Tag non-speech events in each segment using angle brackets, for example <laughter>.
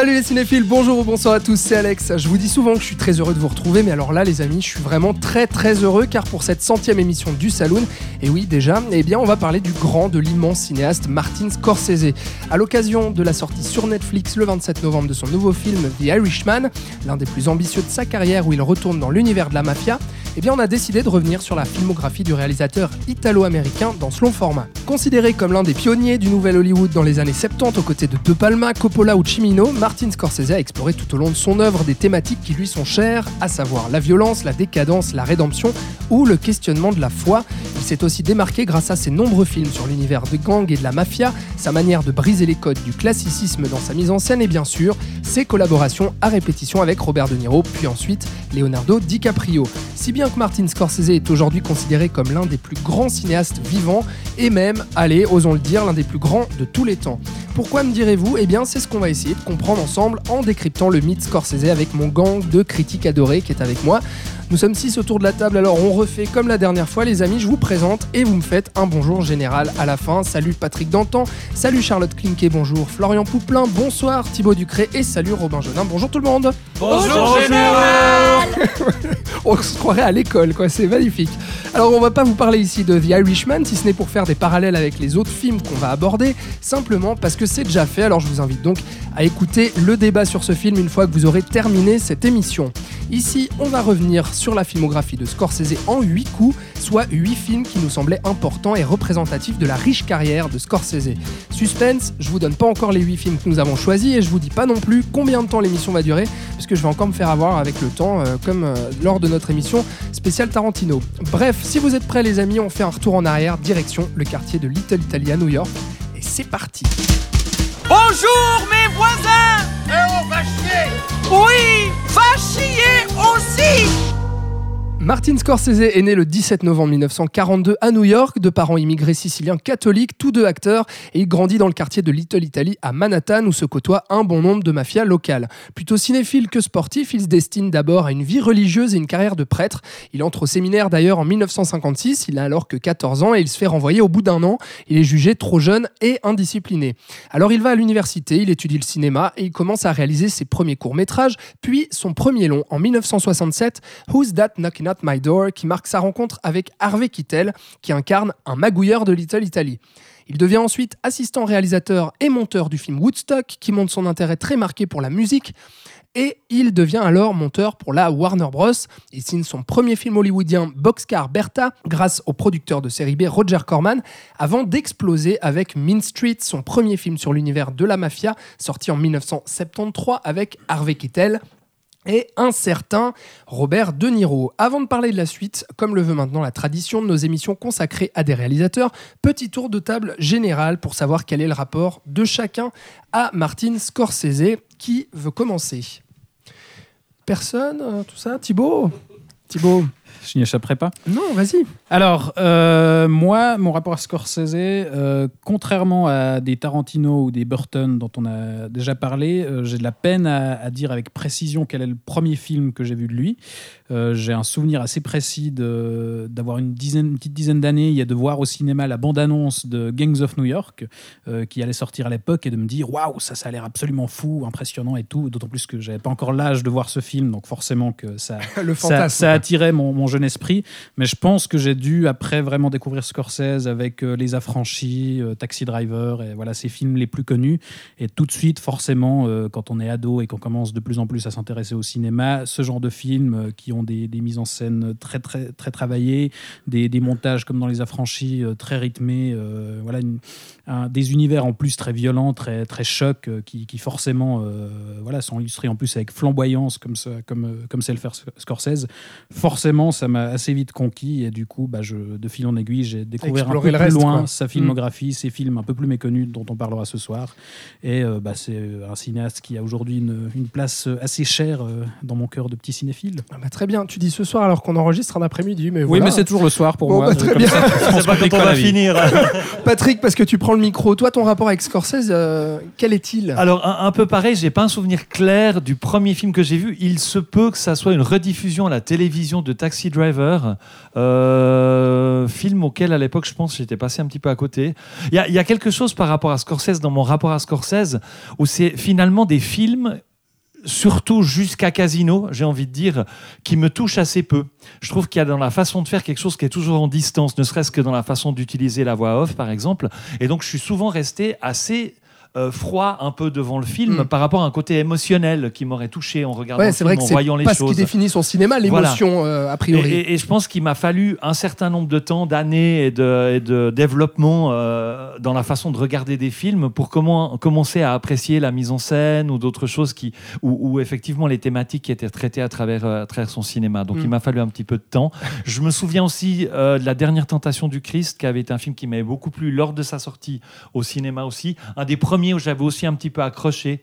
Salut les cinéphiles, bonjour ou bonsoir à tous, c'est Alex. Je vous dis souvent que je suis très heureux de vous retrouver, mais alors là les amis, je suis vraiment très très heureux car pour cette centième émission du Saloon, et oui déjà, eh bien on va parler du grand, de l'immense cinéaste Martin Scorsese. À l'occasion de la sortie sur Netflix le 27 novembre de son nouveau film The Irishman, l'un des plus ambitieux de sa carrière où il retourne dans l'univers de la mafia, eh bien on a décidé de revenir sur la filmographie du réalisateur italo-américain dans ce long format. Considéré comme l'un des pionniers du nouvel Hollywood dans les années 70 aux côtés de De Palma, Coppola ou Cimino, Scorsese a exploré tout au long de son œuvre des thématiques qui lui sont chères, à savoir la violence, la décadence, la rédemption ou le questionnement de la foi. Il s'est aussi démarqué grâce à ses nombreux films sur l'univers de gang et de la mafia, sa manière de briser les codes du classicisme dans sa mise en scène et bien sûr ses collaborations à répétition avec Robert De Niro, puis ensuite Leonardo DiCaprio. Si bien que Martin Scorsese est aujourd'hui considéré comme l'un des plus grands cinéastes vivants et même, allez, osons le dire, l'un des plus grands de tous les temps. Pourquoi me direz-vous? Eh bien, c'est ce qu'on va essayer de comprendre ensemble en décryptant le mythe Scorsese avec mon gang de critiques adorés qui est avec moi. Nous sommes six autour de la table, alors on refait comme la dernière fois, les amis. Je vous présente et vous me faites un bonjour général à la fin. Salut Patrick Dantan, salut Charlotte Klinke, bonjour Florian Pouplin, bonsoir Thibaut Ducré et salut Robin Jeunin. Bonjour tout le monde. Bonjour, général <laughs> On se croirait à l'école, quoi, c'est magnifique. Alors on va pas vous parler ici de The Irishman, si ce n'est pour faire des parallèles avec les autres films qu'on va aborder, simplement parce que c'est déjà fait, alors je vous invite donc à écouter le débat sur ce film une fois que vous aurez terminé cette émission. Ici, on va revenir sur la filmographie de Scorsese en 8 coups, soit 8 films qui nous semblaient importants et représentatifs de la riche carrière de Scorsese. Suspense, je vous donne pas encore les 8 films que nous avons choisis et je vous dis pas non plus combien de temps l'émission va durer, puisque je vais encore me faire avoir avec le temps, euh, comme euh, lors de notre émission spéciale Tarantino. Bref, si vous êtes prêts les amis, on fait un retour en arrière, direction le quartier de Little Italy à New York, et c'est parti. Bonjour mes voisins. Eh on va chier. Oui, va chier aussi Martin Scorsese est né le 17 novembre 1942 à New York, de parents immigrés siciliens catholiques, tous deux acteurs, et il grandit dans le quartier de Little Italy à Manhattan où se côtoient un bon nombre de mafias locales. Plutôt cinéphile que sportif, il se destine d'abord à une vie religieuse et une carrière de prêtre. Il entre au séminaire d'ailleurs en 1956, il a alors que 14 ans et il se fait renvoyer au bout d'un an. Il est jugé trop jeune et indiscipliné. Alors il va à l'université, il étudie le cinéma et il commence à réaliser ses premiers courts-métrages, puis son premier long en 1967, Who's That Knocking My Door, qui marque sa rencontre avec Harvey Keitel, qui incarne un magouilleur de Little Italy. Il devient ensuite assistant réalisateur et monteur du film Woodstock, qui montre son intérêt très marqué pour la musique. Et il devient alors monteur pour la Warner Bros. Il signe son premier film hollywoodien Boxcar Bertha grâce au producteur de série B Roger Corman avant d'exploser avec Mean Street, son premier film sur l'univers de la mafia sorti en 1973 avec Harvey Keitel et un certain Robert De Niro. Avant de parler de la suite, comme le veut maintenant la tradition de nos émissions consacrées à des réalisateurs, petit tour de table général pour savoir quel est le rapport de chacun à Martin Scorsese. Qui veut commencer? Personne euh, Tout ça? Thibaut? Thibaut? Je n'y échapperai pas. Non, vas-y. Alors, euh, moi, mon rapport à Scorsese, euh, contrairement à des Tarantino ou des Burton dont on a déjà parlé, euh, j'ai de la peine à, à dire avec précision quel est le premier film que j'ai vu de lui. J'ai un souvenir assez précis d'avoir une, dizaine, une petite dizaine d'années, il y a de voir au cinéma la bande-annonce de Gangs of New York, qui allait sortir à l'époque, et de me dire waouh, ça, ça a l'air absolument fou, impressionnant et tout. D'autant plus que j'avais pas encore l'âge de voir ce film, donc forcément que ça, <laughs> Le ça, fantasme. ça attirait mon, mon jeune esprit. Mais je pense que j'ai dû après vraiment découvrir Scorsese avec euh, Les Affranchis, euh, Taxi Driver, et voilà ces films les plus connus. Et tout de suite, forcément, euh, quand on est ado et qu'on commence de plus en plus à s'intéresser au cinéma, ce genre de films qui ont des, des mises en scène très très très travaillées, des, des montages comme dans Les Affranchis, très rythmés, voilà des univers en plus très violents, très très chocs, qui, qui forcément voilà sont illustrés en plus avec flamboyance comme ça, comme comme le faire Scorsese. Forcément, ça m'a assez vite conquis et du coup, bah, je, de fil en aiguille, j'ai découvert un peu le plus reste, loin quoi. sa filmographie, ses films un peu plus méconnus dont on parlera ce soir. Et euh, bah, c'est un cinéaste qui a aujourd'hui une, une place assez chère euh, dans mon cœur de petit cinéphile. Ah bah, très bien. Tu dis ce soir alors qu'on enregistre un après-midi, mais Oui, mais c'est toujours le soir pour Bon, moi. bah, très bien. ça. <laughs> Je sais pas quand on va finir. <laughs> Patrick, parce que tu prends le micro, toi, ton rapport avec Scorsese, euh, quel est-il? Alors, un, un peu pareil, j'ai pas un souvenir clair du premier film que j'ai vu. Il se peut que ça soit une rediffusion à la télévision de Taxi Driver, euh, film auquel à l'époque, je pense, j'étais passé un petit peu à côté. Il y, a- quelque chose par rapport à Scorsese, dans mon rapport à Scorsese, où c'est finalement des films surtout jusqu'à Casino, j'ai envie de dire, qui me touchent assez peu. Je trouve qu'il y a dans la façon de faire quelque chose qui est toujours en distance, ne serait-ce que dans la façon d'utiliser la voix off, par exemple. Et donc, je suis souvent resté assez euh, froid un peu devant le film Mm. par rapport à un côté émotionnel qui m'aurait touché en regardant Ouais, le c'est film, vrai que en c'est voyant les pas ce qui choses. définit son cinéma, l'émotion, euh, a priori. et- et je pense qu'il m'a fallu un certain nombre de temps, d'années et de, et de développement euh, dans la façon de regarder des films pour comment, commencer à apprécier la mise en scène ou d'autres choses qui, où, où effectivement les thématiques qui étaient traitées à travers, à travers son cinéma. Donc Mm. il m'a fallu un petit peu de temps. Je me souviens aussi de La Dernière Tentation du Christ, qui avait été un film qui m'avait beaucoup plu lors de sa sortie au cinéma aussi. Un des premiers où j'avais aussi un petit peu accroché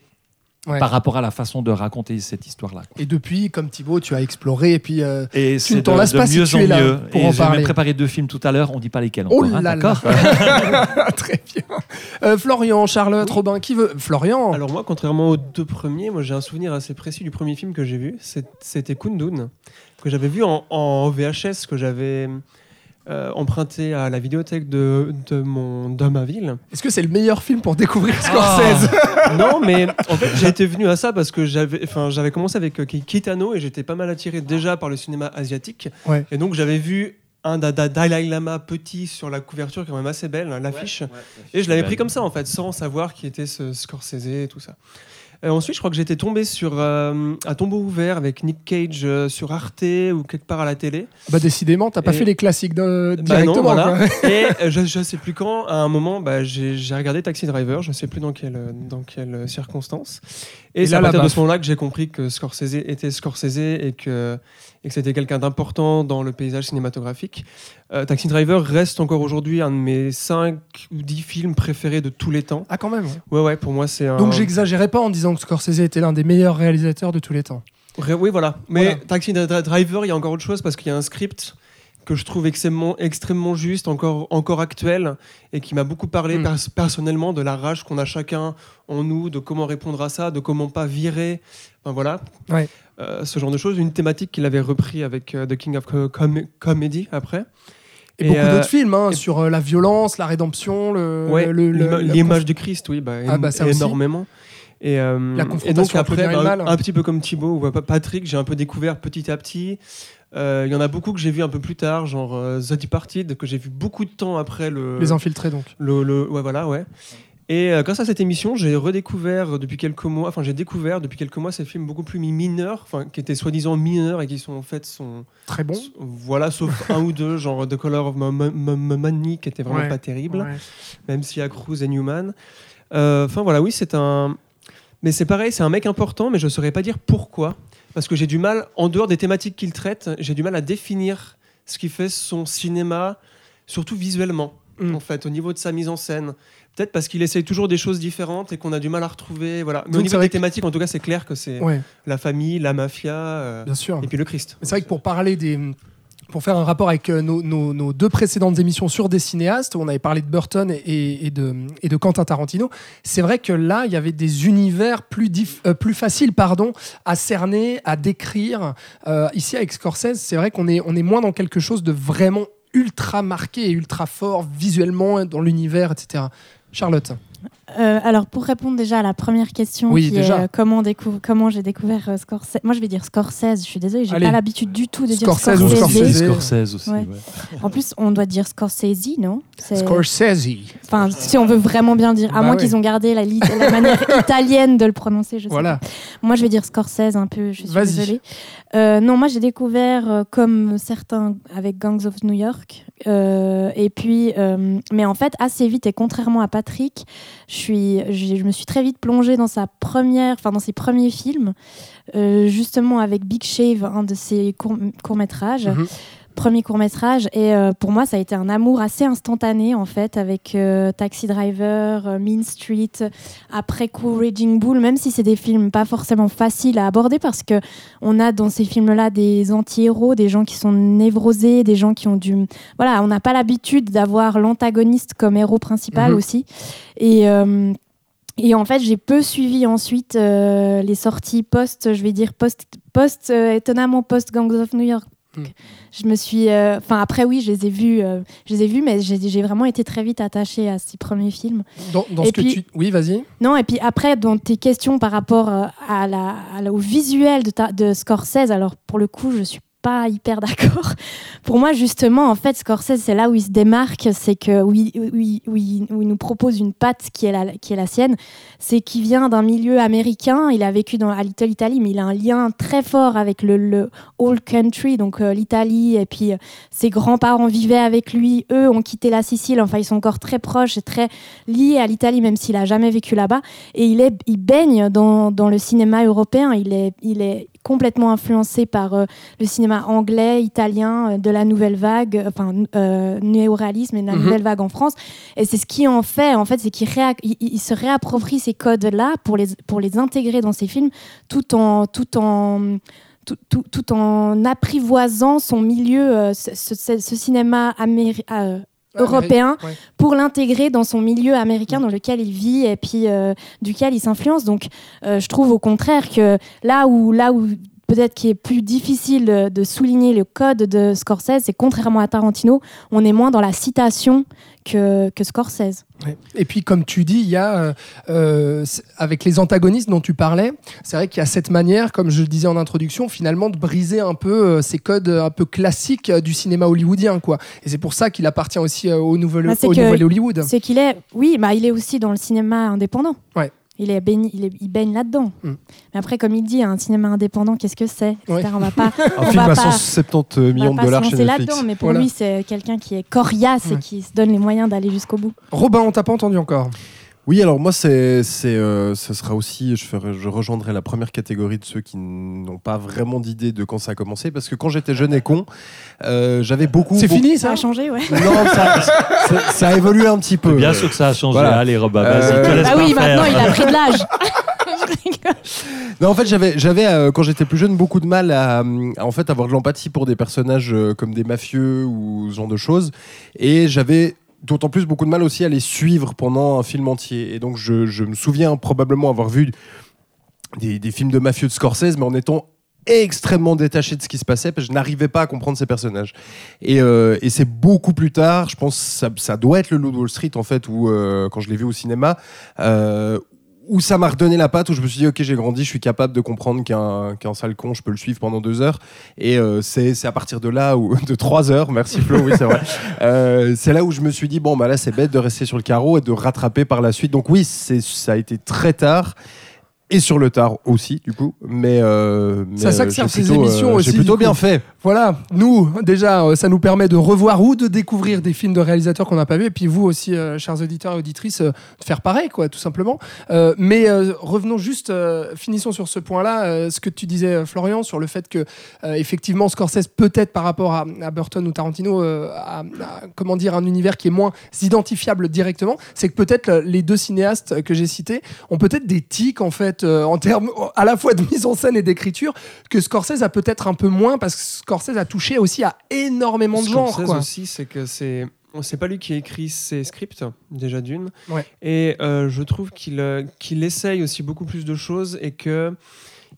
Ouais. par rapport à la façon de raconter cette histoire-là. Et depuis, comme Thibaut, tu as exploré et puis. euh, Et Tu c'est ne t'en lasses de pas si mieux tu en es là mieux. pour et en j'ai parler. même préparé deux films tout à l'heure. On dit pas lesquels Oh encore. hein, là d'accord là <laughs> Très bien. Euh, Florian, Charlotte, Oui. Robin, qui veut Florian Alors moi, contrairement aux deux premiers, moi j'ai un souvenir assez précis du premier film que j'ai vu. C'était Kundun, que j'avais vu en, en VHS, que j'avais euh, emprunté à la vidéothèque de, de, mon, de ma ville. Est-ce que c'est le meilleur film pour découvrir Scorsese? <laughs> Non, mais en fait j'ai été venu à ça parce que j'avais enfin, j'avais commencé avec euh, Kitano et j'étais pas mal attiré déjà par le cinéma asiatique. Ouais. Et donc j'avais vu un da- da- Dalai Lama petit sur la couverture, qui est quand même assez belle, hein, l'affiche. Et je l'avais pris comme ça, en fait, sans savoir qui était ce Scorsese et tout ça. Euh, ensuite, je crois que j'étais tombé sur euh, Un tombeau ouvert avec Nick Cage euh, sur Arte ou quelque part à la télé. Bah décidément, t'as pas Et- fait les classiques de- Bah directement. non, voilà. <laughs> Et euh, je, je sais plus quand, à un moment, bah, j'ai regardé Taxi Driver, je sais plus dans quelle, dans quelle circonstance. Et, Et c'est à partir de ce moment-là que j'ai compris que Scorsese était Scorsese et que, et que c'était quelqu'un d'important dans le paysage cinématographique. Euh, Taxi Driver reste encore aujourd'hui un de mes 5 ou 10 films préférés de tous les temps. Ah quand même. ouais. Ouais, pour moi c'est un. Donc j'exagérais pas en disant que Scorsese était l'un des meilleurs réalisateurs de tous les temps. Oui, voilà. Mais Voilà. Taxi Dri- Driver, il y a encore autre chose parce qu'il y a un script que je trouve extrêmement, extrêmement juste, encore, encore actuel, et qui m'a beaucoup parlé Mm. pers- personnellement de la rage qu'on a chacun en nous, de comment répondre à ça, de comment pas virer. Enfin voilà. Ouais. Euh, ce genre de choses. Une thématique qu'il avait repris avec euh, The King of Co- Com- Comedy après. Et, Et, beaucoup euh, d'autres films hein, et- sur la violence, la rédemption, le, Ouais, l'image du Christ, oui, bah, Ah, bah, ça aussi. énormément. Et, euh, La et donc après, et mal. un petit peu comme Thibaut ou Pa- Patrick, j'ai un peu découvert petit à petit. Euh, Il y en a beaucoup que j'ai vu un peu plus tard, genre euh, The Departed, que j'ai vu beaucoup de temps après le. Les infiltrés donc. le, le- ouais, voilà, ouais. Et euh, grâce à cette émission, j'ai redécouvert depuis quelques mois, enfin j'ai découvert depuis quelques mois ces films beaucoup plus mi- mineurs, enfin qui étaient soi-disant mineurs et qui sont en fait sont Très bon. voilà, sauf <laughs> un ou deux, genre The Color of Mo- Mo- Mo- Money qui était vraiment Ouais. pas terrible Ouais. même s'il y a Cruz et Newman. Euh, Enfin voilà, oui, c'est un. Mais c'est pareil, c'est un mec important, mais je ne saurais pas dire pourquoi. Parce que j'ai du mal, en dehors des thématiques qu'il traite, j'ai du mal à définir ce qui fait son cinéma, surtout visuellement, Mm. en fait, au niveau de sa mise en scène. Peut-être parce qu'il essaye toujours des choses différentes et qu'on a du mal à retrouver. Voilà. Mais Donc au niveau des que- thématiques, en tout cas, c'est clair que c'est Ouais, la famille, la mafia euh, bien sûr. et puis le Christ. C'est vrai que pour parler des. Pour faire un rapport avec euh, nos, deux précédentes émissions sur des cinéastes, où on avait parlé de Burton et, de, Quentin Tarantino, c'est vrai que là, il y avait des univers plus, dif- euh, faciles pardon, à cerner, à décrire. Euh, ici, avec Scorsese, c'est vrai qu'on est, est moins dans quelque chose de vraiment ultra marqué et ultra fort visuellement dans l'univers, etc. Charlotte. Euh, alors, pour répondre déjà à la première question, Oui, qui déjà. est euh, comment, j'ai découvert euh, Scorsese. Moi, je vais dire Scorsese. Je suis désolée, j'ai pas l'habitude du tout de Scorsese dire ou Scorsese. Scorsese. Scorsese aussi. Ouais. ouais. En plus, on doit dire Scorsese, non? Scorsese. Enfin, si on veut vraiment bien dire, à Bah moins ouais. qu'ils ont gardé la, manière <laughs> italienne de le prononcer, je sais Voilà. pas. Moi, je vais dire Scorsese un peu, je suis désolée. Euh, non, moi, j'ai découvert, euh, comme certains, avec Gangs of New York. Euh, et puis, euh, mais en fait, assez vite, et contrairement à Patrick, je, je me suis très vite plongée dans sa première, enfin, ses premiers films, euh, justement avec Big Shave, un de ses courts- courts-métrages. Mhm. Premier court métrage. Et euh, pour moi, ça a été un amour assez instantané en fait, avec euh, Taxi Driver, euh, Mean Street, après coup Raging Bull. Même si c'est des films pas forcément faciles à aborder, parce que on a dans ces films-là des anti-héros, des gens qui sont névrosés, des gens qui ont du, voilà, on n'a pas l'habitude d'avoir l'antagoniste comme héros principal Mhm. aussi. Et euh, et en fait, j'ai peu suivi ensuite euh, les sorties post, je vais dire post, post euh, étonnamment post Gangs of New York. Hmm. Je me suis, euh, enfin après oui, je les ai vus, euh, je les ai vus, mais j'ai vraiment été très vite attachée à ces premiers films. Dans, ce que tu. Oui, vas-y. Non, et puis après, dans tes questions par rapport euh, à la, à la- au visuel de, ta- de Scorsese, alors pour le coup, je suis pas hyper d'accord. <laughs> Pour moi, justement, en fait, Scorsese, c'est là où il se démarque, c'est que il, où il- où il- nous propose une patte qui est la, qui est la sienne, c'est qu'il vient d'un milieu américain, il a vécu dans, à Little Italy, mais il a un lien très fort avec le, le old country, donc euh, l'Italie, et puis euh, ses grands-parents vivaient avec lui, eux ont quitté la Sicile, enfin ils sont encore très proches très liés à l'Italie, même s'il a jamais vécu là-bas, et il, est, il baigne dans, dans le cinéma européen, il est, il est complètement influencé par euh, le cinéma anglais, italien, euh, de la nouvelle vague, euh, enfin néo-réalisme et de la Mhm. nouvelle vague en France. Et c'est ce qui en fait, en fait, c'est qu'il réa- il, il se réapproprie ces codes-là pour les, pour les intégrer dans ses films, tout en, tout en, tout, tout- tout en apprivoisant son milieu, euh, ce, ce- ce cinéma améri- euh, européen Ouais. pour l'intégrer dans son milieu américain dans lequel il vit et puis euh, duquel il s'influence. Donc, euh, je trouve au contraire que là où, là où peut-être qu'il est plus difficile de, souligner le code de Scorsese, c'est contrairement à Tarantino, on est moins dans la citation que, que Scorsese. Ouais. Et puis, comme tu dis, il y a, euh, euh, avec les antagonistes dont tu parlais, c'est vrai qu'il y a cette manière, comme je le disais en introduction, finalement, de briser un peu euh, ces codes un peu classiques du cinéma hollywoodien. Quoi. Et c'est pour ça qu'il appartient aussi au, nouvel, Bah, au nouvel Hollywood. C'est qu'il est, oui, bah, il est aussi dans le cinéma indépendant. Ouais. Il, est baigné- il, est- il baigne là-dedans. Mm. Mais après, comme il dit, un cinéma indépendant, qu'est-ce que c'est. Ouais. On va pas, <laughs> Un on film va à pas- 170 on va millions de dollars chez Netflix. là-dedans, mais pour Voilà. lui, c'est quelqu'un qui est coriace Ouais. et qui se donne les moyens d'aller jusqu'au bout. Robin, on t'a pas entendu encore. Oui, alors moi, c'est, c'est, euh, ce sera aussi, je, ferai, je rejoindrai la première catégorie de ceux qui n'ont pas vraiment d'idée de quand ça a commencé, parce que quand j'étais jeune et con, euh, j'avais beaucoup. C'est beaucoup- fini Ça a changé, ouais. Non, ça, ça, ça a évolué un petit peu. Bien sûr que ça a changé. Voilà. Allez, Robin, Euh, vas-y, te laisse Ah pas oui, faire. maintenant, il a pris de l'âge. <laughs> Non, en fait, j'avais, j'avais euh, quand j'étais plus jeune, beaucoup de mal à, euh, à, en fait avoir de l'empathie pour des personnages euh, comme des mafieux ou ce genre de choses, et j'avais d'autant plus beaucoup de mal aussi à les suivre pendant un film entier. Et donc, je, me souviens probablement avoir vu des, films de mafieux de Scorsese, mais en étant extrêmement détaché de ce qui se passait parce que je n'arrivais pas à comprendre ces personnages et, euh, c'est beaucoup plus tard je pense ça, ça doit être le Loup de Wall Street en fait où euh, quand je l'ai vu au cinéma euh, où ça m'a redonné la patte, où je me suis dit, ok, j'ai grandi, je suis capable de comprendre qu'un qu'un sale con, je peux le suivre pendant deux heures. Et euh, c'est c'est à partir de là, où, <laughs> de trois heures, merci Flo, oui, c'est vrai. <laughs> Euh, c'est là où je me suis dit, bon, bah là, c'est bête de rester sur le carreau et de rattraper par la suite. Donc, oui, ça a été très tard. Et sur le tard aussi, du coup. Mais. euh, mais, ça que euh, ces émissions aussi, J'ai plutôt bien fait. Voilà, nous, déjà, euh, ça nous permet de revoir ou de découvrir des films de réalisateurs qu'on n'a pas vus, et puis vous aussi, euh, chers auditeurs et auditrices, euh, de faire pareil, quoi, tout simplement. Mais revenons juste, finissons sur ce point-là, ce que tu disais, Florian, sur le fait que, effectivement, Scorsese, peut-être par rapport à, Burton ou Tarantino, a, comment dire, un univers qui est moins identifiable directement, c'est que peut-être les deux cinéastes que j'ai cités ont peut-être des tics, en fait, en termes à la fois de mise en scène et d'écriture, que Scorsese a peut-être un peu moins, parce que Scorsese a touché aussi à énormément de genres. Scorsese aussi, c'est que c'est. C'est pas lui qui a écrit ses scripts, déjà d'une. Ouais. Et euh, je trouve qu'il euh, qu'il essaye aussi beaucoup plus de choses et que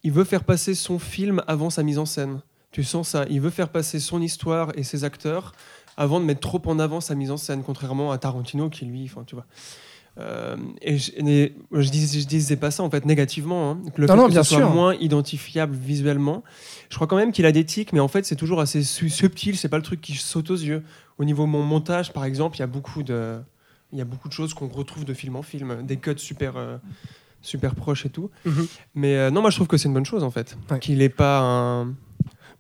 il veut faire passer son film avant sa mise en scène. Tu sens ça. Il veut faire passer son histoire et ses acteurs avant de mettre trop en avant sa mise en scène, contrairement à Tarantino qui lui, enfin tu vois. Euh, et je, et je, disais, je disais pas ça en fait négativement, hein, que le Non, fait non, que bien ce soit sûr. moins identifiable visuellement. Je crois quand même qu'il a des tics, mais en fait c'est toujours assez su- subtil. C'est pas le truc qui saute aux yeux. Au niveau de mon montage, par exemple, il y a beaucoup de, il y a beaucoup de choses qu'on retrouve de film en film, des cuts super, euh, super proches et tout. Mhm. Mais euh, non, moi je trouve que c'est une bonne chose en fait, Ouais. qu'il est pas un.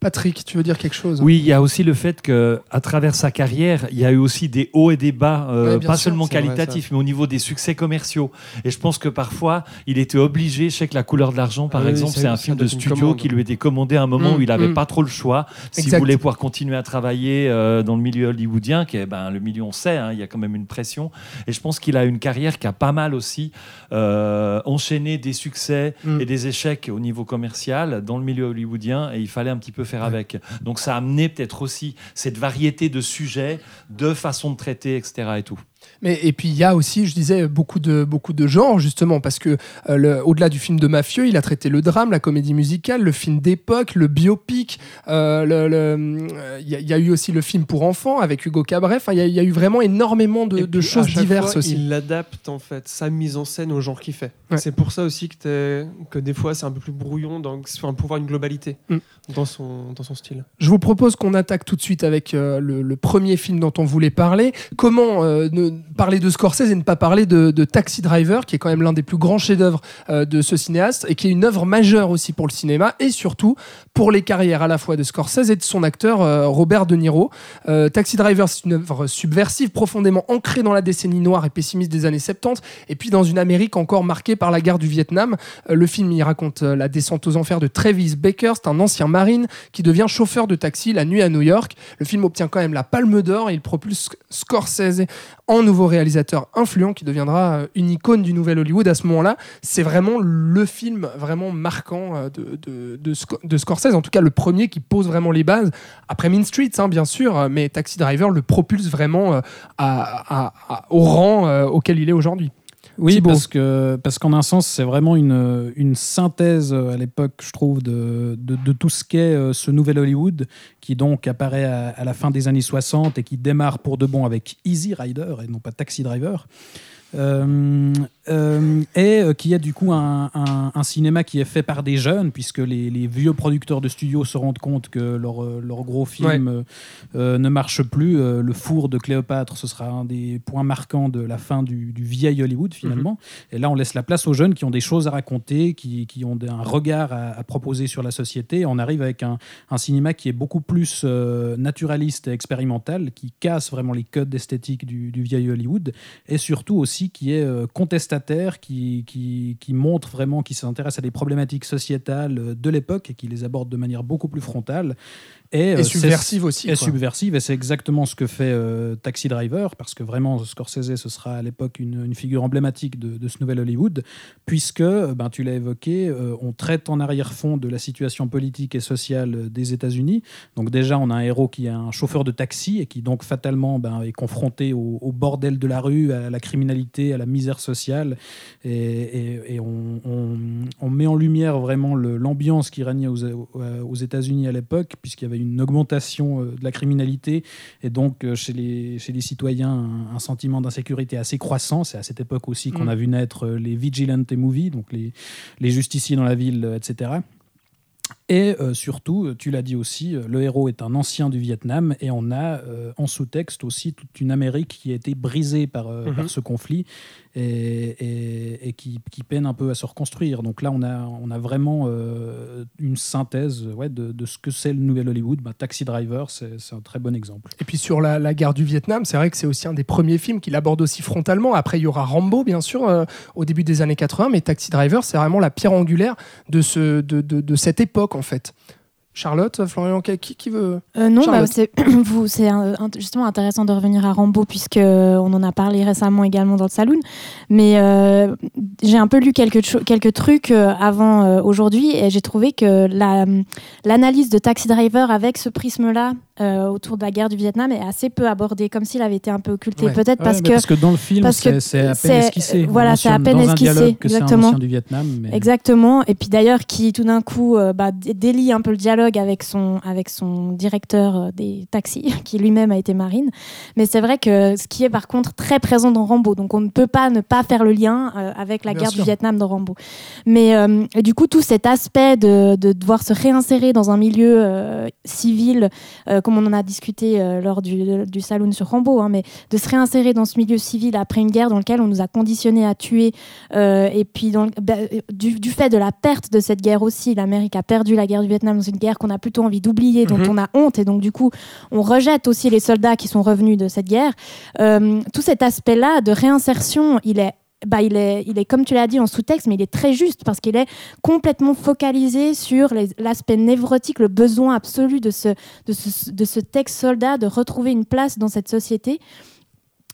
Patrick, tu veux dire quelque chose? Oui, il y a aussi le fait que à travers sa carrière, il y a eu aussi des hauts et des bas, euh, Ouais, pas sûr, seulement vrai, qualitatifs, mais au niveau des succès commerciaux. Et je pense que parfois, il était obligé. Je sais que La couleur de l'argent, par Ah exemple, c'est un film de studio commande. qui lui était commandé à un moment Mm, où il n'avait mm. pas trop le choix. S'il voulait pouvoir continuer à travailler euh, dans le milieu hollywoodien, qui est ben, le milieu, on sait, hein, il y a quand même une pression. Et je pense qu'il a une carrière qui a pas mal aussi euh, enchaîné des succès Mm. et des échecs au niveau commercial dans le milieu hollywoodien et il fallait un petit peu avec. Donc ça a amené peut-être aussi cette variété de sujets, de façons de traiter, etc. Et tout. Mais et puis il y a aussi, je disais, beaucoup de beaucoup de genres justement parce que euh, au-delà du film de mafieux, il a traité le drame, la comédie musicale, le film d'époque, le biopic. euh, le- le- euh, Il y, a- il y a eu aussi le film pour enfants avec Hugo Cabret. Enfin, il y, a- il y a eu vraiment énormément de, choses diverses fois, aussi. Il adapte en fait sa mise en scène au genre qu'il fait. Ouais. C'est pour ça aussi que, des fois c'est un peu plus brouillon donc, enfin, pour voir une globalité Mm. dans, son, dans son style. Je vous propose qu'on attaque tout de suite avec euh, le, le premier film dont on voulait parler. Comment ne, parler de Scorsese et ne pas parler de, Taxi Driver, qui est quand même l'un des plus grands chefs-d'œuvre euh, de ce cinéaste et qui est une œuvre majeure aussi pour le cinéma et surtout pour les carrières à la fois de Scorsese et de son acteur euh, Robert De Niro. Euh, Taxi Driver, c'est une œuvre subversive, profondément ancrée dans la décennie noire et pessimiste des années 70, et puis dans une Amérique encore marquée par la guerre du Vietnam. Le film y raconte la descente aux enfers de Travis Baker, c'est un ancien marine qui devient chauffeur de taxi la nuit à New York. Le film obtient quand même la Palme d'Or et il propulse Scorsese en nouveau réalisateur influent qui deviendra euh, une icône du nouvel Hollywood à ce moment-là. C'est vraiment le film vraiment marquant euh, de, de, de Sc- de Scorsese, en tout cas le premier qui pose vraiment les bases. Après Mean Streets, hein, bien sûr, euh, mais Taxi Driver le propulse vraiment au rang auquel il est aujourd'hui. Oui, parce que parce qu'en un sens, c'est vraiment une, une synthèse euh, à l'époque, je trouve, de, de, de tout ce qu'est euh, ce nouvel Hollywood, qui donc apparaît à, à la fin des années 60 et qui démarre pour de bon avec Easy Rider et non pas Taxi Driver. Euh, euh, et euh, qui est du coup un, un- un cinéma qui est fait par des jeunes, puisque les, les vieux producteurs de studio se rendent compte que leur, euh, leur gros film euh, euh, ne marche plus. Le four de Cléopâtre, ce sera un des points marquants de la fin du, du vieil Hollywood finalement. Et là, on laisse la place aux jeunes qui ont des choses à raconter, qui, qui ont un regard à, à proposer sur la société. On arrive avec un, un cinéma qui est beaucoup plus naturaliste et expérimental, qui casse vraiment les codes esthétiques du, du vieil Hollywood, et surtout aussi qui est euh, qui, qui, qui montre vraiment, qui s'intéresse à des problématiques sociétales euh, de l'époque et qui les aborde de manière beaucoup plus frontale. Et, Et euh, subversive aussi, Et quoi. subversive, et c'est exactement ce que fait euh, Taxi Driver, parce que vraiment, Scorsese, ce sera à l'époque une, une figure emblématique de, de ce nouvel Hollywood, puisque, euh, ben, tu l'as évoqué, euh, on traite en arrière-fond de la situation politique et sociale des États-Unis. Donc déjà, on a un héros qui est un chauffeur de taxi et qui donc fatalement ben, est confronté au, au bordel de la rue, à la criminalité, à la misère sociale, et, et- et on, on- on met en lumière vraiment l'ambiance qui régnait aux, aux États-Unis à l'époque, puisqu'il y avait une augmentation euh, de la criminalité et donc euh, chez les, chez les citoyens un, un sentiment d'insécurité assez croissant. C'est à cette époque aussi qu'on Mm. a vu naître euh, les vigilante movies, donc les, les justiciers dans la ville, etc. Et euh, surtout, tu l'as dit aussi, euh, le héros est un ancien du Vietnam et on a euh, en sous-texte aussi toute une Amérique qui a été brisée par, euh, Mhm. par ce conflit et, et- et qui, qui peine un peu à se reconstruire. Donc là, on a, on a vraiment une synthèse ouais, de, de ce que c'est le nouvel Hollywood. Bah, Taxi Driver, c'est un très bon exemple. Et puis sur la, la guerre du Vietnam, c'est vrai que c'est aussi un des premiers films qu'il aborde aussi frontalement. Après, il y aura Rambo, bien sûr, au début des années 80, mais Taxi Driver, c'est vraiment la pierre angulaire de, ce, de, de- de cette époque, en fait. Charlotte, Florian, qui, qui veut Euh, non, bah, c'est <clears throat> justement intéressant de revenir à Rambo puisque on en a parlé récemment également dans le saloon. Mais euh, j'ai un peu lu quelques, quelques trucs euh, avant euh, aujourd'hui et j'ai trouvé que la- l'analyse de Taxi Driver avec ce prisme-là euh, autour de la guerre du Vietnam est assez peu abordée, comme s'il avait été un peu occulté. Ouais. Peut-être Ouais, parce que parce que dans le film, c'est à peine esquissé. On voilà, c'est à peine esquissé, un exactement. ancien du Vietnam. Mais... Exactement. Et puis d'ailleurs, qui tout d'un coup euh, bah, dé- délie un peu le dialogue avec son, avec son directeur euh, des taxis, <laughs> qui lui-même a été marine. Mais c'est vrai que ce qui est par contre très présent dans Rambo, donc on ne peut pas ne pas faire le lien euh, avec la Bien guerre sûr. du Vietnam dans Rambo. Mais euh, du coup, tout cet aspect de, de devoir se réinsérer dans un milieu euh, civil euh, comme on en a discuté euh, lors du, du saloon sur Rambo, hein, mais de se réinsérer dans ce milieu civil après une guerre dans laquelle on nous a conditionnés à tuer, euh, et puis dans, bah, euh, du, du fait de la perte de cette guerre aussi, l'Amérique a perdu la guerre du Vietnam dans une guerre qu'on a plutôt envie d'oublier, dont Mhm. on a honte, et donc du coup, on rejette aussi les soldats qui sont revenus de cette guerre. Tout cet aspect-là de réinsertion, il est bah, il, est, il est, comme tu l'as dit, en sous-texte, mais il est très juste parce qu'il est complètement focalisé sur l'aspect névrotique, le besoin absolu de ce, de ce, de ce texte soldat de retrouver une place dans cette société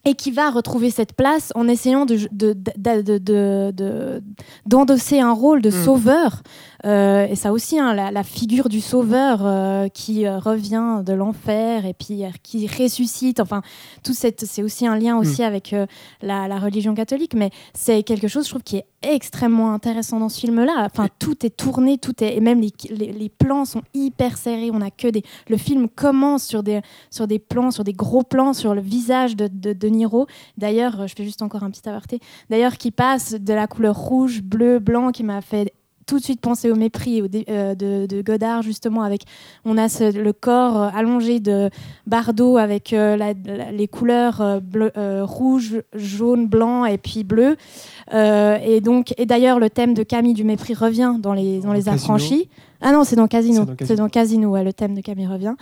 et qui va retrouver cette place en essayant de- de- d'endosser un rôle de Mm. sauveur. Euh, et ça aussi, hein, la, la figure du sauveur euh, qui euh, revient de l'enfer et puis qui ressuscite. Enfin, tout cette, c'est aussi un lien aussi avec euh, la, la religion catholique, mais c'est quelque chose, je trouve, qui est extrêmement intéressant dans ce film-là. Enfin, tout est tourné, tout est, et même les, les, les plans sont hyper serrés. On a que des, le film commence sur des, sur des plans, sur des gros plans sur le visage de, de, de Niro. D'ailleurs, je fais juste encore un petit aparté. D'ailleurs, qui passe de la couleur rouge, bleu, blanc, qui m'a fait tout de suite penser au mépris au euh, de, de Godard justement avec on a ce- le corps euh, allongé de Bardot avec euh, la- la- les couleurs bleu- rouge, jaune, blanc et puis bleu. Et donc et d'ailleurs le thème de Camille du mépris revient dans les dans les affranchis ah non c'est dans Casino. C'est dans Casino. c'est dans Casino. Ouais, le thème de Camille revient.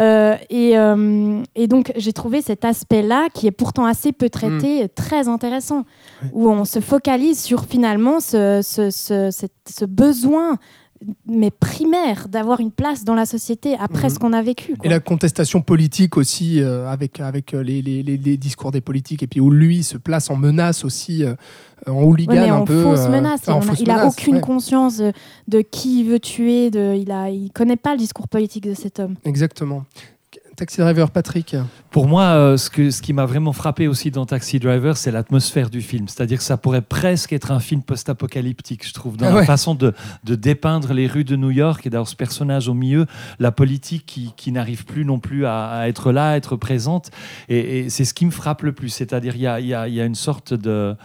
Euh, et, euh, et donc j'ai trouvé cet aspect là qui est pourtant assez peu traité très intéressant où on se focalise sur finalement ce, ce, ce, cette- ce besoin mais primaire d'avoir une place dans la société après Mhm. ce qu'on a vécu. quoi. Et la contestation politique aussi, euh, avec, avec euh, les, les- discours des politiques, et puis où lui se place en menace aussi, euh, en hooligan Ouais, un en peu. fausse euh, menace. enfin, en il en a- fausse il a menace, aucune ouais. conscience de, de qui il veut tuer. De, il a, il connaît pas le discours politique de cet homme. Exactement. Taxi Driver, Patrick. Pour moi, euh, ce, que, ce qui m'a vraiment frappé aussi dans Taxi Driver, c'est l'atmosphère du film. C'est-à-dire que ça pourrait presque être un film post-apocalyptique, je trouve, dans Ah la façon de, de dépeindre les rues de New York et d'avoir ce personnage au milieu, la politique qui, qui n'arrive plus non plus à, à être là, à être présente. Et, et c'est ce qui me frappe le plus. C'est-à-dire il y a, il y a- il y a une sorte de...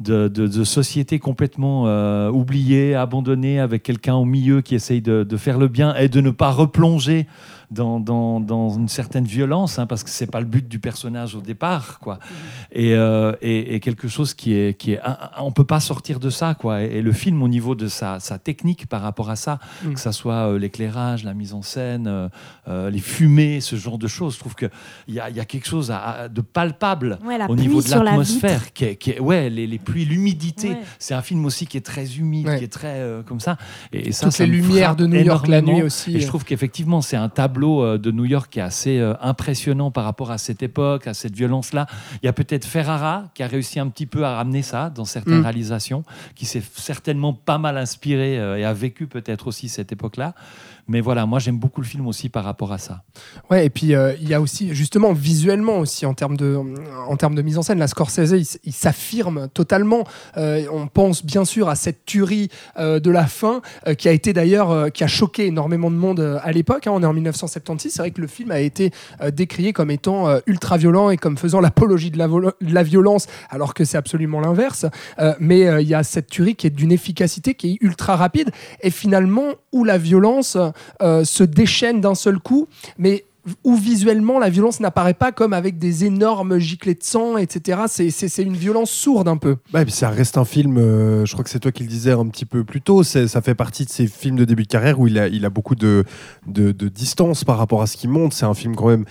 De, de- de société complètement euh, oubliée, abandonnée, avec quelqu'un au milieu qui essaye de, de faire le bien et de ne pas replonger dans, dans, dans une certaine violence, hein, parce que c'est pas le but du personnage au départ, quoi. Et, euh, et, et quelque chose qui est, qui est, on peut pas sortir de ça, quoi. Et, et le film, au niveau de sa, sa technique par rapport à ça, Mm. que ça soit euh, l'éclairage, la mise en scène, euh, les fumées, ce genre de choses, je trouve que il y a, y a quelque chose à- à- de palpable Ouais, au niveau de sur la l'atmosphère, qui est, qui est- ouais, les, les pluies, l'humidité. Ouais. C'est un film aussi qui est très humide, Ouais. qui est très comme ça. Et, ça, Toutes ça les lumières de New York la nuit aussi. Et je trouve qu'effectivement, c'est un tableau euh, de New York qui est assez euh, impressionnant par rapport à cette époque, à cette violence-là. Il y a peut-être Ferrara qui a réussi un petit peu à ramener ça dans certaines Mm. réalisations, qui s'est certainement pas mal inspiré euh, et a vécu peut-être aussi cette époque-là. Mais voilà, moi j'aime beaucoup le film aussi par rapport à ça. Ouais, et puis euh, il y a aussi, justement, visuellement aussi, en termes de, en termes de mise en scène, la Scorsese, il, s'affirme totalement. Euh, on pense bien sûr à cette tuerie euh, de la fin, qui a été d'ailleurs, qui a choqué énormément de monde à l'époque. hein. on est en 1976. C'est vrai que le film a été décrié comme étant ultra violent et comme faisant l'apologie de de la violence, alors que c'est absolument l'inverse. Mais il y a cette tuerie qui est d'une efficacité qui est ultra rapide et finalement où la violence euh, se déchaîne d'un seul coup, mais où visuellement la violence n'apparaît pas comme avec des énormes giclées de sang, etc. C'est- une violence sourde un peu. Ouais, et puis ça reste un film, euh, je crois que c'est toi qui le disais un petit peu plus tôt, ça fait partie de ces films de début de carrière où il a, il a beaucoup de, de, de distance par rapport à ce qu'il montre. C'est un film quand même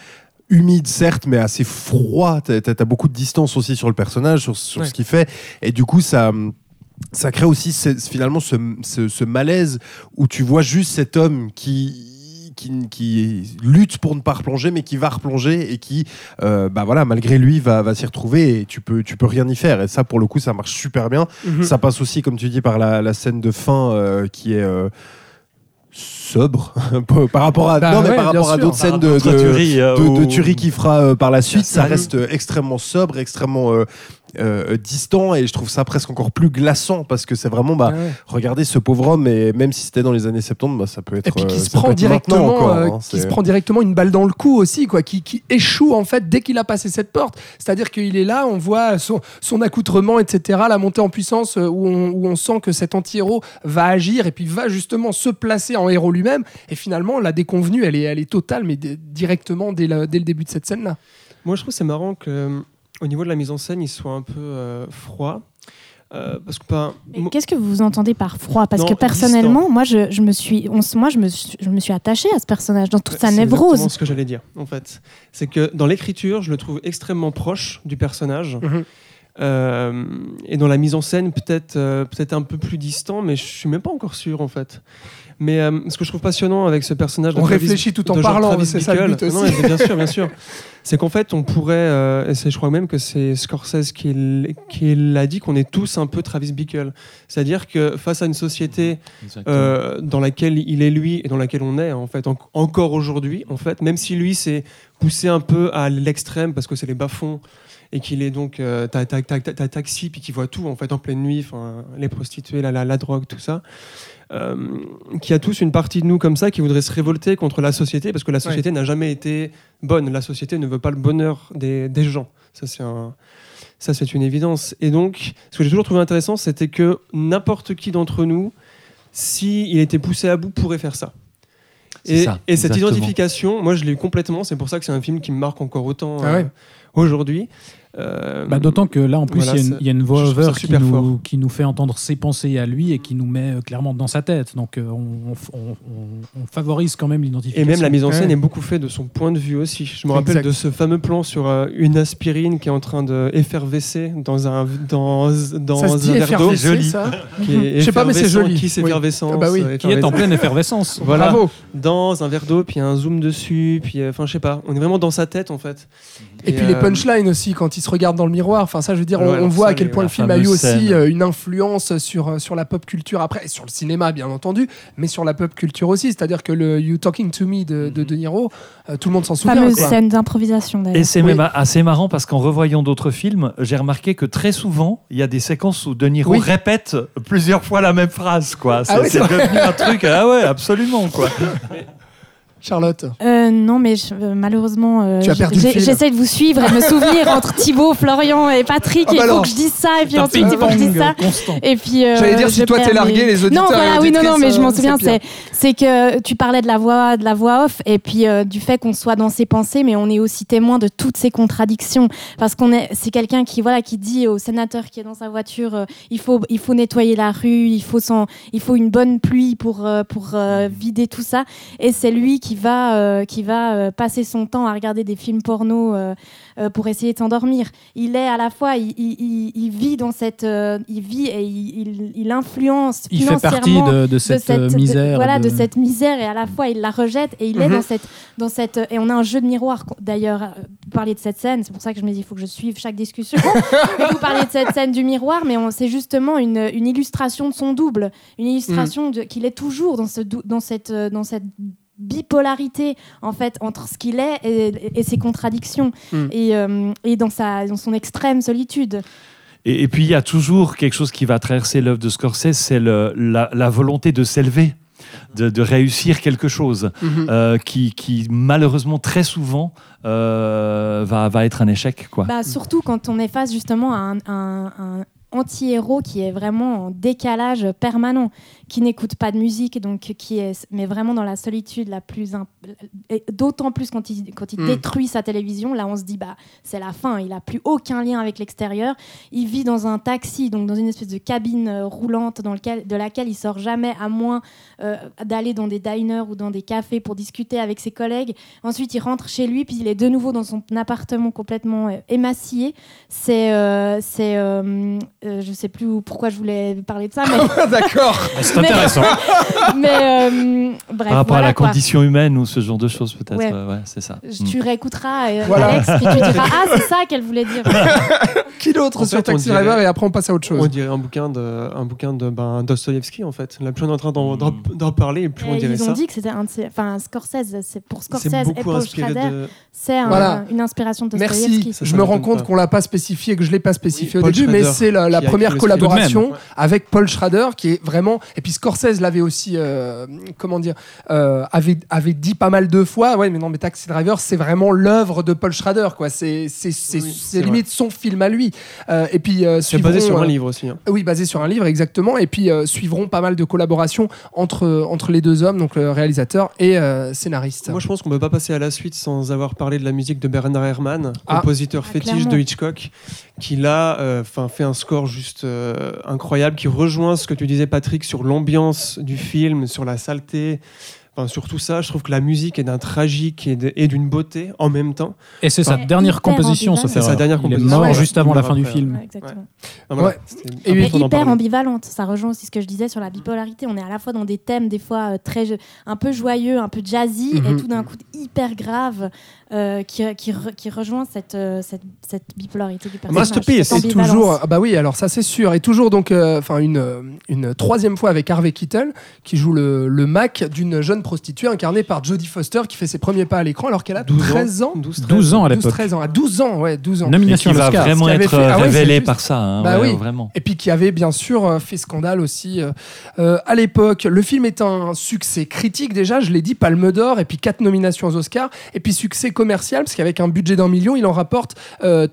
humide certes mais assez froid t'as as, beaucoup de distance aussi sur le personnage sur, sur Ouais. ce qu'il fait et du coup ça ça crée aussi ce- finalement ce, ce- ce malaise où tu vois juste cet homme qui qui, qui lutte pour ne pas replonger mais qui va replonger et qui euh, bah voilà malgré lui va, va s'y retrouver et tu peux tu peux rien y faire. Et ça pour le coup ça marche super bien. Ça passe aussi comme tu dis par la, la scène de fin euh, qui est euh, sobre <laughs> par rapport à Bah non mais ouais, par rapport à d'autres scènes de, tueries, euh, de- de qu'il fera euh, par la suite ça reste extrêmement sobre extrêmement euh, euh, distant et je trouve ça presque encore plus glaçant parce que c'est vraiment bah Ouais. regardez ce pauvre homme et même si c'était dans les années 70 bah, ça peut être Et puis qui euh, se prend directement, encore, euh, hein, qui se prend directement une balle dans le cou aussi, quoi, qui, qui échoue en fait dès qu'il a passé cette porte. C'est-à-dire qu'il est là, on voit son, son accoutrement, etc., la montée en puissance où on, où on sent que cet anti-héros va agir et puis va justement se placer en héros lui-même. Et finalement, la déconvenue, elle est, elle est totale, mais directement dès, la- dès le début de cette scène-là. Moi, je trouve que c'est marrant que, au niveau de la mise en scène, il soit un peu euh, froid. Euh, parce que pas. Mais Qu'est-ce que vous entendez par froid? Parce Non, que personnellement, moi, je, je me suis, on moi, je me, je me suis attachée à ce personnage dans toute sa C'est exactement névrose. ce que j'allais dire, en fait. C'est que dans l'écriture, je le trouve extrêmement proche du personnage. Mhm. Euh, et dans la mise en scène, peut-être euh, peut-être un peu plus distant, mais je suis même pas encore sûr, en fait. Mais euh, ce que je trouve passionnant avec ce personnage... de On Travis- réfléchit tout en de parlant, Travis c'est ça le but Non, aussi. mais bien sûr, bien sûr. <laughs> C'est qu'en fait, on pourrait, euh, et c'est- je crois même que c'est Scorsese qui, qui l'a dit, qu'on est tous un peu Travis Bickle. C'est-à-dire que face à une société euh, dans laquelle il est lui et dans laquelle on est en fait en- encore aujourd'hui en fait même si lui s'est poussé un peu à l'extrême parce que c'est les bas-fonds et qu'il est donc euh, t'as, taxi puis qu'il voit tout en fait en pleine nuit les prostituées la, la, la drogue tout ça euh, qui a tous une partie de nous comme ça qui voudrait se révolter contre la société parce que la société n'a jamais été bonne la société ne veut pas le bonheur des, des gens ça c'est un ça, c'est une évidence. Et donc, ce que j'ai toujours trouvé intéressant, c'était que n'importe qui d'entre nous, s'il était poussé à bout, pourrait faire ça. Et, ça, et cette identification, moi, je l'ai eu complètement. C'est pour ça que c'est un film qui me marque encore autant Ah euh, aujourd'hui. Euh, Bah, D'autant que là, en plus, voilà, il y a une- y, a voix-over qui, nous, qui nous fait entendre ses pensées à lui et qui nous met euh, clairement dans sa tête. Donc, euh, on, on- on- on favorise quand même Et l'identification. même la mise en scène Ouais. est beaucoup faite de son point de vue aussi. Je me rappelle Exact. de ce fameux plan sur euh, une aspirine qui est en train de effervescer dans un, dans, dans un verre d'eau. qui est <laughs> Je sais pas, mais c'est joli. Kiss Oui. effervescence, Ah bah oui. Qui est en effervescence. pleine effervescence. Voilà. Bravo. dans un verre d'eau, puis un zoom dessus, puis euh, enfin je sais pas, on est vraiment dans sa tête en fait. Et, puis les punchlines aussi, quand il se regarde dans le miroir. Enfin, ça, je veux dire, on, voit ça, à quel point le film a eu aussi scène. euh, une influence sur, euh, sur la pop culture après, et sur le cinéma, bien entendu, mais sur la pop culture aussi. C'est-à-dire que le You Talking to Me de, de De Niro, euh, tout le monde s'en souvient. Fameuse quoi. scène d'improvisation d'ailleurs. Et c'est Oui. même assez marrant parce qu'en revoyant d'autres films, j'ai remarqué que très souvent, il y a des séquences où De Niro Oui. répète plusieurs fois la même phrase. Quoi. C'est Ah oui, c'est vrai. devenu un truc. Ah ouais, absolument. Quoi. <laughs> Charlotte. Euh, non, mais je- euh, malheureusement, euh, j'essaie de vous suivre et de me souvenir <laughs> entre Thibaut, Florian et Patrick. Ah bah il faut que je dise ça, et puis ensuite il faut que je dise ça. constant. Et puis, euh, J'allais dire, si toi, t'es largué, les auditeurs Non, voilà, oui, non, non, mais je m'en souviens. C'est, que tu parlais de la voix, de la voix off, et puis euh, du fait qu'on soit dans ses pensées, mais on est aussi témoin de toutes ces contradictions, parce qu'on est, c'est quelqu'un qui, voilà, qui dit au sénateur qui est dans sa voiture, euh, il faut, il faut nettoyer la rue, il faut s'en- il faut une bonne pluie pour, euh, pour euh, vider tout ça, et c'est lui qui va, euh, qui va euh, passer son temps à regarder des films porno euh, euh, pour essayer de s'endormir. Il est à la fois, il, il- vit dans cette, euh, il vit et il, il- il influence Il fait partie financièrement de, de cette, euh, de- misère. voilà, de... de- cette misère et à la fois il la rejette et il est Mhm. dans cette, dans cette et on a un jeu de miroir d'ailleurs. Vous parliez de cette scène, c'est pour ça que je me dis il faut que je suive chaque discussion. <laughs> Vous parliez de cette scène du miroir, mais on- c'est justement une, une illustration de son double, une illustration de- qu'il est toujours dans ce dans cette dans cette bipolarité en fait entre ce qu'il est et, et ses contradictions Mhm. Mm. et, euh, et dans sa dans son extrême solitude. Et, et puis il y a toujours quelque chose qui va traverser l'œuvre de Scorsese, c'est le- la, la volonté de s'élever. De, de réussir quelque chose Mhm. euh, qui, qui, malheureusement très souvent euh, va, va être un échec quoi. Bah, surtout quand on est face justement à un, un- un anti-héros qui est vraiment en décalage permanent, qui n'écoute pas de musique, donc qui est mais vraiment dans la solitude la plus imp- d'autant plus quand il quand il Mm. détruit sa télévision, là on se dit bah c'est la fin, il a plus aucun lien avec l'extérieur, il vit dans un taxi donc dans une espèce de cabine euh, roulante dans lequel de laquelle il sort jamais à moins euh, d'aller dans des diners ou dans des cafés pour discuter avec ses collègues. Ensuite, il rentre chez lui, puis il est de nouveau dans son appartement complètement euh, émacié. C'est, euh, c'est, euh, euh, je sais plus pourquoi je voulais parler de ça, mais, <laughs> D'accord. C'est intéressant. <laughs> mais euh, bref. Par rapport à la quoi. condition humaine ou ce genre de choses, peut-être. Ouais. euh, ouais, c'est ça. Mm. Tu réécouteras, euh, Voilà. Alex, puis tu diras <laughs> Ah, c'est ça qu'elle voulait dire. <laughs> Qui d'autre sur fait, on Taxi dirait- Driver et après on passe à autre On chose. dirait un bouquin de, un bouquin de ben, Dostoïevski en fait. Là, plus on est en train d'en, d'en- d'en parler, et plus on Et dirait ils ont ça. dit que c'était un de ses. Enfin, Scorsese, c'est pour Scorsese C'est et beaucoup Paul inspiré Schrader, de. c'est un- Voilà. une inspiration de Merci. Ça, Je ça me rends compte qu'on l'a pas spécifié, que je l'ai pas spécifié au début, mais c'est la, première collaboration avec Paul Schrader, qui est vraiment. Et puis Scorsese l'avait aussi, euh, comment dire, euh, avait, avait dit pas mal de fois. Ouais, mais non, mais Taxi Driver, c'est vraiment l'œuvre de Paul Schrader, quoi. C'est c'est c'est Oui, limite son film à lui. Euh, et puis euh, C'est basé sur un euh, livre aussi. hein. Oui, basé sur un livre, exactement. Et puis euh, suivront pas mal de collaborations entre, entre les deux hommes, donc le réalisateur et euh, scénariste. Moi, je pense qu'on ne peut pas passer à la suite sans avoir parlé de la musique de Bernard Herrmann, Ah. compositeur Ah, fétiche clairement. de Hitchcock, qui là euh, 'fin, fait un score juste euh, incroyable, qui rejoint ce que tu disais, Patrick, sur l'ambiance du film, sur la saleté. Enfin, sur tout ça, je trouve que la musique est d'un tragique et d'une beauté en même temps. Et c'est sa dernière composition, sauf C'est sa dernière Il est composition. mort Ouais. juste avant la fin du film. Ouais, exactement. Voilà, Et hyper ambivalente. Ça rejoint aussi ce que je disais sur la bipolarité. On est à la fois dans des thèmes des fois euh, très un peu joyeux, un peu jazzy, Mhm. et tout d'un coup hyper grave euh, qui, qui, re- qui rejoint cette, euh, cette, cette bipolarité du personnage. Masterpiece, C'est toujours, ah bah oui, alors ça c'est sûr, et toujours donc, euh, enfin une, euh, une troisième fois avec Harvey Keitel qui joue le, le Mac d'une jeune prostituée incarnée par Jodie Foster qui fait ses premiers pas à l'écran alors qu'elle a 12 ans. 13 ans. 12, 12 ans à 12, l'époque. 13 ans, à 12 ans, ouais, 12 ans. Et Nomination qui à va l'Oscar. vraiment qui avait être fait- ah ouais, révélé c'est juste- par ça. hein, Bah ouais, oui. Vraiment. Et puis qui avait bien sûr fait scandale aussi euh, à l'époque. Le film est un succès critique déjà, je l'ai dit, Palme d'Or, et puis quatre nominations aux Oscars, et puis succès parce qu'avec un budget d'un million, il en rapporte euh,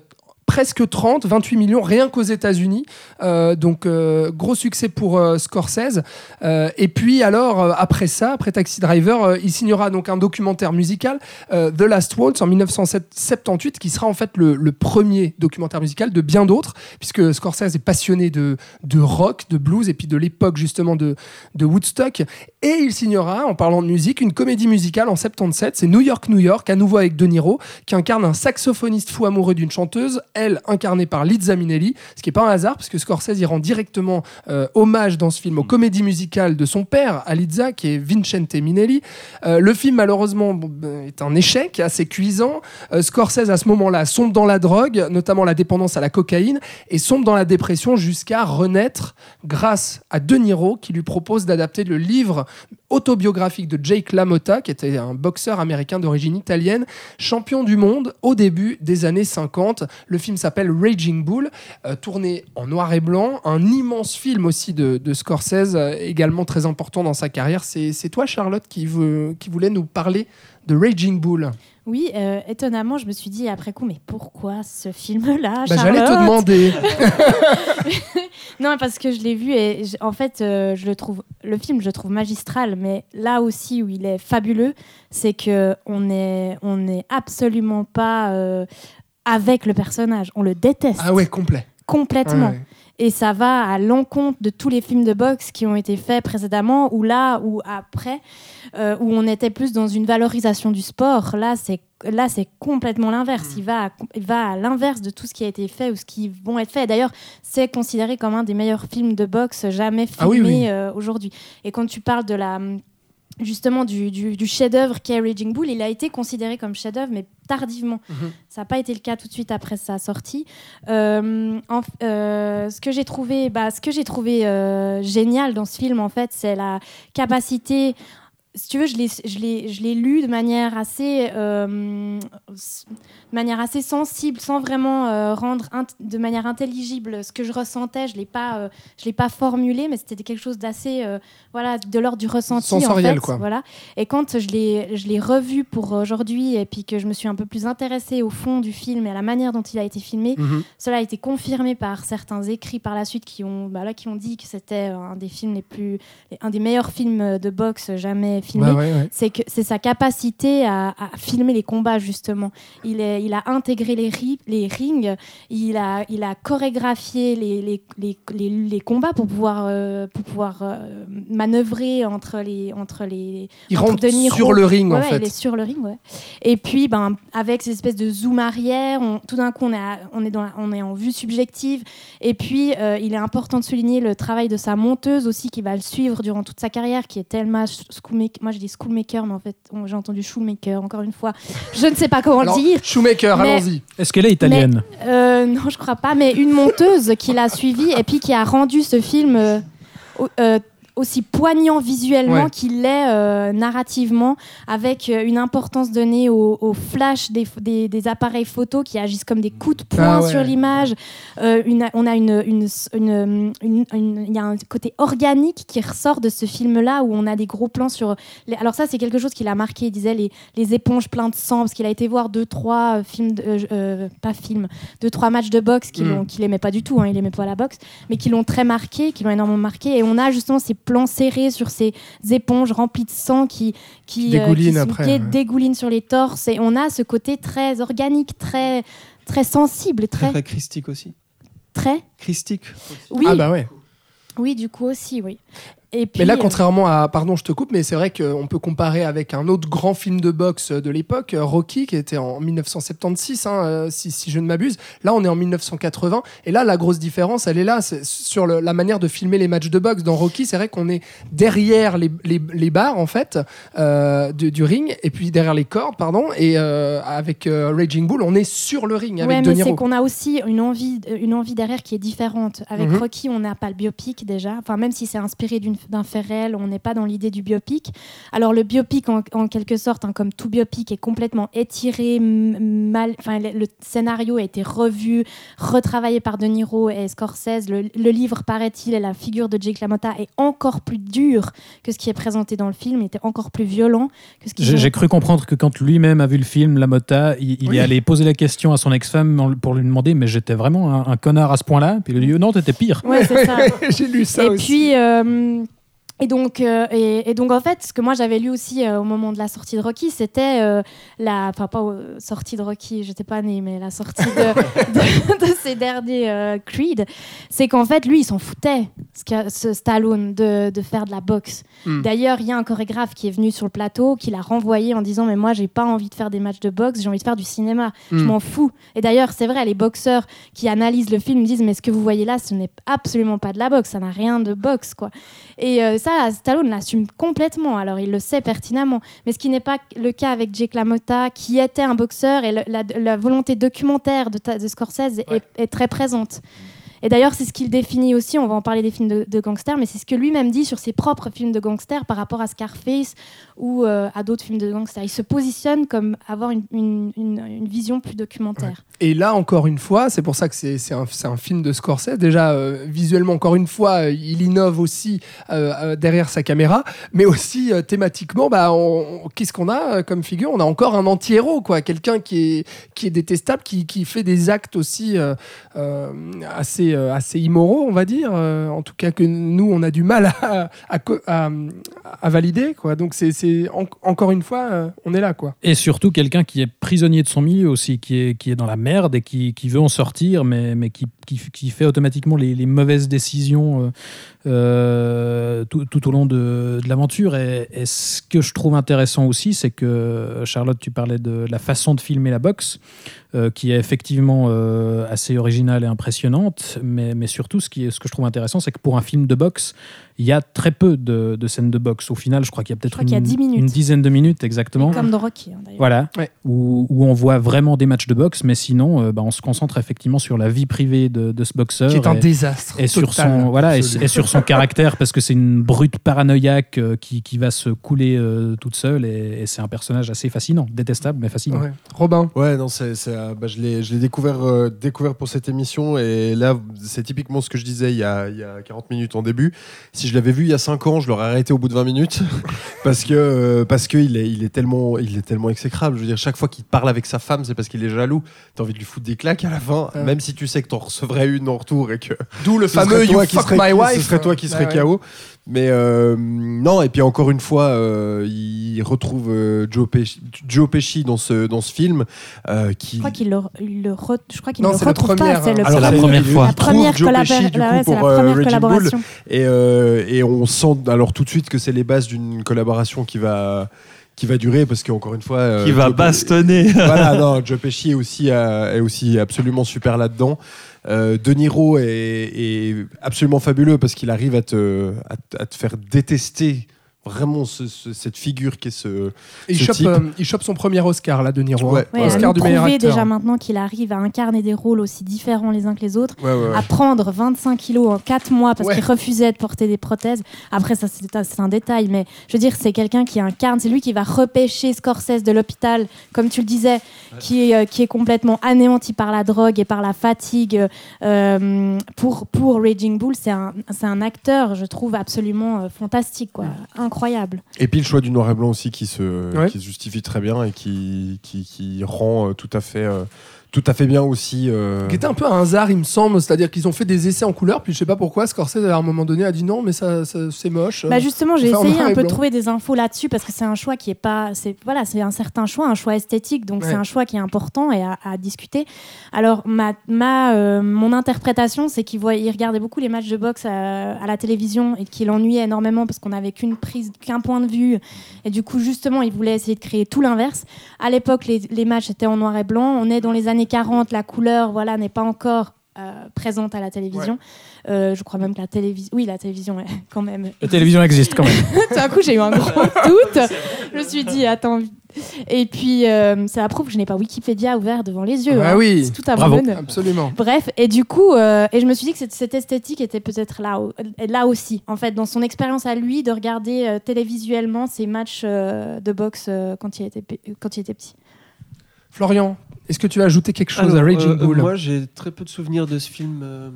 presque 30, 28 millions rien qu'aux États-Unis. Euh, donc euh, gros succès pour euh, Scorsese. Et puis alors après ça, après Taxi Driver, il signera donc un documentaire musical, The Last Waltz en 1978, qui sera en fait le, premier documentaire musical de bien d'autres, puisque Scorsese est passionné de, rock, de blues et puis de l'époque justement de, de Woodstock. Et il signera, en parlant de musique, une comédie musicale en 77. C'est New York, New York, à nouveau avec De Niro, qui incarne un saxophoniste fou amoureux d'une chanteuse, elle incarnée par Liza Minnelli, ce qui n'est pas un hasard, parce que Scorsese y rend directement euh, hommage dans ce film aux comédies musicales de son père, à Liza, qui est Vincente Minnelli. Euh, le film, malheureusement, ben, est un échec assez cuisant. Euh, Scorsese, à ce moment-là, sombre dans la drogue, notamment la dépendance à la cocaïne, et sombre dans la dépression jusqu'à renaître grâce à De Niro, qui lui propose d'adapter le livre autobiographique de Jake LaMotta, qui était un boxeur américain d'origine italienne, champion du monde au début des années 50. Le film s'appelle Raging Bull, euh, tourné en noir et blanc, un immense film aussi de, de Scorsese, euh, également très important dans sa carrière. C'est toi, Charlotte, qui, veut, qui voulait nous parler de Raging Bull. Oui, euh, étonnamment, je me suis dit après coup, mais pourquoi ce film-là Bah, J'allais te demander. <laughs> Non, parce que je l'ai vu et en fait, euh, je le trouve, le film, je le trouve magistral. Mais là aussi où il est fabuleux, c'est que on est, on est absolument pas euh, avec le personnage. On le déteste Ah ouais, complet. complètement. Ouais. Et ça va à l'encontre de tous les films de boxe qui ont été faits précédemment, ou là, ou après, euh, où on était plus dans une valorisation du sport. Là, c'est là, c'est complètement l'inverse. Il va, à, il va à l'inverse de tout ce qui a été fait ou ce qui vont être fait. D'ailleurs, c'est considéré comme un des meilleurs films de boxe jamais filmés Ah oui, oui. euh, aujourd'hui. Et quand tu parles de la justement du, du, du chef-d'œuvre qu'est Raging Bull, il a été considéré comme chef-d'œuvre, mais tardivement. Mhm. Ça n'a pas été le cas tout de suite après sa sortie. Euh, en- euh, ce que j'ai trouvé, bah, ce que j'ai trouvé euh, génial dans ce film, en fait, c'est la capacité. Si tu veux, je l'ai, je l'ai, je l'ai lu de manière assez, euh, de manière assez sensible, sans vraiment euh, rendre de manière intelligible ce que je ressentais. Je l'ai pas, euh, je l'ai pas formulé, mais c'était quelque chose d'assez, euh, voilà, de l'ordre du ressenti. Sensoriel, en fait, quoi. Voilà. Et quand je l'ai, je l'ai revu pour aujourd'hui, et puis que je me suis un peu plus intéressée au fond du film et à la manière dont il a été filmé, Mhm. cela a été confirmé par certains écrits par la suite qui ont, bah là, qui ont dit que c'était un des films les plus, un des meilleurs films de boxe jamais jamais filmé. Bah ouais, ouais. C'est que c'est sa capacité à, à filmer les combats justement. Il, est, il a intégré les, ri- les rings, il a, il a chorégraphié les, les, les, les, combats pour pouvoir, euh, pour pouvoir euh, manœuvrer entre les, entre les. Il entre rentre sur le ring, en Ouais, fait. Il est sur le ring, ouais. Et puis, ben, avec ces espèces de zoom arrière, on- tout d'un coup, on est, à- on, est dans la- on est en vue subjective. Et puis, euh, il est important de souligner le travail de sa monteuse aussi, qui va le suivre durant toute sa carrière, qui est Thelma Schoolmaker. Moi, je dis Schoolmaker, mais en fait, j'ai entendu Shoemaker, encore une fois. Je ne sais pas comment Alors, le dire. Shoemaker, Mais- allons-y. Est-ce qu'elle est italienne Euh, non, je crois pas, mais une monteuse qui l'a suivi et puis qui a rendu ce film euh, au- euh, aussi poignant visuellement Ouais. qu'il l'est euh, narrativement, avec euh, une importance donnée au, au flash des, des- des appareils photo qui agissent comme des coups de poing Ah ouais. sur l'image. Euh, on a une, une, y a un côté organique qui ressort de ce film-là où on a des gros plans sur. les- alors ça, c'est quelque chose qui l'a marqué. Il disait les, les éponges pleines de sang parce qu'il a été voir deux trois euh, films, de- euh, pas films, deux trois matchs de boxe qu'il Mm. qu'il aimait pas du tout. Hein, il aimait pas la boxe, mais qui l'ont très marqué, qui l'ont énormément marqué. Et on a justement ces plans serrés sur ces éponges remplies de sang qui qui, euh, Dégoulinent qui après, ouais. dégoulinent sur les torses. Et on a ce côté très organique, très très sensible, Très, très christique aussi. très. Christique. Oui, Ah bah ouais. oui, du coup aussi, oui. Et puis, Mais là, euh, contrairement à, pardon, je te coupe, mais c'est vrai qu'on peut comparer avec un autre grand film de boxe de l'époque, euh, Rocky, qui était en 1976, hein, euh, si, si je ne m'abuse. Là, on est en 1980, et là, la grosse différence, elle est là, c'est sur le- la manière de filmer les matchs de boxe. Dans Rocky, c'est vrai qu'on est derrière les, les, les barres, en fait, euh, du, du ring, et puis derrière les cordes, pardon, et euh, avec euh, Raging Bull, on est sur le ring avec ouais, De mais c'est qu'on a aussi une envie, une envie derrière qui est différente. Avec Mhm. Rocky, on n'a pas le biopic déjà. Enfin, même si c'est inspiré d'une- d'un fait réel, on n'est pas dans l'idée du biopic. Alors le biopic, en, en quelque sorte, hein, comme tout biopic, est complètement étiré, mal. Enfin, le, le scénario a été revu, retravaillé par De Niro et Scorsese. Le, le livre, paraît-il, et la figure de Jake LaMotta est encore plus dur que ce qui est présenté dans le film. Il était encore plus violent que ce qu'ils J'ai cru comprendre que quand lui-même a vu le film, La Motta, il, il Oui. est allé poser la question à son ex-femme pour lui demander Mais j'étais vraiment un, un connard à ce point-là? Puis il lui a dit Non, t'étais pire. Ouais, c'est ça. <laughs> J'ai lu ça et aussi. puis euh, et donc euh, et, et donc en fait ce que moi j'avais lu aussi euh, au moment de la sortie de Rocky c'était euh, la enfin pas sortie de Rocky j'étais pas née mais la sortie de, <laughs> de, de ces derniers Creed c'est qu'en fait lui il s'en foutait ce, ce Stallone de, de faire de la boxe Hmm. d'ailleurs il y a un chorégraphe qui est venu sur le plateau qui l'a renvoyé en disant mais moi j'ai pas envie de faire des matchs de boxe j'ai envie de faire du cinéma. Je Hmm. m'en fous. Et d'ailleurs c'est vrai les boxeurs qui analysent le film disent mais ce que vous voyez là ce n'est absolument pas de la boxe ça n'a rien de boxe quoi. Et euh, ça Stallone l'assume complètement alors il le sait pertinemment. Mais ce qui n'est pas le cas avec Jake LaMotta qui était un boxeur et le- la, la volonté documentaire de, ta- de Scorsese est, est très présente et d'ailleurs, c'est ce qu'il définit aussi, on va en parler des films de, gangsters, mais c'est ce que lui-même dit sur ses propres films de gangsters par rapport à Scarface ou euh, à d'autres films de gangsters. Il se positionne comme avoir une, vision plus documentaire. Et là, encore une fois, c'est pour ça que c'est un, film de Scorsese. Déjà, euh, visuellement, encore une fois, euh, il innove aussi derrière sa caméra, mais aussi thématiquement, bah, qu'est-ce qu'on a comme figure? On a encore un anti-héros, quoi. Quelqu'un qui est, détestable, qui, fait des actes aussi euh, assez, euh, assez immoraux, on va dire. euh, en tout cas, que nous, on a du mal à, valider, quoi. Donc, c'est c'est en- encore une fois, euh, on est là, quoi. Et surtout quelqu'un qui est prisonnier de son milieu aussi, qui est, dans la merde et qui, veut en sortir, mais, qui, fait automatiquement les, mauvaises décisions tout, au long de, de l'aventure. Et, et ce que je trouve intéressant aussi, c'est que, Charlotte, tu parlais de la façon de filmer la boxe, euh, qui est effectivement euh, assez originale et impressionnante, mais, mais surtout, ce, qui est, ce que je trouve intéressant, c'est que pour un film de boxe, il y a très peu de, de scènes de boxe. Au final, je crois qu'il y a peut-être une, 10 minutes. une dizaine de minutes exactement. Comme dans Rocky, hein, d'ailleurs. Voilà, Ouais. où, où on voit vraiment des matchs de boxe, mais sinon, euh, bah, on se concentre effectivement sur la vie privée de, de ce boxeur. Qui est un et, désastre. et sur son voilà et, et sur son caractère parce que c'est une brute paranoïaque euh, qui, qui va se couler euh, toute seule et, et c'est un personnage assez fascinant détestable mais fascinant Ouais. Robin. Ouais, non, c'est, c'est, euh, bah, je l'ai, je l'ai découvert, euh, découvert pour cette émission et là, c'est typiquement ce que je disais il y a, il y a 40 minutes en début. Si je l'avais vu il y a 5 ans, je l'aurais arrêté au bout de 20 minutes <laughs> parce que euh, parce que il est, il est tellement, il est tellement exécrable. Je veux dire, chaque fois qu'il parle avec sa femme, c'est parce qu'il est jaloux. T'as envie de lui foutre des claques à la fin, Ouais. même si tu sais que t'en recevrais une en retour et que D'où le <laughs> fameux You toi qui fuck serais- my <laughs> wife. Ce serait toi qui serais Ouais, ouais. KO. Mais euh, non, et puis encore une fois, euh, il retrouve euh, Joe, Pesci, Joe Pesci dans ce, dans ce film. euh, qui... Je crois qu'il le, le re- je crois qu'il Non, ne le c'est retrouve première, pas. C'est hein. le Alors, la première fois. la première, Pesci, coup, c'est la euh, collaboration. Et, euh, et on sent alors tout de suite que c'est les bases d'une collaboration qui va, qui va durer parce qu'encore une fois. euh, Qui va Joe Pe- bastonner. <laughs> voilà, non, Joe Pesci est aussi, euh, est aussi absolument super là-dedans. Euh, de Niro est, est absolument fabuleux parce qu'il arrive à te, à, te- à te faire détester vraiment ce- ce- cette figure qui est ce. Et il, ce chope, type. euh, il chope son premier Oscar, là, de Niro. Ouais. hein. Ouais, Oscar du meilleur acteur. déjà maintenant qu'il arrive à incarner des rôles aussi différents les uns que les autres, Ouais, ouais, ouais. à prendre 25 kilos en 4 mois parce Ouais. qu'il refusait de porter des prothèses. Après, ça, c'est un, détail, mais je veux dire, c'est quelqu'un qui incarne, c'est lui qui va repêcher Scorsese de l'hôpital, comme tu le disais, qui, est, euh, qui est complètement anéanti par la drogue et par la fatigue. Euh, pour, pour Raging Bull, c'est un, c'est un acteur, je trouve, absolument euh, fantastique, quoi. incroyable. Et puis le choix du noir et blanc aussi qui se, Ouais. qui se justifie très bien et qui, qui, qui rend euh, tout à fait, euh, tout à fait bien aussi. euh, Qui était un peu un hasard, il me semble. C'est-à-dire qu'ils ont fait des essais en couleur, puis je sais pas pourquoi, Scorsese, à un moment donné, a dit non, mais ça, ça- c'est moche. Bah justement, j'ai essayé un peu de trouver des infos là-dessus parce que c'est un choix qui est pas, c'est voilà, c'est un certain choix, un choix esthétique, donc Ouais. c'est un choix qui est important et à, à discuter. Alors ma, ma euh, mon interprétation, c'est qu'il il regardait beaucoup les matchs de boxe à, à la télévision et qu'il ennuyait énormément parce qu'on avait qu'une prise, qu'un point de vue et du coup justement, il voulait essayer de créer tout l'inverse. À l'époque, les, les matchs étaient en noir et blanc. On est dans les années 40, la couleur, voilà, n'est pas encore euh, présente à la télévision. Euh, je crois même que la télévision, oui, la télévision, est <laughs> quand même. La télévision existe quand même. <laughs> Tout d'un coup, j'ai eu un gros <laughs> doute. Je me suis dit, attends. Et puis, euh, ça prouve que je n'ai pas Wikipédia ouvert devant les yeux. Ah hein. oui. C'est tout à Bravo. Absolument. Bref, et du coup, euh, et je me suis dit que cette, cette esthétique était peut-être là, là aussi, en fait, dans son expérience à lui de regarder euh, télévisuellement ses matchs euh, de boxe euh, quand, il était, quand il était petit. Florian, est-ce que tu as ajouté quelque chose à Raging euh, Bull Moi, j'ai très peu de souvenirs de ce film. euh,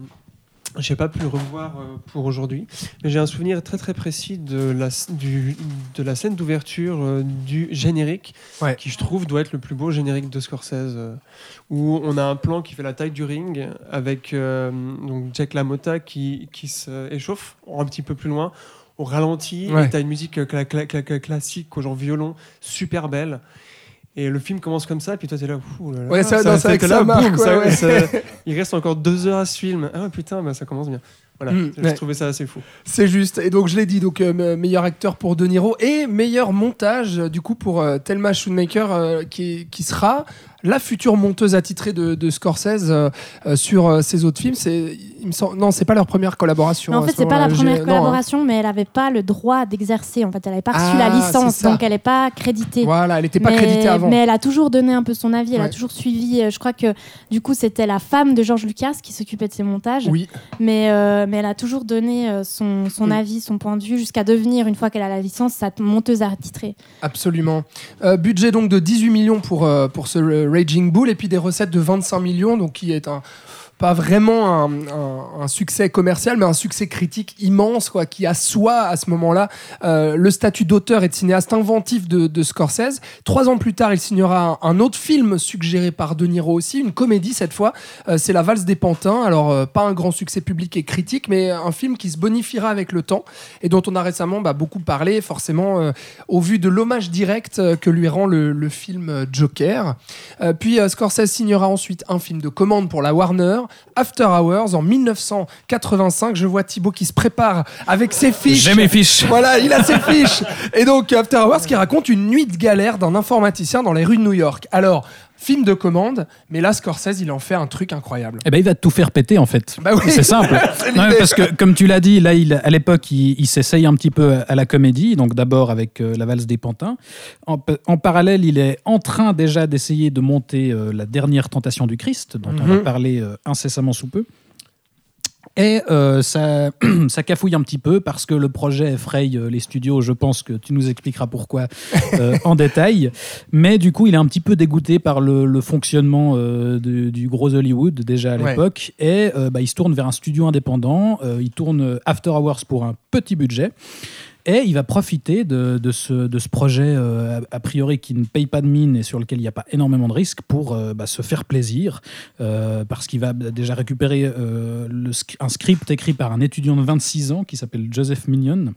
j'ai pas pu le revoir euh, pour aujourd'hui, mais j'ai un souvenir très très précis de la, s- du, de la scène d'ouverture du générique, Ouais. qui je trouve doit être le plus beau générique de Scorsese, où on a un plan qui fait la taille du ring avec euh, donc Jack LaMotta qui, qui se échauffe un petit peu plus loin au ralenti. Ouais. Et t'as une musique cla- cla- cla- cla- classique, genre violon, super belle. Et le film commence comme ça, puis toi t'es là, ouh là là, Ouais, ça- t'es que ça marque, boum, ouais, ouais. ça- <laughs> il reste encore deux heures à ce film. Ah putain, bah, ça commence bien. Voilà, Mm, j'ai ouais. trouvé ça assez fou. C'est juste. Et donc, je l'ai dit, donc euh, me- meilleur acteur pour De Niro et meilleur montage, du coup, pour euh, Thelma Schoonmaker, euh, qui, qui sera la future monteuse attitrée de, de Scorsese euh, euh, sur euh, ses autres films. C'est, il me semble, non, c'est pas leur première collaboration. Mais en fait, ce c'est pas la première non, hein. collaboration, mais elle n'avait pas le droit d'exercer. En fait, elle n'avait pas reçu Ah, la licence, c'est ça. donc elle n'est pas créditée. Voilà, elle n'était pas mais, créditée avant. mais elle a toujours donné un peu son avis, elle Ouais. a toujours suivi. Je crois que du coup, c'était la femme de George Lucas qui s'occupait de ses montages. Oui, Mais, euh, mais elle a toujours donné son, son Mm. avis, son point de vue, jusqu'à devenir, une fois qu'elle a la licence, sa monteuse attitrée. absolument. Euh, budget donc de 18 millions pour, pour ce Raging Bull et puis des recettes de 25 millions, donc qui est un pas vraiment un, succès commercial, mais un succès critique immense, quoi, qui assoit à ce moment-là euh, le statut d'auteur et de cinéaste inventif de, Scorsese. Trois ans plus tard, il signera un, autre film suggéré par De Niro aussi, une comédie cette fois. Euh, c'est La Valse des Pantins. Alors, euh, pas un grand succès public et critique, mais un film qui se bonifiera avec le temps et dont on a récemment bah, beaucoup parlé, forcément, au vu de l'hommage direct que lui rend le, film Joker. Puis Scorsese signera ensuite un film de commande pour la Warner, After Hours, en 1985. Je vois Thibaut qui se prépare avec ses fiches. J'ai mes fiches. Voilà, il a ses fiches. Et donc, After Hours qui raconte une nuit de galère d'un informaticien dans les rues de New York. Alors, film de commande, mais là, Scorsese, il en fait un truc incroyable. Eh ben, il va tout faire péter en fait. Bah oui. C'est simple. <laughs> Non, parce que comme tu l'as dit, là, il, à l'époque, il, il s'essaye un petit peu à la comédie. Donc d'abord avec euh, la valse des pantins. En, pa- en parallèle, il est en train déjà d'essayer de monter euh, la dernière tentation du Christ, dont on va Mhm. parler euh, incessamment sous peu. Et euh, ça, <clears throat> ça cafouille un petit peu parce que le projet effraie euh, les studios. Je pense que tu nous expliqueras pourquoi euh, <laughs> en détail. Mais du coup, il est un petit peu dégoûté par le, le fonctionnement euh, du gros Hollywood déjà à Ouais. l'époque. Et bah, il se tourne vers un studio indépendant. Il tourne After Hours pour un petit budget. Et il va profiter de, ce, projet, euh, a, priori, qui ne paye pas de mine et sur lequel il n'y a pas énormément de risques, pour euh, bah, se faire plaisir, euh, parce qu'il va déjà récupérer un script écrit par un étudiant de 26 ans qui s'appelle Joseph Minion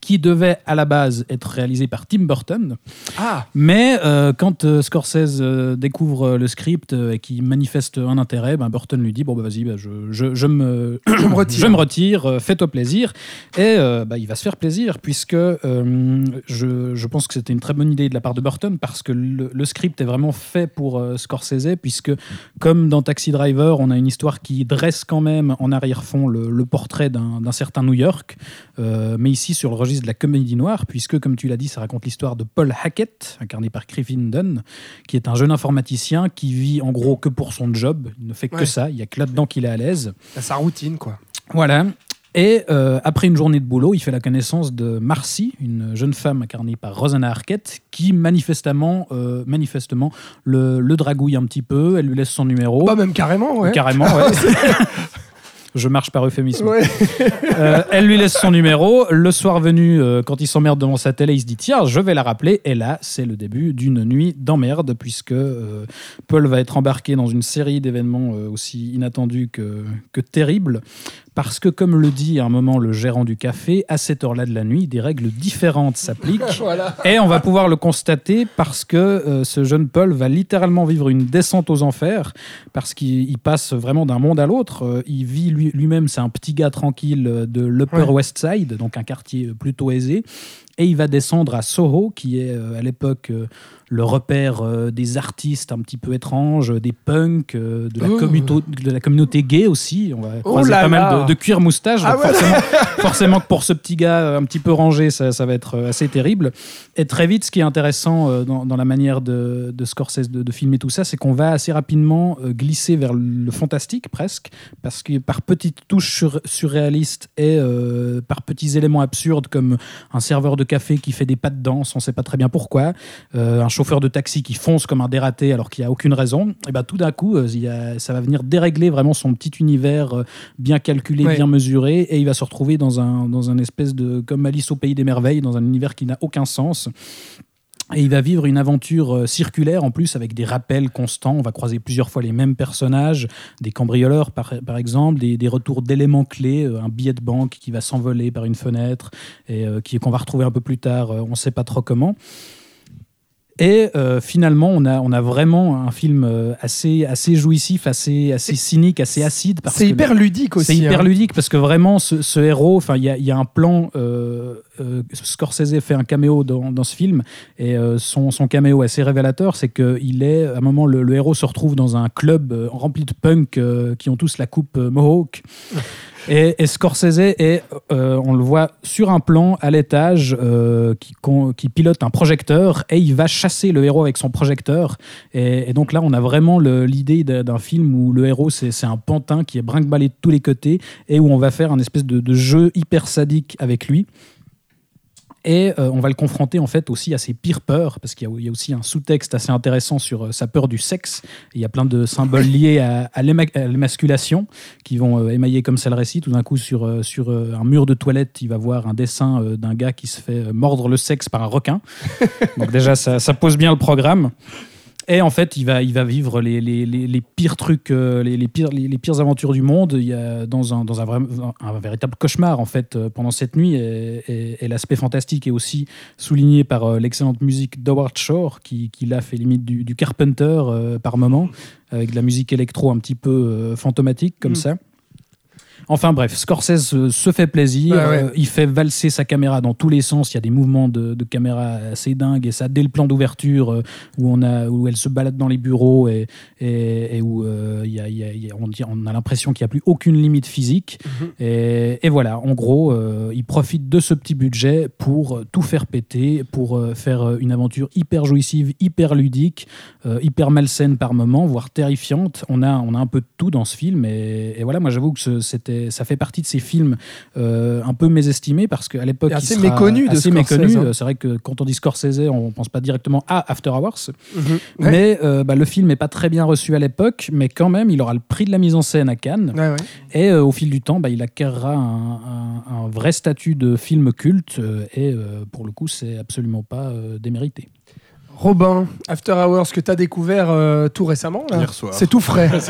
qui devait à la base être réalisé par Tim Burton. Ah, Mais euh, quand euh, Scorsese euh, découvre le script et qu'il manifeste un intérêt, ben, Burton lui dit Bon, bah, vas-y, bah, je, je, je me, je me <coughs> retire. je me retire, fais-toi plaisir. Et bah, il va se faire plaisir, puisque je, pense que c'était une très bonne idée de la part de Burton, parce que le, le script est vraiment fait pour Scorsese, puisque comme dans Taxi Driver, on a une histoire qui dresse quand même en arrière-fond le, le portrait d'un certain New York, mais ici sur le registre de la comédie noire, puisque, comme tu l'as dit, ça raconte l'histoire de Paul Hackett, incarné par Griffin Dunn, qui est un jeune informaticien qui vit en gros que pour son job. Il ne fait que Ouais. ça, il n'y a que là-dedans qu'il est à l'aise. Sa routine, quoi. Voilà. Et euh, après une journée de boulot, il fait la connaissance de Marcy, une jeune femme incarnée par Rosanna Arquette, qui manifestement, euh, manifestement le, le dragouille un petit peu. Elle lui laisse son numéro. Bah, même carrément, ouais. Carrément, ouais. <laughs> <laughs> Je marche par euphémisme. Ouais. <laughs> Euh, elle lui laisse son numéro. Le soir venu, euh, quand il s'emmerde devant sa télé, il se dit Tiens, je vais la rappeler. Et là, c'est le début d'une nuit d'emmerde, puisque euh, Paul va être embarqué dans une série d'événements aussi inattendus que, que terribles. Parce que, comme le dit à un moment le gérant du café, à cette heure-là de la nuit, des règles différentes s'appliquent. <laughs> Voilà. Et on va pouvoir le constater parce que euh, ce jeune Paul va littéralement vivre une descente aux enfers, parce qu'il il passe vraiment d'un monde à l'autre. Euh, il vit lui- lui-même, c'est un petit gars tranquille euh, de l'Upper Ouais. West Side, donc un quartier plutôt aisé. Et il va descendre à Soho, qui est euh, à l'époque euh, le repère euh, des artistes un petit peu étranges, des punks, de, la Oh. communauté, de la communauté gay aussi. On va Oh croiser pas là. mal de, de cuir moustache. Ah ouais. forcément, <laughs> forcément que pour ce petit gars un petit peu rangé, ça, ça va être assez terrible. Et très vite, ce qui est intéressant dans, dans la manière de, de Scorsese de, de filmer tout ça, c'est qu'on va assez rapidement glisser vers le fantastique presque, parce que par petites touches sur- surréalistes et euh, par petits éléments absurdes comme un serveur de café qui fait des pas de danse, on ne sait pas très bien pourquoi, euh, un chauffeur de taxi qui fonce comme un dératé alors qu'il n'y a aucune raison, et ben tout d'un coup, euh, il y a- ça va venir dérégler vraiment son petit univers euh, bien calculé, Ouais. bien mesuré, et il va se retrouver dans un, dans un espèce de, comme Alice au pays des merveilles, dans un univers qui n'a aucun sens. Et il va vivre une aventure euh, circulaire en plus avec des rappels constants. On va croiser plusieurs fois les mêmes personnages, des cambrioleurs par, exemple, des, retours d'éléments clés, euh, un billet de banque qui va s'envoler par une fenêtre et euh, qu'on va retrouver un peu plus tard, on ne sait pas trop comment. Et euh, finalement, on a, on a vraiment un film euh, assez, assez jouissif, assez, assez cynique, assez acide. C'est hyper le- ludique aussi. c'est hyper hein. ludique parce que vraiment, ce, ce héros, il y a, y a un plan. Euh, euh, Scorsese fait un caméo dans, dans ce film et son, son caméo assez révélateur, c'est que il est à un moment le, le héros se retrouve dans un club rempli de punks qui ont tous la coupe mohawk. Et, Scorsese est, euh, on le voit sur un plan à l'étage euh, qui, pilote un projecteur et il va chasser le héros avec son projecteur. Et, donc là, on a vraiment l'idée d'un film où le héros, c'est un pantin qui est brinque-ballé de tous les côtés et où on va faire un espèce de jeu hyper sadique avec lui. Et euh, on va le confronter en fait aussi à ses pires peurs, parce qu'il y, a- il y a aussi un sous-texte assez intéressant sur euh, sa peur du sexe. Et il y a plein de symboles liés à, à l'éma- à l'émasculation qui vont euh, émailler comme ça le récit. Tout d'un coup, sur, sur un mur de toilette, il va voir un dessin d'un gars qui se fait mordre le sexe par un requin. <laughs> Donc déjà, ça, ça pose bien le programme. Et en fait, il va, il va vivre les, les, les, les pires trucs, euh, les, les pires, les, pires aventures du monde. Il y a dans un, dans un, vrai- un véritable cauchemar en fait euh, pendant cette nuit. Et, et- et l'aspect fantastique est aussi souligné par euh, l'excellente musique d'Howard Shore, qui, qui là fait limite du, du Carpenter euh, par moment, avec de la musique électro un petit peu euh, fantomatique comme Mm. ça. Enfin bref, Scorsese se fait plaisir, ouais. euh, il fait valser sa caméra dans tous les sens, il y a des mouvements de, de caméra assez dingues et ça dès le plan d'ouverture euh, où, on a, où elle se balade dans les bureaux et, et, et où euh, il y a- il y a- il y a- on, a l'impression qu'il n'y a plus aucune limite physique. Mhm. Et, et voilà, en gros, euh, il profite de ce petit budget pour tout faire péter, pour faire une aventure hyper jouissive, hyper ludique, hyper malsaine par moments, voire terrifiante. On a, on a un peu de tout dans ce film. Et, voilà, moi j'avoue que c'était c'est, ça fait partie de ces films euh, un peu mésestimés parce qu'à l'époque, il assez sera méconnu de assez Scorsese, méconnu. hein. C'est vrai que quand on dit Scorsese, on pense pas directement à After Hours. Mhm. Ouais. Mais euh, bah, le film n'est pas très bien reçu à l'époque, mais quand même, il aura le prix de la mise en scène à Cannes. Ouais, ouais. Et euh, au fil du temps, bah, il acquérera un, un- un vrai statut de film culte. euh, et euh, pour le coup, c'est absolument pas euh, démérité. Robin, After Hours, que tu as découvert euh, tout récemment. là. Hier soir. C'est tout frais. <laughs>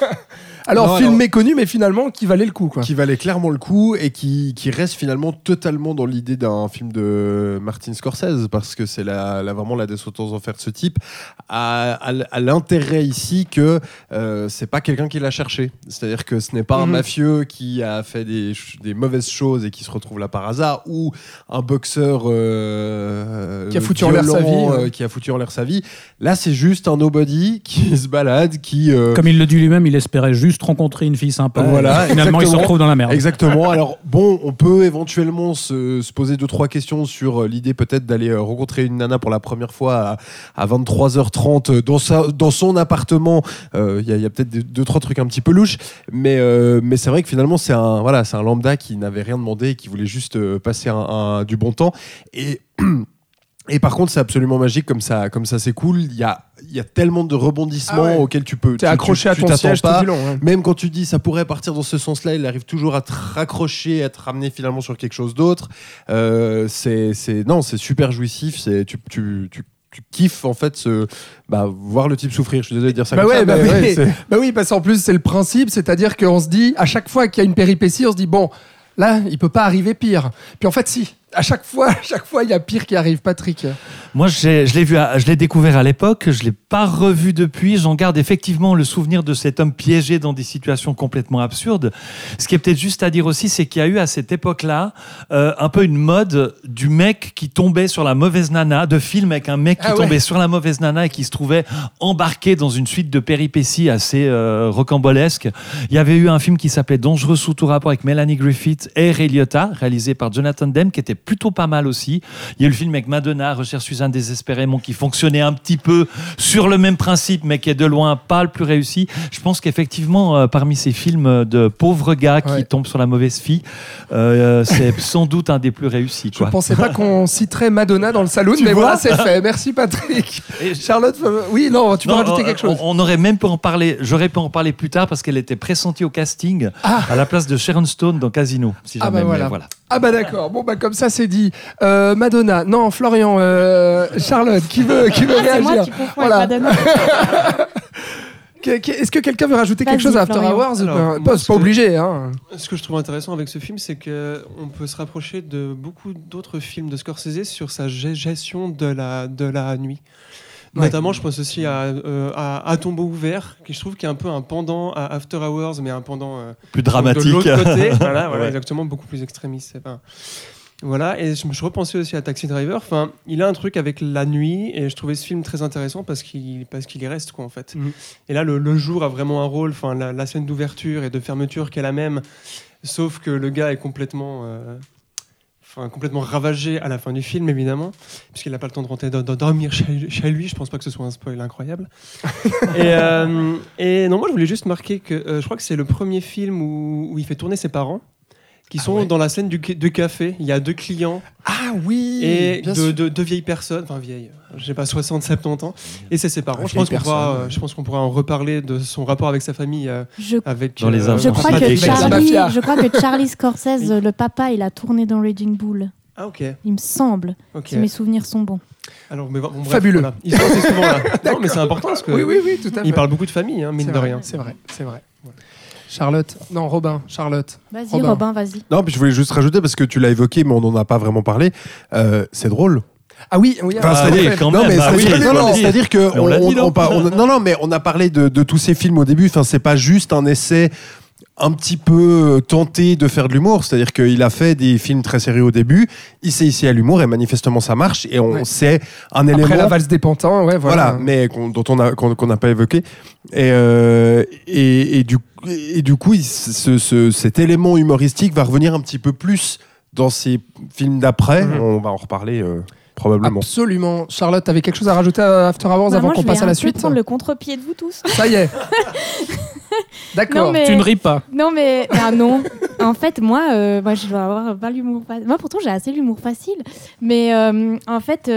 <laughs> alors, Non, film alors- méconnu, mais finalement qui valait le coup. Quoi. qui valait clairement le coup et qui, qui reste finalement totalement dans l'idée d'un film de Martin Scorsese parce que c'est la, la- vraiment la descendance en faire de ce type à, à l- à l'intérêt ici que euh, c'est pas quelqu'un qui l'a cherché c'est-à-dire que ce n'est pas un Mhm. mafieux qui a fait des, des mauvaises choses et qui se retrouve là par hasard ou un boxeur euh, Qui a foutu en l'air sa vie, ouais. euh, qui a foutu en l'air sa vie là c'est juste un nobody qui <laughs> se balade qui euh, Comme il le dit lui-même, il espérait juste rencontrer une fille sympa. Voilà, Et finalement, il se exactement. retrouve dans la merde. Exactement. Alors bon, on peut éventuellement se, se poser deux trois questions sur euh, l'idée peut-être d'aller euh, rencontrer une nana pour la première fois à, à 23h30 dans sa dans son appartement. Euh, Il y a, il y a peut-être deux, trois trucs un petit peu louches, mais euh, mais c'est vrai que finalement c'est un voilà c'est un lambda qui n'avait rien demandé et qui voulait juste euh, passer un, un- du bon temps et <clears throat> et par contre, c'est absolument magique comme ça, comme ça c'est cool. Il y a, il y a tellement de rebondissements Ah ouais. auxquels tu peux. T'es accroché tu- à ton siège pas. tout du long. hein. Même quand tu dis ça pourrait partir dans ce sens-là, il arrive toujours à te raccrocher, à te ramener finalement sur quelque chose d'autre. Euh, c'est, non, c'est super jouissif. C'est, tu, tu, tu, tu kiffes en fait ce, bah, voir le type souffrir. Je suis désolé de dire ça Bah comme ouais, ça. bah mais oui. ouais, Bah oui, parce qu'en plus, c'est le principe, c'est-à-dire qu'on se dit, à chaque fois qu'il y a une péripétie, on se dit, bon, là, il peut pas arriver pire. Puis en fait, si. À chaque fois, à chaque fois, il y a pire qui arrive, Patrick. Moi, je l'ai vu, à- je l'ai découvert à l'époque, je l'ai pas revu depuis. J'en garde effectivement le souvenir de cet homme piégé dans des situations complètement absurdes. Ce qui est peut-être juste à dire aussi, c'est qu'il y a eu à cette époque-là euh, un peu une mode du mec qui tombait sur la mauvaise nana, de film avec un mec qui Ah ouais. tombait sur la mauvaise nana et qui se trouvait embarqué dans une suite de péripéties assez euh, rocambolesques. Il y avait eu un film qui s'appelait Dangereux sous tout rapport avec Melanie Griffith et Ray Liotta, réalisé par Jonathan Demme, qui était plutôt pas mal aussi. Il y a eu le film avec Madonna, Recherche Suzanne désespérément, qui fonctionnait un petit peu sur le même principe, mais qui est de loin pas le plus réussi. Je pense qu'effectivement, euh, parmi ces films de pauvres gars qui Ouais. tombent sur la mauvaise fille, euh, c'est <laughs> sans doute un des plus réussis. Je Quoi. pensais pas qu'on <laughs> citerait Madonna dans le saloon, Tu mais voilà, c'est fait. <laughs> Merci, Patrick. Et- Charlotte, euh, oui, non, tu peux rajouter quelque chose. On, on aurait même pu en parler. J'aurais pu en parler plus tard parce qu'elle était pressentie au casting Ah. à la place de Sharon Stone dans Casino. Si Ah jamais, bah mais voilà. Ah bah d'accord, bon bah comme ça c'est dit. Euh, Madonna, non Florian, euh, Charlotte, qui veut, qui veut Ah, moi réagir qui Voilà. <laughs> Est-ce que quelqu'un veut rajouter quelque chose à After Florian. Hours Alors, Ben, C'est pas obligé. Hein. Ce que je trouve intéressant avec ce film, c'est que on peut se rapprocher de beaucoup d'autres films de Scorsese sur sa gestion de la, de la nuit. Ouais. Notamment, je pense aussi à, euh, à, À tombeau ouvert, qui je trouve qui est un peu un pendant à After Hours, mais un pendant euh, Plus de dramatique. l'autre côté. <laughs> voilà, voilà, Ouais. exactement, beaucoup plus extrémiste. Voilà, et je, je repensais aussi à Taxi Driver. Enfin, il a un truc avec la nuit, et je trouvais ce film très intéressant parce qu'il parce qu'il y reste, quoi, en fait. Mhm. Et là, le, le jour a vraiment un rôle. Enfin, la, la scène d'ouverture et de fermeture qui est la même, sauf que le gars est complètement. euh, Enfin, complètement ravagé à la fin du film, évidemment, puisqu'il n'a pas le temps de rentrer de, de dormir chez, chez lui. Je pense pas que ce soit un spoil incroyable. <laughs> et, euh, et non, moi, je voulais juste marquer que euh, je crois que c'est le premier film où, où il fait tourner ses parents, qui sont ouais. dans la scène du, de café. Il y a deux clients Ah oui et de, de- deux vieilles personnes, enfin vieilles, je sais pas, 60, 70 ans, et c'est ses parents. Ah, je, pense pourra, euh, je pense qu'on pourra en reparler de son rapport avec sa famille, euh, Je, avec. Dans les euh, je crois que Charlie, mafia. je crois que <laughs> Charlie Scorsese, le papa, il a tourné dans Raging Bull. Ah ok, Il me semble, ok. si mes souvenirs sont bons. Alors, mais, bon, bref, Fabuleux. voilà. Ils sont assez souvent là. <laughs> non, mais c'est important parce que Oui, oui, oui, tout à fait. il parle beaucoup de famille, hein, mine de vrai, rien. C'est vrai, c'est vrai. Charlotte, non Robin, Charlotte. Vas-y, Robin. Robin, vas-y. Non, puis je voulais juste rajouter parce que tu l'as évoqué, mais on n'en a pas vraiment parlé. Euh, c'est drôle. Ah oui, oui. Enfin, ah, c'est-à-dire- fait. quand non, même, mais bah c'est-à-dire oui, que Mais on l'a dit, non on par- on- non, non, mais on a parlé de, de tous ces films au début. Enfin, c'est pas juste un essai un petit peu euh, tenté de faire de l'humour. C'est-à-dire qu'il a fait des films très sérieux au début. Il s'est ici à l'humour et manifestement ça marche. Et on Ouais. sait un Après élément. la valse des pantins, ouais, voilà. Voilà, mais qu'on- dont on a qu'on qu'on n'a pas évoqué. Et, euh, et, et du et du coup, il- ce- ce- cet élément humoristique va revenir un petit peu plus dans ces films d'après. Mhm. On va en reparler euh, probablement. Absolument. Charlotte, t'avais quelque chose à rajouter à After Hours Bah, avant moi, qu'on je passe à la suite prendre le contre-pied de vous tous. Ça y est. <laughs> <laughs> D'accord. Non, mais- Tu ne ris pas. Non, mais ah non. <laughs> En fait, moi, euh, moi, je dois avoir pas l'humour facile. Moi, pourtant, j'ai assez l'humour facile. Mais euh, en fait,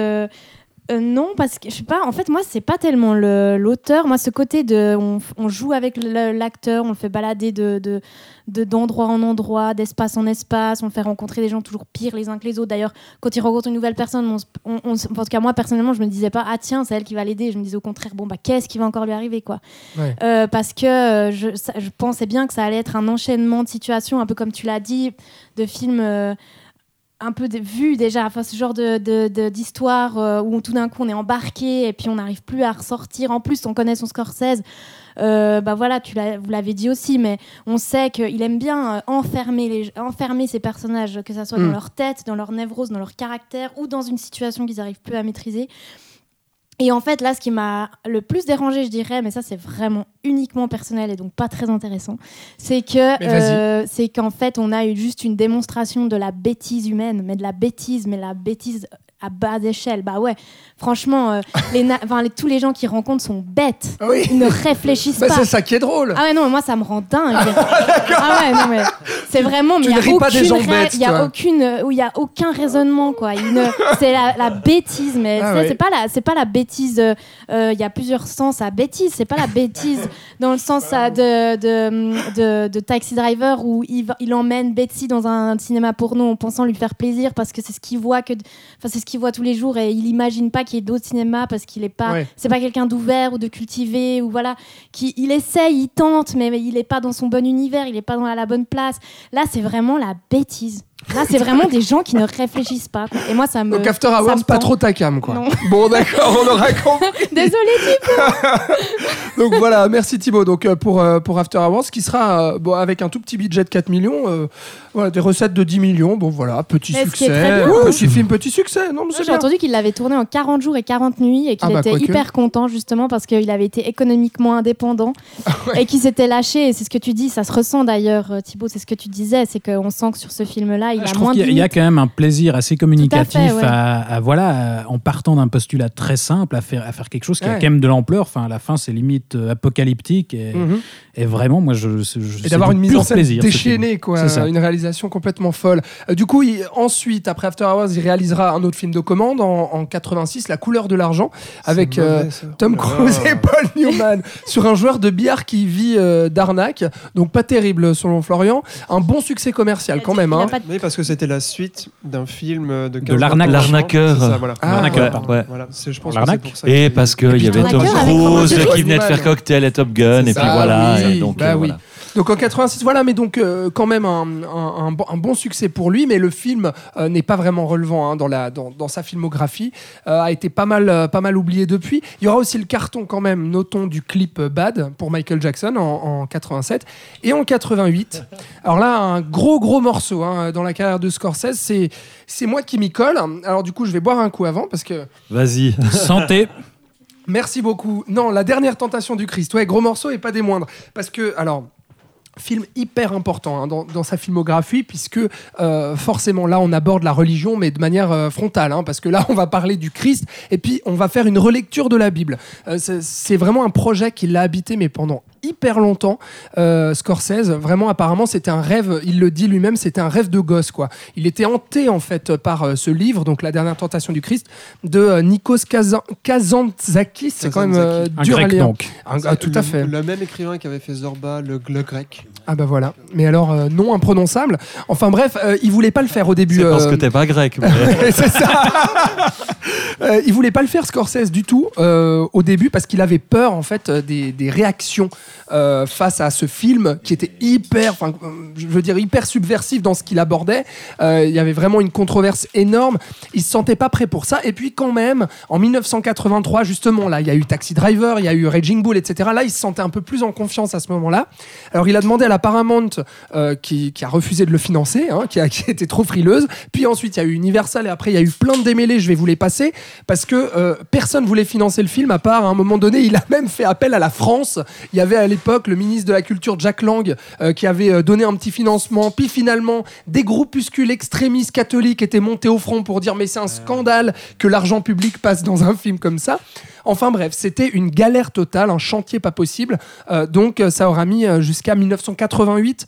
euh, non, parce que je sais pas. En fait, moi, c'est pas tellement le- l'auteur. Moi, ce côté de, on, on joue avec l'acteur, on le fait balader de de- de- d'endroit en endroit, d'espace en espace, on le fait rencontrer des gens toujours pires les uns que les autres. D'ailleurs, quand il rencontre une nouvelle personne, on, on, en tout cas moi personnellement, je me disais pas ah tiens, c'est elle qui va l'aider. Je me disais au contraire bon bah qu'est-ce qui va encore lui arriver quoi. Ouais. Euh, parce que euh, je, ça- je pensais bien que ça allait être un enchaînement de situations, un peu comme tu l'as dit, de films euh, un peu vus déjà, enfin ce genre de, d'histoire euh, où tout d'un coup on est embarqué et puis on n'arrive plus à ressortir. En plus, on connaît son Scorsese. Euh, bah voilà, tu l'as, vous l'avez dit aussi, mais on sait qu'il aime bien euh, enfermer, les, enfermer ses personnages, que ce soit dans leur tête, dans leur névrose, dans leur caractère ou dans une situation qu'ils n'arrivent plus à maîtriser. Et en fait, là, ce qui m'a le plus dérangé, je dirais, mais ça, c'est vraiment uniquement personnel et donc pas très intéressant, c'est que euh, c'est qu'en fait, on a eu juste une démonstration de la bêtise humaine, mais de la bêtise, mais la bêtise à bas échelle. Bah ouais, franchement, euh, les na- enfin, les- tous les gens qui rencontrent sont bêtes. Ah oui. Ils ne réfléchissent Bah, pas. c'est ça qui est drôle. Ah ouais, non, moi ça me rend dingue. <laughs> ah ouais, non, mais c'est vraiment. Tu mais il y a aucune bêtes, Il y a toi. aucune, euh, où il a aucun raisonnement, quoi. Il ne- c'est la, la bêtise, mais Ah c'est pas la, c'est pas la bêtise. euh, euh, Il y a plusieurs sens à bêtise. C'est pas la bêtise dans le sens de, de, de, de Taxi Driver où il, va- il emmène Betsy dans un cinéma porno en pensant lui faire plaisir parce que c'est ce qu'il voit que, enfin c'est ce qu'il voit tous les jours et il imagine pas qu'il y ait d'autres cinémas parce qu'il est pas, Ouais. c'est pas quelqu'un d'ouvert ou de cultivé ou voilà qui il essaye, il tente, mais il est pas dans son bon univers, il est pas dans la bonne place. Là, c'est vraiment la bêtise. Là, c'est vraiment des gens qui ne réfléchissent pas. quoi. Et moi, ça me. Donc After ça Hours, me pas tend. trop ta cam, quoi. Non. <laughs> Bon, d'accord, on aura compris. <laughs> Désolée, <laughs> Donc voilà, merci Thibaut. Donc euh, pour, euh, pour After Hours, qui sera euh, bon, avec un tout petit budget de 4 millions, euh, voilà, des recettes de 10 millions. Bon voilà, petit Mais ce qui est succès. très bien. Petit film, petit succès. Non, mais c'est J'ai bien. entendu qu'il l'avait tourné en 40 jours et 40 nuits et qu'il Ah bah, était quoique. hyper content justement parce qu'il avait été économiquement indépendant Ah et qu'il s'était lâché. Et c'est ce que tu dis, ça se ressent d'ailleurs, euh, Thibaut, c'est ce que tu disais, c'est qu'on sent que sur ce film-là, il Je a moins qu'il de y, a- il y a limites. quand même un plaisir assez communicatif à fait, ouais. à, à- voilà, en partant d'un postulat très simple à faire, à faire quelque chose qui a quand même de l'ampleur. Enfin, à la fin, c'est limite euh, apocalyptique et, Mhm. et vraiment, moi, je, je, Et d'avoir une mise en scène plaisir, déchaînée, quoi. C'est ça. Une réalisation complètement folle. Euh, du coup, il- ensuite, après After Hours, il réalisera un autre film de commande en, en 86, La couleur de l'argent, avec euh. Tom Oh Cruise et Paul Newman <laughs> sur un joueur de billard qui vit euh, d'arnaque. Donc pas terrible selon Florian. Un bon succès commercial quand même. Hein. Oui, parce que c'était la suite d'un film de, 15 l'arnaque. L'arnaqueur. C'est ça, voilà. Ah, L'arnaqueur, ouais, pardon. ouais. Voilà, c'est- je pense que L'arnaque. c'est pour ça. Et parce qu'il y avait Tom Cruise qui venait de faire Cocktail et Top Gun, et puis voilà. et donc, bah euh, oui. Donc en 86, voilà, mais donc euh, quand même un, un- un bon- un bon succès pour lui, mais le film euh, n'est pas vraiment relevant hein, dans, la, dans, dans sa filmographie, euh, a été pas mal, euh, pas mal oublié depuis. Il y aura aussi le carton quand même, notons, du clip Bad pour Michael Jackson en, en 87 et en 88. Alors là, un gros gros morceau hein, dans la carrière de Scorsese, c'est c'est moi qui m'y colle. Alors du coup, je vais boire un coup avant parce que Vas-y. <laughs> Santé. Merci beaucoup. Non, la dernière tentation du Christ. Ouais, gros morceau et pas des moindres. Parce que, alors, film hyper important hein, dans, sa filmographie, puisque euh, forcément là, on aborde la religion, mais de manière euh, frontale. hein, parce que là, <laughs> on va parler du Christ et puis on va faire une relecture de la Bible. Euh, C'est vraiment un projet qui l'a habité, mais pendant hyper longtemps. Euh, Scorsese, vraiment, apparemment, c'était un rêve, il le dit lui-même, c'était un rêve de gosse, quoi. Il était hanté, en fait, par euh, ce livre, donc La dernière tentation du Christ, de euh, Nikos Kazan- Kazantzakis. C'est quand même euh, Un dur à grec, lire. donc. Un- ah, tout à Le- fait. Le même écrivain qui avait fait Zorba, le, le grec. Ah bah voilà. Mais alors, euh, non imprononçable. Enfin bref, euh, il voulait pas le faire au début. C'est parce euh, que t'es pas grec. mais- <laughs> c'est ça. <laughs> Euh, il voulait pas le faire Scorsese du tout euh, au début parce qu'il avait peur en fait des, des réactions euh, face à ce film qui était hyper, je veux dire hyper subversif dans ce qu'il abordait. Euh, il y avait vraiment une controverse énorme. Il se sentait pas prêt pour ça. Et puis quand même, en 1983 justement là, il y a eu Taxi Driver, il y a eu Raging Bull, etc. Là, il se sentait un peu plus en confiance à ce moment-là. Alors il a demandé à la Paramount euh, qui, a refusé de le financer, hein, qui, qui était trop frileuse. Puis ensuite il y a eu Universal et après il y a eu plein de démêlés. Je vais vous les passer parce que personne voulait financer le film à part à un moment donné. Il a même fait appel à la France. Il y avait à l'époque le ministre de la Culture Jack Lang euh, qui avait euh, donné un petit financement. Puis finalement, des groupuscules extrémistes catholiques étaient montés au front pour dire mais c'est un scandale que l'argent public passe dans un film comme ça. Enfin bref, c'était une galère totale, un chantier pas possible. Euh, donc ça aura mis jusqu'à 1988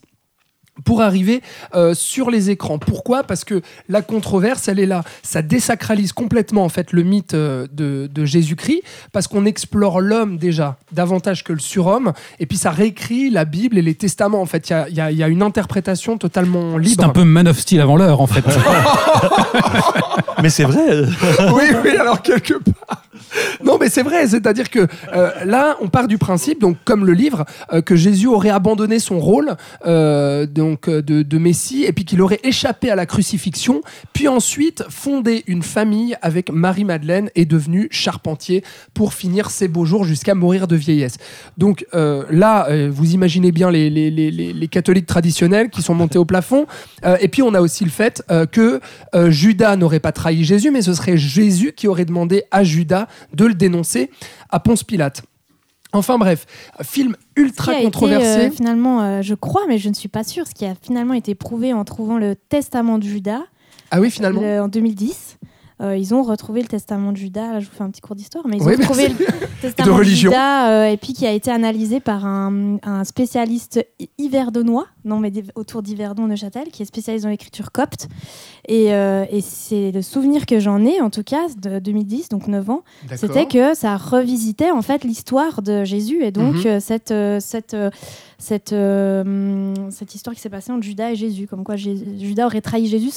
pour arriver euh, sur les écrans. Pourquoi? Parce que la controverse, elle est là. Ça désacralise complètement en fait le mythe euh, de, de Jésus-Christ, parce qu'on explore l'homme déjà davantage que le surhomme, et puis ça réécrit la Bible et les testaments. En fait, il y a- y a une interprétation totalement libre. C'est un peu Man of Steel avant l'heure, en fait. <laughs> <laughs> Mais c'est vrai. oui, oui, alors quelque part. <laughs> Non, mais c'est vrai, c'est-à-dire que euh, là, on part du principe, donc comme le livre, euh, que Jésus aurait abandonné son rôle euh, donc de, Messie et puis qu'il aurait échappé à la crucifixion, puis ensuite fondé une famille avec Marie-Madeleine et devenu charpentier pour finir ses beaux jours jusqu'à mourir de vieillesse. Donc là, vous imaginez bien les, les- les- les- catholiques traditionnels qui sont montés au plafond. Et puis on a aussi le fait que Judas n'aurait pas trahi Jésus, mais ce serait Jésus qui aurait demandé à Judas de le dénoncer à Ponce Pilate. Enfin bref, film Ce ultra qui a été, controversé. euh, finalement, euh, je crois, mais je ne suis pas sûre, ce qui a finalement été prouvé en trouvant le testament de Judas Ah oui, finalement. le- en 2010. Euh, ils ont retrouvé le testament de Judas. Là, je vous fais un petit cours d'histoire, mais ils Oui, ont retrouvé le <laughs> testament de, religion. Judas euh, et puis qui a été analysé par un, un spécialiste hiverdonois, non mais autour d'Yverdon Neuchâtel, qui est spécialisé dans l'écriture copte. Et, euh, et c'est le souvenir que j'en ai, en tout cas, de 2010, donc 9 ans, c'était que ça revisitait en fait l'histoire de Jésus et donc Mhm. euh, cette, euh, cette, cette, euh, cette histoire qui s'est passée entre Judas et Jésus, comme quoi Judas aurait trahi Jésus.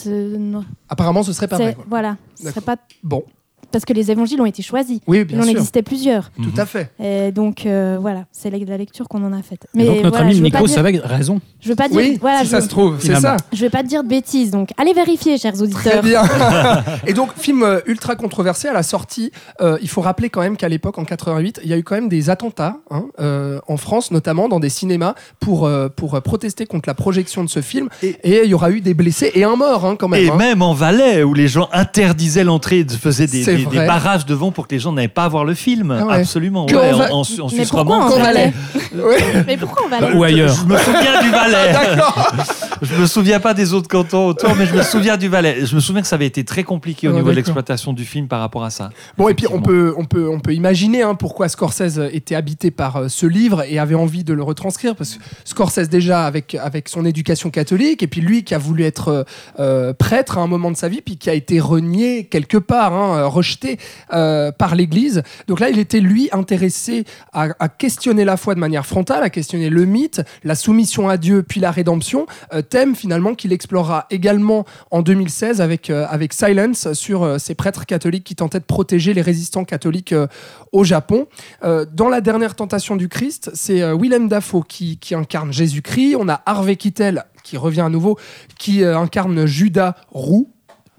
Apparemment, ce serait pas vrai. quoi. Voilà, ce serait pas Bon, parce que les évangiles ont été choisis. oui, Il bien en sûr. existait plusieurs. Tout à fait. Et donc euh, voilà, c'est la, lecture qu'on en a faite. Et donc notre voilà, ami Nico dire- avait raison. Je veux pas dire, Oui, voilà, si je, ça se trouve, c'est ça. je vais pas dire de bêtises. Donc allez vérifier, chers Très auditeurs. bien. <laughs> Et donc, film euh, ultra controversé à la sortie. euh, il faut rappeler quand même qu'à l'époque, en 88, il y a eu quand même des attentats hein, euh, en France, notamment dans des cinémas, pour, euh, pour protester contre la projection de ce film. Et, il y aura eu des blessés et un mort hein, quand même. Et hein. même en Valais, où les gens interdisaient l'entrée, faisaient des, des- des barrages devant pour que les gens n'aient pas à voir le film. Ah ouais. Absolument. Ouais, en Va- en, en, Su- en Mais Suisse pourquoi romande. Valais. <laughs> Mais pourquoi on va aller Ou ailleurs. Je me souviens du Valais. <laughs> D'accord. Je me souviens pas des autres cantons autour, mais je me souviens du Valais. Je me souviens que ça avait été très compliqué au Ah, niveau de l'exploitation du film par rapport à ça. Bon, et puis on peut, on peut, on peut imaginer hein, pourquoi Scorsese était habité par euh, ce livre et avait envie de le retranscrire. Parce que Scorsese, déjà, avec, avec son éducation catholique, et puis lui qui a voulu être euh, euh, prêtre à un moment de sa vie, puis qui a été renié quelque part, hein, euh, rejeté euh, par l'Église. Donc là, il était, lui, intéressé à, questionner la foi de manière frontale, à questionner le mythe, la soumission à Dieu, puis la rédemption, euh, thème finalement qu'il explorera également en 2016 avec, euh, avec Silence sur ces prêtres catholiques qui tentaient de protéger les résistants catholiques au Japon. Dans la dernière tentation du Christ, c'est Willem Dafoe qui, qui incarne Jésus-Christ. On a Harvey Keitel qui revient à nouveau, qui incarne Judas roux.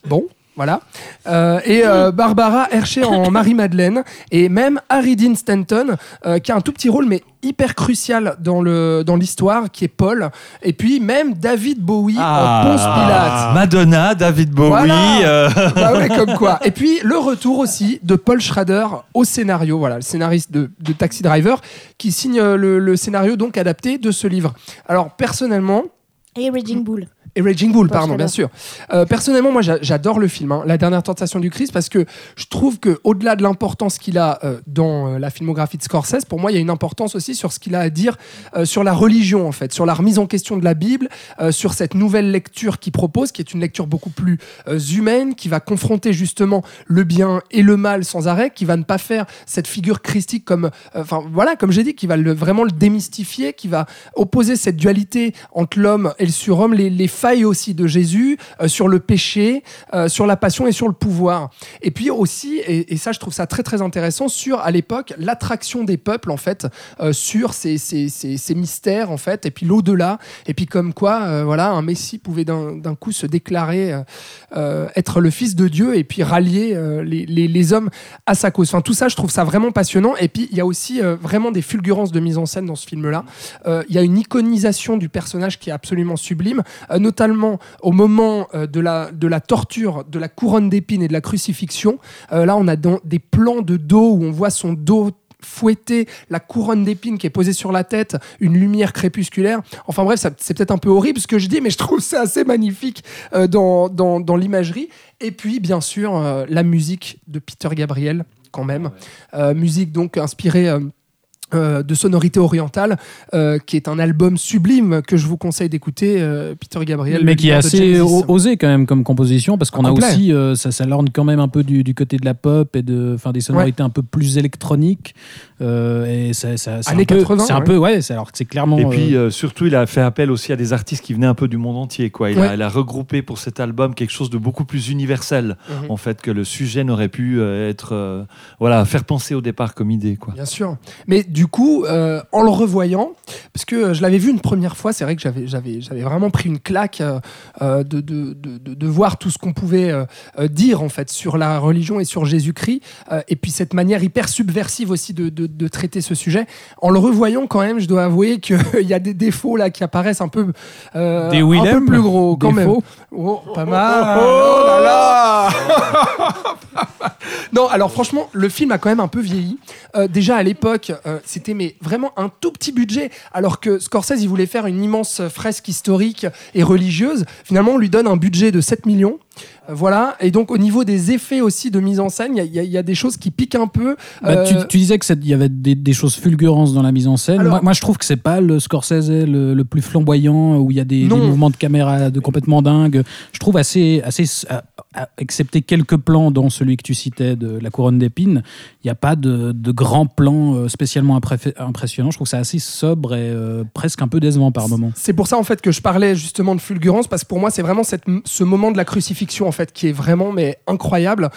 Bon. Voilà. Euh, et euh, Barbara Hershey en <laughs> Marie-Madeleine. Et même Harry Dean Stanton, euh, qui a un tout petit rôle, mais hyper crucial dans le dans l'histoire, qui est Paul. Et puis même David Bowie en Ponce Pilate. Madonna, David Bowie. Voilà. euh, Bah ouais, comme quoi. <laughs> Et puis le retour aussi de Paul Schrader au scénario, voilà, le scénariste de, de Taxi Driver, qui signe le, le scénario donc adapté de ce livre. Alors personnellement, Et Raging Bull. Et Raging Bull, pardon, bien sûr. Euh, personnellement, moi, j'a- j'adore le film, hein, La dernière tentation du Christ, parce que je trouve que au-delà de l'importance qu'il a euh, dans euh, la filmographie de Scorsese, pour moi, il y a une importance aussi sur ce qu'il a à dire sur la religion, en fait, sur la remise en question de la Bible, sur cette nouvelle lecture qu'il propose, qui est une lecture beaucoup plus humaine, qui va confronter justement le bien et le mal sans arrêt, qui va ne pas faire cette figure christique comme, enfin voilà, comme j'ai dit, qui va le- vraiment le démystifier, qui va opposer cette dualité entre l'homme et le surhomme, les, les failles aussi de Jésus euh, sur le péché, euh, sur la passion et sur le pouvoir. Et puis aussi, et, ça je trouve ça très très intéressant, sur à l'époque l'attraction des peuples en fait euh, sur ces, ces, ces- mystères en fait, et puis l'au-delà, et puis comme quoi voilà un Messie pouvait d'un coup se déclarer être le Fils de Dieu et puis rallier les, les- les hommes à sa cause. Enfin tout ça je trouve ça vraiment passionnant. Et puis il y a aussi vraiment des fulgurances de mise en scène dans ce film-là. Il y a une iconisation du personnage qui est absolument sublime, notamment au moment euh, de, la, de la torture, de la couronne d'épines et de la crucifixion. Euh, là, on a dans- des plans de dos où on voit son dos fouetter la couronne d'épines qui est posée sur la tête, une lumière crépusculaire. Enfin bref, c'est peut-être un peu horrible ce que je dis, mais je trouve ça assez magnifique euh, dans, dans, dans l'imagerie. Et puis, bien sûr, euh, la musique de Peter Gabriel, quand même. Euh, musique donc inspirée. Euh, de sonorité orientale, euh, qui est un album sublime que je vous conseille d'écouter, euh, Peter Gabriel. mais qui est assez osé quand même comme composition parce qu'on a Complet. aussi euh, ça, ça lorne quand même un peu du, du côté de la pop et de enfin des sonorités un peu plus électroniques euh, et ça, ça- c'est Années un peu, 80, c'est un ouais. peu ouais c'est alors que c'est clairement Et puis euh, euh, surtout, il a fait appel aussi à des artistes qui venaient un peu du monde entier. Quoi. Il, Ouais. a, il a regroupé pour cet album quelque chose de beaucoup plus universel, Mhm. en fait, que le sujet n'aurait pu être, euh, voilà, faire penser au départ comme idée. Quoi. Bien sûr. Mais du coup, euh, en le revoyant, parce que euh, je l'avais vu une première fois, c'est vrai que j'avais, j'avais, j'avais vraiment pris une claque euh, de, de, de, de- de voir tout ce qu'on pouvait euh, dire en fait sur la religion et sur Jésus-Christ, et puis cette manière hyper subversive aussi de, traiter ce sujet. En le revoyant quand même, je dois avouer qu'il <laughs> y a des défauts là qui apparaissent un peu, Des un peu plus gros quand même. Oh, pas mal. Oh là là <laughs> Non, alors franchement, le film a quand même un peu vieilli. Déjà à l'époque, c'était vraiment un tout petit budget, alors que Scorsese voulait faire une immense fresque historique et religieuse. Finalement, on lui donne un budget de 7 millions. Euh, voilà, et donc au niveau des effets aussi de mise en scène, il y a- y, y des choses qui piquent un peu. Bah, tu, Euh, tu disais qu'il y avait des, des choses fulgurantes dans la mise en scène. Alors- moi, moi, je trouve que c'est pas le Scorsese le, le plus flamboyant où il y a des, mouvements de caméra de complètement dingues. Je trouve assez, assez à- excepté quelques plans dont celui que tu citais de la couronne d'épines, il n'y a pas de, de grands plans euh, spécialement impressionnants. Je trouve que c'est assez sobre et euh, presque un peu décevant par moment. C'est pour ça en fait que je parlais justement de fulgurance parce que pour moi c'est vraiment cette, ce moment de la crucifixion en fait qui est vraiment mais incroyable.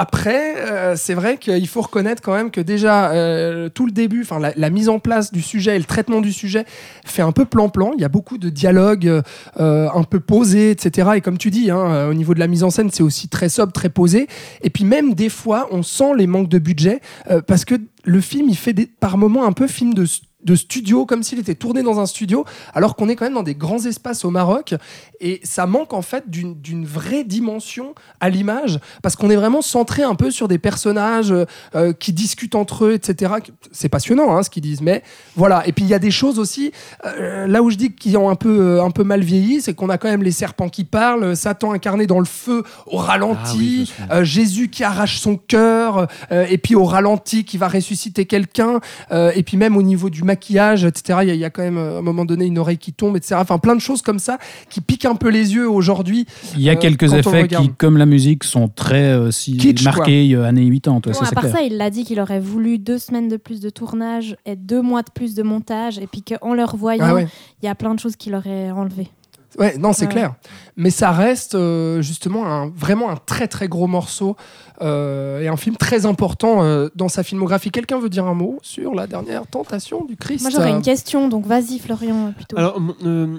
Après, euh, c'est vrai qu'il faut reconnaître quand même que déjà euh, tout le début, enfin la, mise en place du sujet et le traitement du sujet fait un peu plan-plan. Il y a beaucoup de dialogues euh, un peu posés, etc. Et comme tu dis, hein, au niveau de la mise en scène, c'est aussi très sobre, très posé. Et puis même des fois, on sent les manques de budget parce que le film, il fait des, par moments un peu film de de studio, comme s'il était tourné dans un studio, alors qu'on est quand même dans des grands espaces au Maroc. Et ça manque en fait d'une vraie dimension à l'image, parce qu'on est vraiment centré un peu sur des personnages euh, qui discutent entre eux, etc. C'est passionnant hein, ce qu'ils disent, mais voilà. Et puis il y a des choses aussi, euh, là où je dis qu'ils ont un peu, euh, un peu mal vieilli, c'est qu'on a quand même les serpents qui parlent, Satan incarné dans le feu au ralenti, Ah oui, euh, Jésus qui arrache son cœur, euh, et puis au ralenti qui va ressusciter quelqu'un, euh, et puis même au niveau du maquillage, etc. Il y, a- il y a quand même euh, à un moment donné une oreille qui tombe, etc. Enfin, plein de choses comme ça qui piquent un peu les yeux aujourd'hui. Il y a Euh, quelques effets qui, comme la musique, sont très euh, si, Kitsch, marqués euh, années 80. Ouais, Bon, ça, à part clair. ça, il a dit qu'il aurait voulu deux semaines de plus de tournage et deux mois de plus de montage, et puis qu'en le revoyant, Ah ouais. il y a plein de choses qu'il aurait enlevées. Ouais, non, c'est Ouais. clair. Mais ça reste euh, justement un, vraiment un très très gros morceau euh, et un film très important euh, dans sa filmographie. Quelqu'un veut dire un mot sur la dernière tentation du Christ Moi, j'aurais une question, donc vas-y, Florian, plutôt. Alors, euh,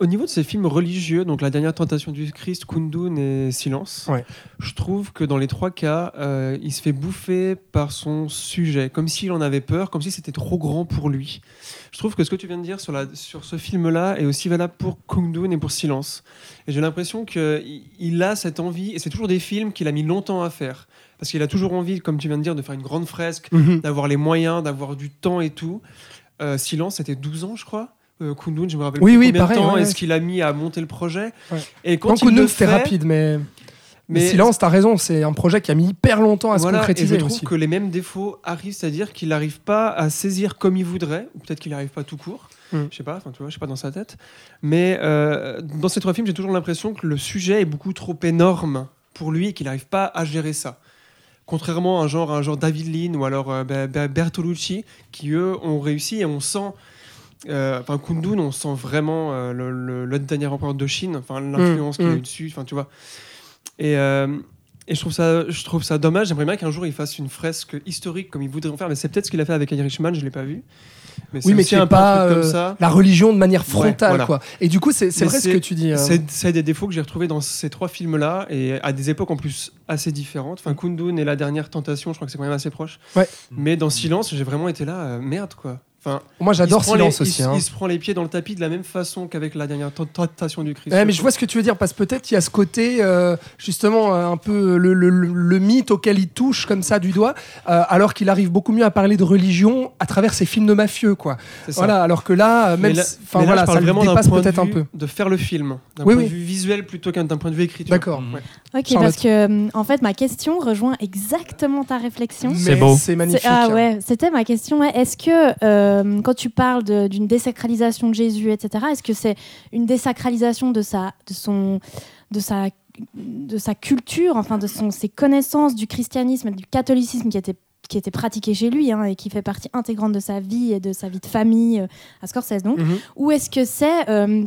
au niveau de ces films religieux, donc La dernière tentation du Christ, Kundun et Silence, Ouais. je trouve que dans les trois cas, euh, il se fait bouffer par son sujet, comme s'il en avait peur, comme si c'était trop grand pour lui. Je trouve que ce que tu viens de dire sur, la, sur ce film-là est aussi valable pour Kundun et pour Silence. Et j'ai l'impression qu'il il a cette envie, et c'est toujours des films qu'il a mis longtemps à faire. Parce qu'il a toujours envie, comme tu viens de dire, de faire une grande fresque, Mhm. d'avoir les moyens, d'avoir du temps et tout. Euh, Silence, c'était 12 ans, je crois. Euh, Kundun, je me rappelle Oui, plus oui, combien pareil, de temps ouais, est-ce ouais. qu'il a mis à monter le projet. Ouais. Et quand Non, il le Kundun, c'était rapide, mais, mais mais Silence, t'as raison, c'est un projet qui a mis hyper longtemps à se voilà, et je concrétiser trouve aussi. que les mêmes défauts arrivent, c'est-à-dire qu'il n'arrive pas à saisir comme il voudrait, ou peut-être qu'il n'arrive pas tout court. Mm. Je sais pas, enfin, tu vois, je sais pas dans sa tête. Mais euh, dans ces trois films, j'ai toujours l'impression que le sujet est beaucoup trop énorme pour lui et qu'il n'arrive pas à gérer ça. Contrairement à un genre, à un genre David Lean ou alors euh, Be- Be- Bertolucci, qui eux ont réussi et on sent. Euh, Enfin, Kundun, on sent vraiment euh, le, le- le dernier empereur de Chine, enfin l'influence qu'il a mm. eu dessus, enfin tu vois. Et, euh, et je trouve ça, je trouve ça dommage. J'aimerais bien qu'un jour il fasse une fresque historique comme il voudrait en faire, mais c'est peut-être ce qu'il a fait avec Irishman, je l'ai pas vu. Mais c'est Oui, mais aussi qui est un peu pas un euh, comme ça. la religion de manière frontale, voilà. quoi. Et du coup, c'est c'est vrai ce que tu dis. euh. C'est c'est des défauts que j'ai retrouvés dans ces trois films-là et à des époques en plus assez différentes. Enfin, Kundun et La Dernière Tentation, je crois que c'est quand même assez proche. Ouais. Mais dans Silence, j'ai vraiment été là, euh, merde quoi. Enfin, Moi, il j'adore les- Silence il aussi. se- hein. Il se prend les pieds dans le tapis de la même façon qu'avec la dernière tentation du Christ. Ouais, mais je vois ce que tu veux dire parce que peut-être il y a ce côté euh, justement euh, un peu le, le- le- le mythe auquel il touche comme ça du doigt, euh, alors qu'il arrive beaucoup mieux à parler de religion à travers ses films de mafieux, quoi. Voilà, alors que là, Mais même, là, mais voilà, je parle ça vraiment dépasse peut-être un peu. de faire le film, d'un Oui, point oui. de vue visuel plutôt qu'un d'un point de vue écriture. D'accord. Ouais. Ok, Charlotte. parce que euh, en fait, ma question rejoint exactement ta réflexion. C'est beau. C'est magnifique. Ah hein. ouais, c'était ma question. Est-ce que euh, quand tu parles d'une désacralisation de Jésus, etc., est-ce que c'est une désacralisation de sa, de son, de sa, de sa culture, enfin de son, ses connaissances du christianisme, du catholicisme qui était qui était pratiqué chez lui hein, et qui fait partie intégrante de sa vie et de sa vie de famille euh, à Scorsese donc? Mhm. ou est-ce que c'est euh,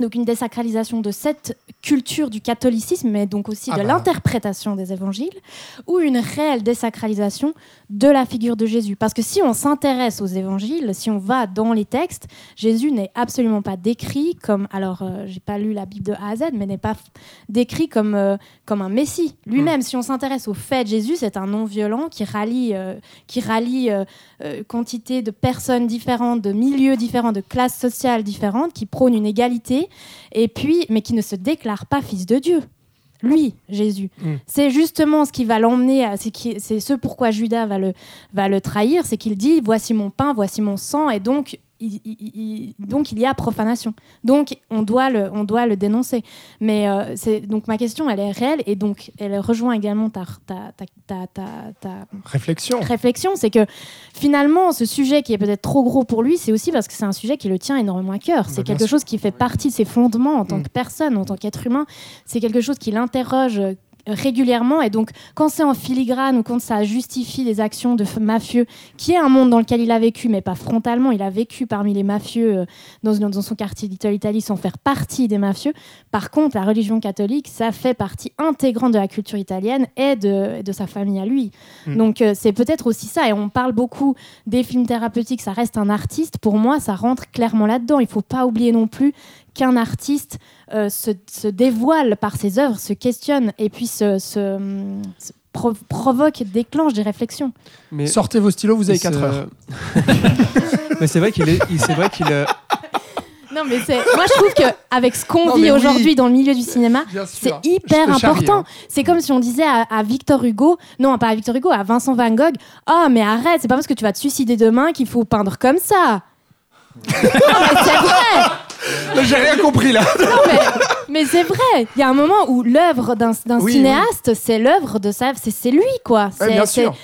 donc une désacralisation de cette culture du catholicisme, mais donc aussi Ah de bah. l'interprétation des évangiles, ou une réelle désacralisation de la figure de Jésus. Parce que si on s'intéresse aux évangiles, si on va dans les textes, Jésus n'est absolument pas décrit comme, alors euh, j'ai pas lu la Bible de A à Z, mais n'est pas décrit comme, euh, comme un messie. Lui-même, si on s'intéresse au fait de Jésus, c'est un non-violent qui rallie, euh, qui rallie euh, euh, quantité de personnes différentes, de milieux différents, de classes sociales différentes, qui prône une égalité, et puis, mais qui ne se déclare pas fils de Dieu. Lui, Jésus. Mm. C'est justement ce qui va l'emmener, c'est ce pourquoi Judas va le, va le trahir, c'est qu'il dit, voici mon pain, voici mon sang, et donc il, il- il- donc il y a profanation. Donc on doit le, on doit le dénoncer. Mais euh, c'est donc ma question, elle est réelle, et donc elle rejoint également ta, ta, ta, ta, Réflexion. réflexion, c'est que finalement, ce sujet qui est peut-être trop gros pour lui, c'est aussi parce que c'est un sujet qui le tient énormément à cœur. C'est Bah, quelque sûr. chose qui fait partie de ses fondements en tant Mm. que personne, en tant qu'être humain. C'est quelque chose qui l'interroge régulièrement. Et donc quand c'est en filigrane ou quand ça justifie des actions de mafieux qui est un monde dans lequel il a vécu mais pas frontalement il a vécu parmi les mafieux euh, dans, dans son quartier d'Italie Italie sans faire partie des mafieux. Par contre la religion catholique ça fait partie intégrante de la culture italienne et de, de sa famille à lui. Mm. donc euh, c'est peut-être aussi ça. Et on parle beaucoup des films thérapeutiques. Ça reste un artiste. Pour moi ça rentre clairement là-dedans. Il faut pas oublier non plus qu'un artiste euh, se, se dévoile par ses œuvres, se questionne et puis se, se, se pro- provoque, déclenche des réflexions. Mais Sortez vos stylos, vous avez 4 c'est- heures. <laughs> mais c'est vrai qu'il est, c'est vrai qu'il euh, Non, mais c'est. Moi, je trouve que avec ce qu'on vit oui. aujourd'hui dans le milieu du cinéma, c'est hyper important. hein. C'est comme si on disait à, à Victor Hugo, non, pas à Victor Hugo, à Vincent Van Gogh, ah, mais arrête, c'est pas parce que tu vas te suicider demain qu'il faut peindre comme ça. non, mais c'est vrai. J'ai rien compris là. Non, mais, mais c'est vrai. Il y a un moment où l'œuvre d'un Oui, cinéaste, c'est l'œuvre de sa. C'est lui, quoi.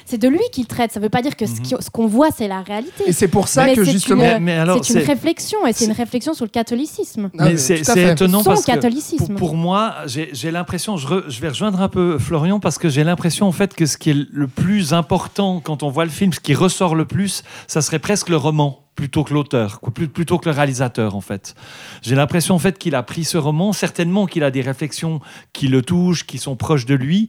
C'est de lui qu'il traite. Ça veut pas dire que ce qui- ce qu'on voit, c'est la réalité. Et c'est pour ça Mais que justement. une- Mais- mais alors, c'est une réflexion et c'est une réflexion sur le catholicisme. Mais mais c'est étonnant Son parce que catholicisme. pour, pour moi, j'ai j'ai l'impression, je, re- je vais rejoindre un peu Florian parce que j'ai l'impression en fait que ce qui est le plus important quand on voit le film, ce qui ressort le plus, ça serait presque le roman plutôt que l'auteur, plutôt que le réalisateur en fait. J'ai l'impression en fait qu'il a pris ce roman, certainement qu'il a des réflexions qui le touchent, qui sont proches de lui,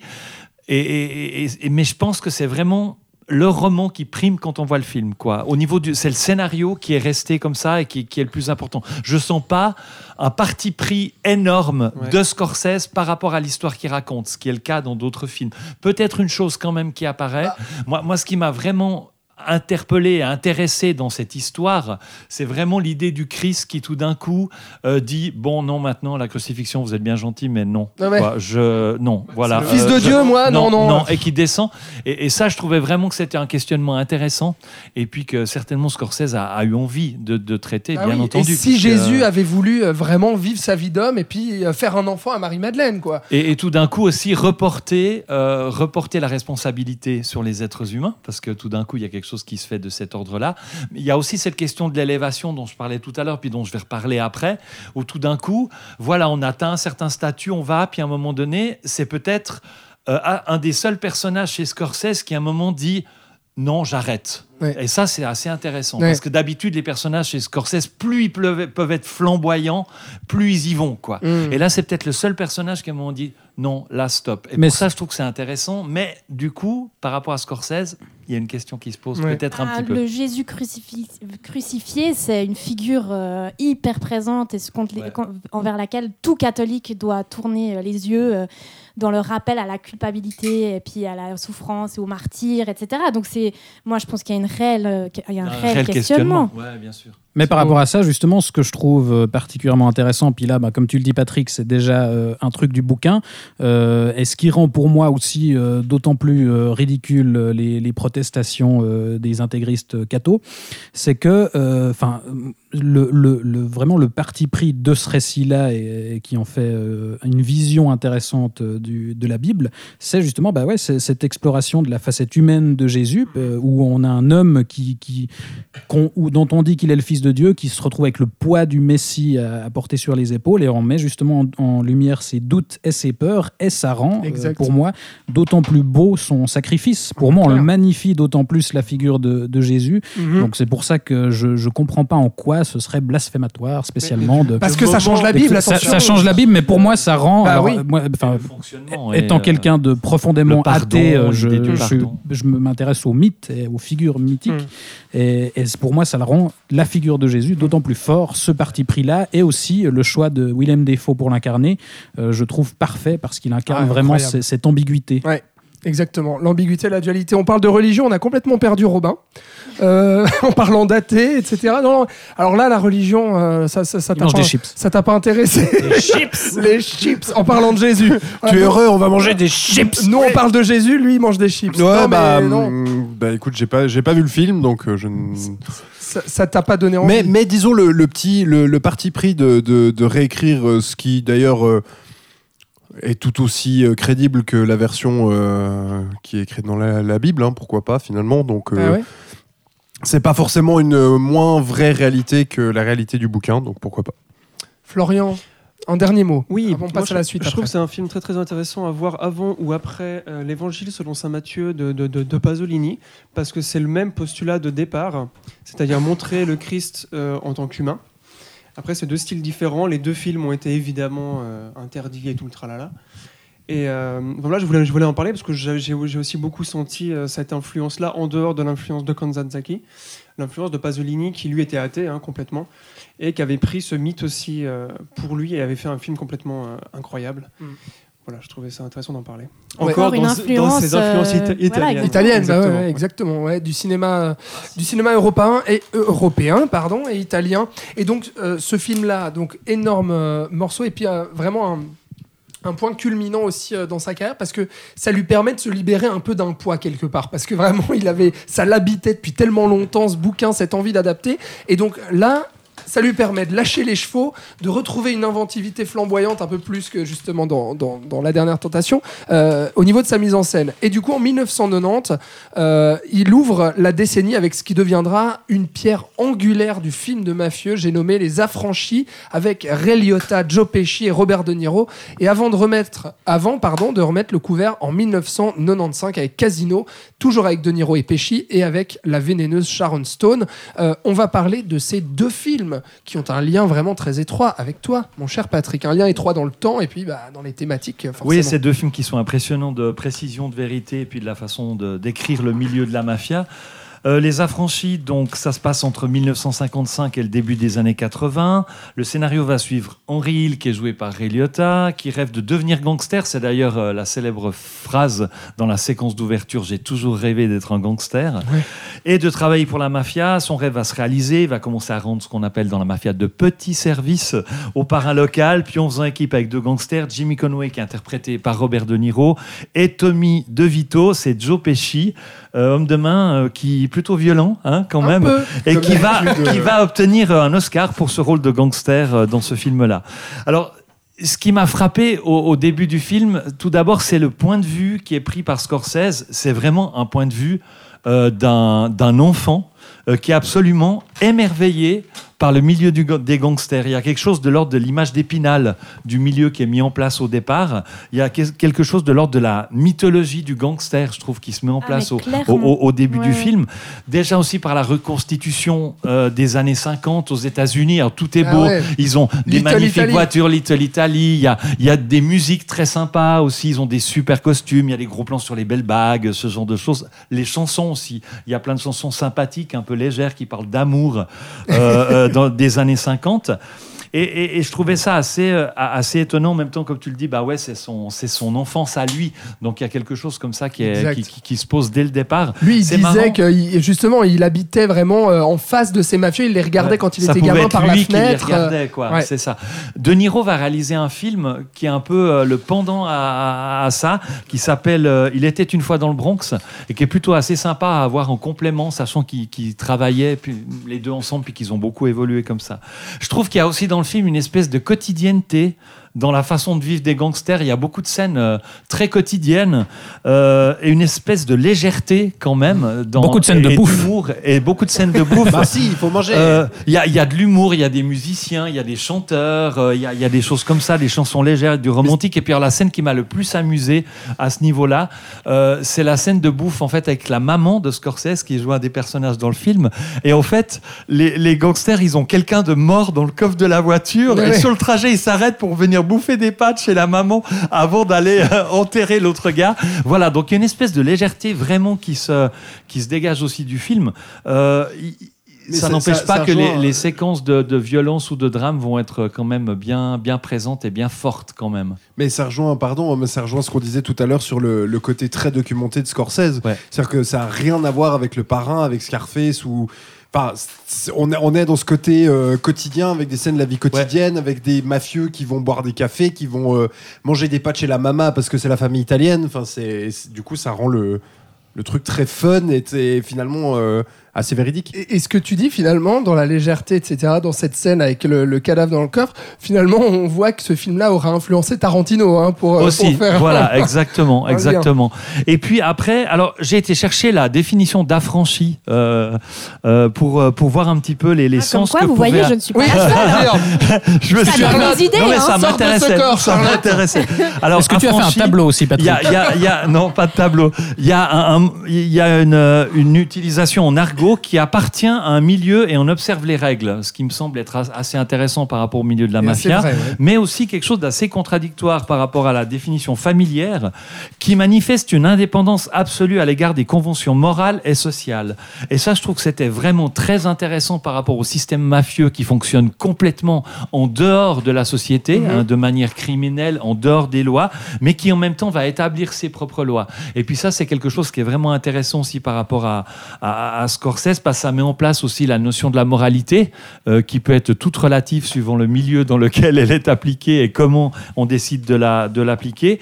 et, et- et- et- mais je pense que c'est vraiment le roman qui prime quand on voit le film. Quoi. Au niveau du, c'est le scénario qui est resté comme ça et qui, qui est le plus important. Je sens pas un parti pris énorme Ouais. de Scorsese par rapport à l'histoire qu'il raconte, ce qui est le cas dans d'autres films. Peut-être une chose quand même qui apparaît. Moi, moi, ce qui m'a vraiment interpellé, intéressé dans cette histoire, c'est vraiment l'idée du Christ qui tout d'un coup euh, dit bon non maintenant la crucifixion vous êtes bien gentil mais non Non, mais- Quoi, je non voilà le fils de je- Dieu, moi, non, non. et qui descend et, et ça je trouvais vraiment que c'était un questionnement intéressant et puis que certainement Scorsese a, a eu envie de, de traiter Ah bien oui, entendu Et si Jésus avait voulu euh, vraiment vivre sa vie d'homme et puis euh, faire un enfant à Marie-Madeleine, quoi. Et, et tout d'un coup aussi reporter, euh, reporter la responsabilité sur les êtres humains, parce que tout d'un coup, il y a quelque chose qui se fait de cet ordre-là. Il y a aussi cette question de l'élévation dont je parlais tout à l'heure, puis dont je vais reparler après, où tout d'un coup, voilà, on atteint un certain statut, on va, puis à un moment donné, c'est peut-être euh, un des seuls personnages chez Scorsese qui à un moment dit non, j'arrête. Ouais. Et ça, c'est assez intéressant. Ouais. Parce que d'habitude, les personnages chez Scorsese, plus ils peuvent, peuvent être flamboyants, plus ils y vont. Quoi. Mm. Et là, c'est peut-être le seul personnage qui à un moment dit non, là, stop. Et Mais pour ça, je trouve que c'est intéressant. Mais du coup, par rapport à Scorsese, il y a une question qui se pose Ouais. peut-être un Ah, petit peu. Le Jésus crucifi- crucifié, c'est une figure euh, hyper présente et ce contre Ouais. envers laquelle tout catholique doit tourner euh, les yeux euh, dans le rappel à la culpabilité et puis à la souffrance et au martyr, etc. Donc c'est, moi je pense qu'il y a une réelle, euh, il y a un, réel, questionnement. Ouais, bien sûr. Mais par rapport à ça, justement, ce que je trouve euh, particulièrement intéressant, puis là, bah, comme tu le dis, Patrick, c'est déjà euh, un truc du bouquin, euh, et ce qui rend pour moi aussi euh, d'autant plus euh, ridicule les, les protestations euh, des intégristes cathos, c'est que, euh, enfin, le, le- le- vraiment le parti pris de ce récit-là et, et qui en fait euh, une vision intéressante du- de la Bible, c'est justement, bah ouais, cette exploration de la facette humaine de Jésus, euh, où on a un homme qui, qui dont on dit qu'il est le Fils de Dieu, qui se retrouve avec le poids du Messie à, à porter sur les épaules, et on met justement en, en lumière ses doutes et ses peurs, et ça rend, euh, pour moi, d'autant plus beau son sacrifice. Pour moi, on le magnifie d'autant plus la figure de, de Jésus. Mhm. Donc c'est pour ça que je ne comprends pas en quoi ce serait blasphématoire spécialement de... Parce que ça change la Bible, ça, ça change la Bible, mais pour moi, ça rend... Bah alors, oui. euh, moi, fonctionnement étant et, euh, quelqu'un de profondément pardon, athée, euh, je, m'intéresse aux mythes et aux figures mythiques. Mm. Et, pour moi, ça le rend la figure de Jésus d'autant plus fort, ce parti pris-là, et aussi le choix de Willem Defoe pour l'incarner, euh, je trouve parfait parce qu'il incarne Ah, vraiment cette ambiguïté. Ouais. Exactement, l'ambiguïté, la dualité. On parle de religion, on a complètement perdu Robin. Euh, <laughs> en parlant d'athée, etc. Non. Alors là, la religion, euh, ça, ça, t'a mange pas, des chips. ça t'a pas intéressé. Les chips <laughs> Les chips, en parlant de Jésus. Tu es heureux, on va manger des chips. Nous, on parle de Jésus, lui, il mange des chips. Ouais, non, mais bah, non, hum, bah écoute, j'ai pas, j'ai pas vu le film, donc euh, je ne. ça t'a pas donné envie. Mais, mais disons le, le petit, le, le parti pris de, de, de réécrire ce qui d'ailleurs euh, est tout aussi euh, crédible que la version euh, qui est écrite dans la, la Bible, hein, pourquoi pas finalement. Donc euh, Ah ouais c'est pas forcément une euh, moins vraie réalité que la réalité du bouquin, donc pourquoi pas. Florian, un dernier mot. Oui, on passe à la suite. Je trouve que c'est un film très très intéressant à voir avant ou après euh, l'Évangile selon saint Matthieu de, de, de- de Pasolini, parce que c'est le même postulat de départ, c'est-à-dire montrer le Christ euh, en tant qu'humain. Après, c'est deux styles différents. Les deux films ont été évidemment euh, interdits et tout le tralala. Et euh, voilà, je voulais, je voulais en parler parce que j'ai aussi beaucoup senti euh, cette influence-là en dehors de l'influence de Kanzanzaki, l'influence de Pasolini qui lui était athée hein, complètement et qui avait pris ce mythe aussi euh, pour lui et avait fait un film complètement incroyable. Mm. Voilà, je trouvais ça intéressant d'en parler. Ouais. Encore Une dans, influence, dans ses influences euh, voilà, italiennes. Italienne, ouais, Exactement. ouais, exactement, ouais, du cinéma, du cinéma européen et euh, européen, pardon, et italien. Et donc euh, ce film-là, donc énorme euh, morceau et puis euh, vraiment un, un point culminant aussi euh, dans sa carrière parce que ça lui permet de se libérer un peu d'un poids quelque part parce que vraiment <laughs> il avait, ça l'habitait depuis tellement longtemps ce bouquin, cette envie d'adapter. Et donc là. Ça lui permet de lâcher les chevaux, de retrouver une inventivité flamboyante un peu plus que justement dans, dans, La Dernière Tentation, euh, au niveau de sa mise en scène. Et du coup, en 1990, euh, il ouvre la décennie avec ce qui deviendra une pierre angulaire du film de mafieux. J'ai nommé Les Affranchis avec Ray Liotta, Joe Pesci et Robert De Niro. Et avant de remettre, avant pardon, de remettre le couvert en 1995 avec Casino, toujours avec De Niro et Pesci et avec la vénéneuse Sharon Stone. Euh, on va parler de ces deux films qui ont un lien vraiment très étroit avec toi, mon cher Patrick. Un lien étroit dans le temps et puis bah, dans les thématiques. Forcément. Oui, c'est deux films qui sont impressionnants de précision, de vérité, et puis de la façon de décrire le milieu de la mafia. Euh, les Affranchis, donc ça se passe entre 1955 et le début des années 80. Le scénario va suivre Henry Hill, qui est joué par Ray Liotta, qui rêve de devenir gangster. C'est d'ailleurs euh, la célèbre phrase dans la séquence d'ouverture J'ai toujours rêvé d'être un gangster. Et de travailler pour la mafia. Son rêve va se réaliser. Il va commencer à rendre ce qu'on appelle dans la mafia de petits services au parrain local. Puis en faisant équipe avec deux gangsters, Jimmy Conway, qui est interprété par Robert De Niro, et Tommy DeVito, c'est Joe Pesci, euh, homme de main qui plutôt violent, hein, quand Un même, peu. et qui va, d'habitude, qui euh. va obtenir euh, un Oscar pour ce rôle de gangster euh, dans ce film-là. Alors, ce qui m'a frappé au, au début du film, tout d'abord, c'est le point de vue qui est pris par Scorsese. C'est vraiment un point de vue euh, d'un d'un enfant euh, qui est absolument émerveillé par le milieu du des gangsters. Il y a quelque chose de l'ordre de l'image d'épinal du milieu qui est mis en place au départ. Il y a que- quelque chose de l'ordre de la mythologie du gangster, je trouve, qui se met en Ah, place au, début Ouais, du film. Déjà aussi par la reconstitution euh, des années 50 aux États-Unis. Alors tout est Ah beau. ouais. Ils ont des Little magnifiques Italy. voitures, Little Italy. Il y a, il y a des musiques très sympas aussi. Ils ont des super costumes. Il y a des gros plans sur les belles bagues, ce genre de choses. Les chansons aussi. Il y a plein de chansons sympathiques, un peu légères, qui parlent d'amour euh, euh, dans des années 50. Et, et- et je trouvais ça assez, euh, assez étonnant en même temps, comme tu le dis, bah ouais, c'est son, c'est son enfance à lui. Donc il y a quelque chose comme ça qui, est- qui, qui- qui se pose dès le départ. Lui, il disait marrant. que il- justement, il habitait vraiment euh, en face de ces mafieux. Il les regardait Ouais. quand il était gamin par la lui les fenêtre. euh, regardait, quoi. ouais. C'est ça. De Niro va réaliser un film qui est un peu le pendant à, à- à ça, qui s'appelle Il était une fois dans le Bronx, et qui est plutôt assez sympa à avoir en complément, sachant qu'ils travaillaient puis, les deux ensemble, puis qu'ils ont beaucoup évolué comme ça. Je trouve qu'il y a aussi dans le film une espèce de quotidienneté dans la façon de vivre des gangsters. Il y a beaucoup de scènes euh, très quotidiennes euh, et une espèce de légèreté quand même. Dans, Beaucoup de scènes de et bouffe. Et beaucoup de scènes de bouffe. <laughs> Bah si, il faut manger. Euh, Il y, a, il y a de l'humour, il y a des musiciens, il y a des chanteurs, euh, il y, a, il y a des choses comme ça, des chansons légères, du romantique. Et puis alors, la scène qui m'a le plus amusé à ce niveau-là, euh, c'est la scène de bouffe en fait avec la maman de Scorsese qui joue un des personnages dans le film. Et en fait, les, les gangsters, ils ont quelqu'un de mort dans le coffre de la voiture. Et sur le trajet, ils s'arrêtent pour venir bouffer des pâtes chez la maman avant d'aller euh, enterrer l'autre gars. Voilà, donc il y a une espèce de légèreté vraiment qui se, qui se dégage aussi du film. Euh, Mais ça ça- n'empêche pas ça que les, euh, séquences de, de violence ou de drame vont être quand même bien, bien présentes et bien fortes quand même. Mais ça rejoint, pardon, mais ça rejoint ce qu'on disait tout à l'heure sur le, le côté très documenté de Scorsese. Ouais. C'est-à-dire que ça n'a rien à voir avec le parrain, avec Scarface ou. Enfin, on est, on est dans ce côté euh, quotidien avec des scènes de la vie quotidienne, avec des mafieux qui vont boire des cafés, qui vont euh, manger des pâtes chez la mama parce que c'est la famille italienne. Enfin, c'est c'est- du coup, ça rend le, le truc très fun et, et finalement euh, assez véridique. Et, et ce que tu dis finalement dans la légèreté, etc., dans cette scène avec le, le cadavre dans le coffre, finalement on voit que ce film-là aura influencé Tarantino hein, pour, euh, Aussi, pour faire. voilà, <laughs> exactement, Un lien. exactement. Et puis après, alors j'ai été chercher la définition d'affranchi euh, euh, pour, pour voir un petit peu les, les Ah, comme sens quoi, que vous pouvait- voyez, je ne suis pas Oui, la seule. d'ailleurs, <laughs> je me Ça suis donne des idées, Non mais hein, ça m'intéressait, ça. <laughs> Alors Est-ce que tu as fait un affranchi- tableau aussi, Patrick y a, y a- il y a- non, pas de tableau. Il y a, un- y a une, une utilisation en argot qui appartient à un milieu et on observe les règles, ce qui me semble être as- assez intéressant par rapport au milieu de la Et mafia, c'est vrai, ouais. mais aussi quelque chose d'assez contradictoire par rapport à la définition familière qui manifeste une indépendance absolue à l'égard des conventions morales et sociales. Et ça, je trouve que c'était vraiment très intéressant par rapport au système mafieux qui fonctionne complètement en dehors de la société, Mhm. hein, de manière criminelle, en dehors des lois, mais qui en même temps va établir ses propres lois. Et puis ça, c'est quelque chose qui est vraiment intéressant aussi par rapport à, à, à Scorsese, que ça met en place aussi la notion de la moralité, euh, qui peut être toute relative suivant le milieu dans lequel <laughs> elle est appliquée et comment on décide de la- de l'appliquer.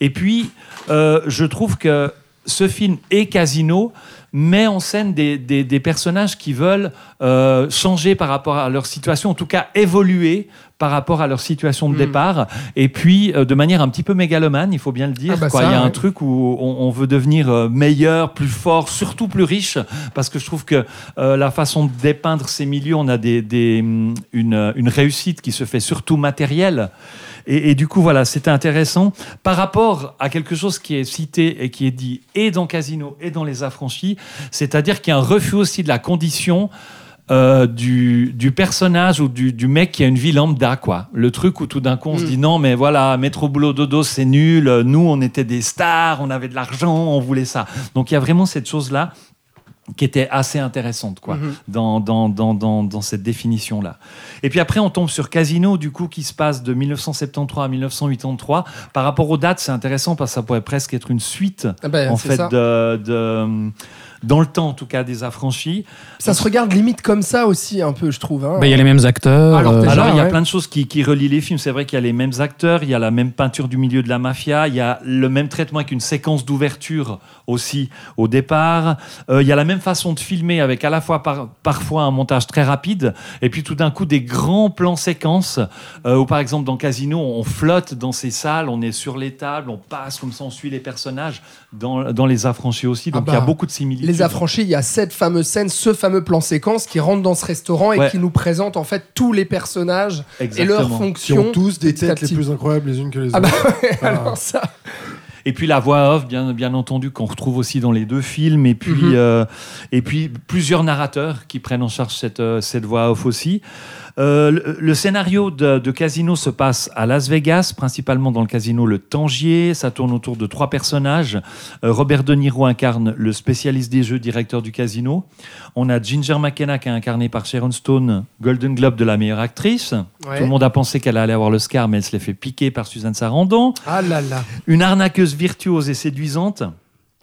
et puis, euh, je trouve que ce film et Casino met en scène des, des- des personnages qui veulent euh, changer par rapport à leur situation, en tout cas évoluer par rapport à leur situation de Mm. départ, et puis euh, de manière un petit peu mégalomane, il faut bien le dire. Ah bah quoi. ça, il y a un truc où on, on veut devenir euh, meilleur, plus fort, surtout plus riche, parce que je trouve que euh, la façon de dépeindre ces milieux, on a des, des, hum, une, une réussite qui se fait surtout matérielle. Et, et du coup, voilà, c'était intéressant. Par rapport à quelque chose qui est cité et qui est dit et dans Casino et dans Les Affranchis, c'est-à-dire qu'il y a un refus aussi de la condition euh, du, du personnage ou du, du mec qui a une vie lambda, quoi. Le truc où tout d'un coup on se Mm. dit non, mais voilà, métro boulot dodo, c'est nul. Nous, on était des stars, on avait de l'argent, on voulait ça. Donc il y a vraiment cette chose-là qui était assez intéressante quoi, Mhm. dans, dans, dans, dans, dans cette définition-là. Et puis après, on tombe sur Casino, du coup, qui se passe de 1973 à 1983. Par rapport aux dates, c'est intéressant parce que ça pourrait presque être une suite, Ah bah, en fait, ça. de, de- dans le temps, en tout cas, des affranchis. Ça se regarde limite comme ça aussi, un peu, je trouve. hein. Bah, Il y a les mêmes acteurs. Alors, euh, déjà, Alors, il y a ouais. plein de choses qui, qui relient les films. C'est vrai qu'il y a les mêmes acteurs, il y a la même peinture du milieu de la mafia, il y a le même traitement avec une séquence d'ouverture aussi au départ. Euh, il y a la même façon de filmer avec à la fois par- parfois un montage très rapide et puis tout d'un coup des grands plans séquences euh, où par exemple dans Casino on flotte dans ces salles, on est sur les tables, on passe comme ça, on suit les personnages. Dans, dans Les Affranchis aussi, donc Ah il y a bah, beaucoup de similitudes. Les Affranchis, il y a cette fameuse scène, ce fameux plan séquence qui rentre dans ce restaurant et Ouais. qui nous présente en fait tous les personnages et leurs Qui fonctions. ont tous des têtes les plus incroyables les unes que les autres. Ah bah ouais, <laughs> Ah. alors ça. Et puis la voix off, bien, bien entendu, qu'on retrouve aussi dans les deux films. Et puis, Mhm. euh, et puis plusieurs narrateurs qui prennent en charge cette, euh, cette voix off aussi. Euh, le, le scénario de, de Casino se passe à Las Vegas, principalement dans le casino Le Tangier. Ça tourne autour de trois personnages. Euh, Robert De Niro incarne le spécialiste des jeux, directeur du casino. On a Ginger McKenna qui est incarnée par Sharon Stone, Golden Globe de la meilleure actrice. Ouais. Tout le monde a pensé qu'elle allait avoir l'Oscar, mais elle se l'est fait piquer par Suzanne Sarandon. Ah là là. Une arnaqueuse virtuose et séduisante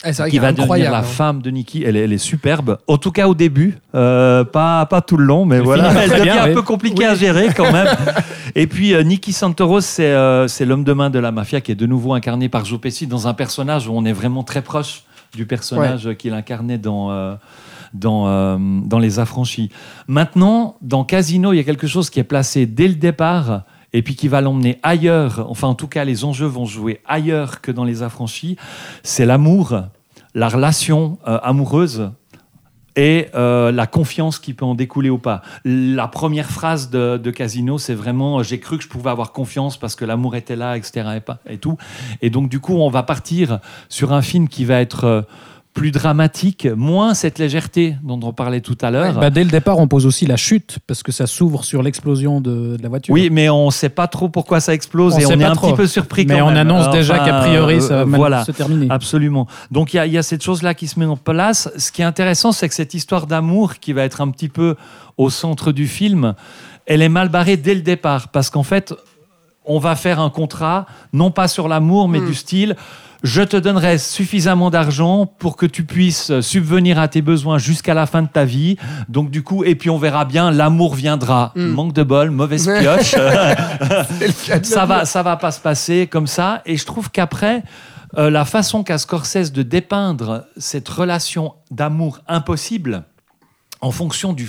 vrai qui va devenir la hein. femme de Nikki. Elle est, elle est superbe. En tout cas au début, Euh, pas, pas tout le long, mais <laughs> Elle voilà. Elle devient bien, un oui. peu compliquée à gérer quand même. <laughs> Et puis euh, Nikki Santoros, c'est euh, c'est l'homme de main de la mafia qui est de nouveau incarné par Joe Pesci dans un personnage où on est vraiment très proche du personnage qu'il incarnait dans. euh, dans, euh, dans Les Affranchis. Maintenant, dans Casino, il y a quelque chose qui est placé dès le départ et puis qui va l'emmener ailleurs. Enfin, en tout cas, les enjeux vont jouer ailleurs que dans Les Affranchis. C'est l'amour, la relation euh, amoureuse et euh, la confiance qui peut en découler ou pas. La première phrase de, Casino, c'est vraiment euh, j'ai cru que je pouvais avoir confiance parce que l'amour était là, etc. Et, tout. Et donc du coup, on va partir sur un film qui va être plus dramatique, moins cette légèreté dont on parlait tout à l'heure. Bah, dès le départ, on pose aussi la chute parce que ça s'ouvre sur l'explosion de, de la voiture. Oui, mais on ne sait pas trop pourquoi ça explose On et on est pas un trop. petit peu surpris mais quand on même. annonce déjà qu'a priori ça va voilà. se terminer. Absolument. Donc il y a- il y, a cette chose-là qui se met en place. Ce qui est intéressant, c'est que cette histoire d'amour qui va être un petit peu au centre du film, elle est mal barrée dès le départ. Parce qu'en fait, on va faire un contrat, non pas sur l'amour, mais Mm. du style. Je te donnerai suffisamment d'argent pour que tu puisses subvenir à tes besoins jusqu'à la fin de ta vie. Donc du coup, et puis on verra bien, l'amour viendra. Mm. Manque de bol, mauvaise pioche. <laughs> Ça va, ça va pas se passer comme ça. Et je trouve qu'après, euh, la façon qu'a Scorsese de dépeindre cette relation d'amour impossible, en fonction du,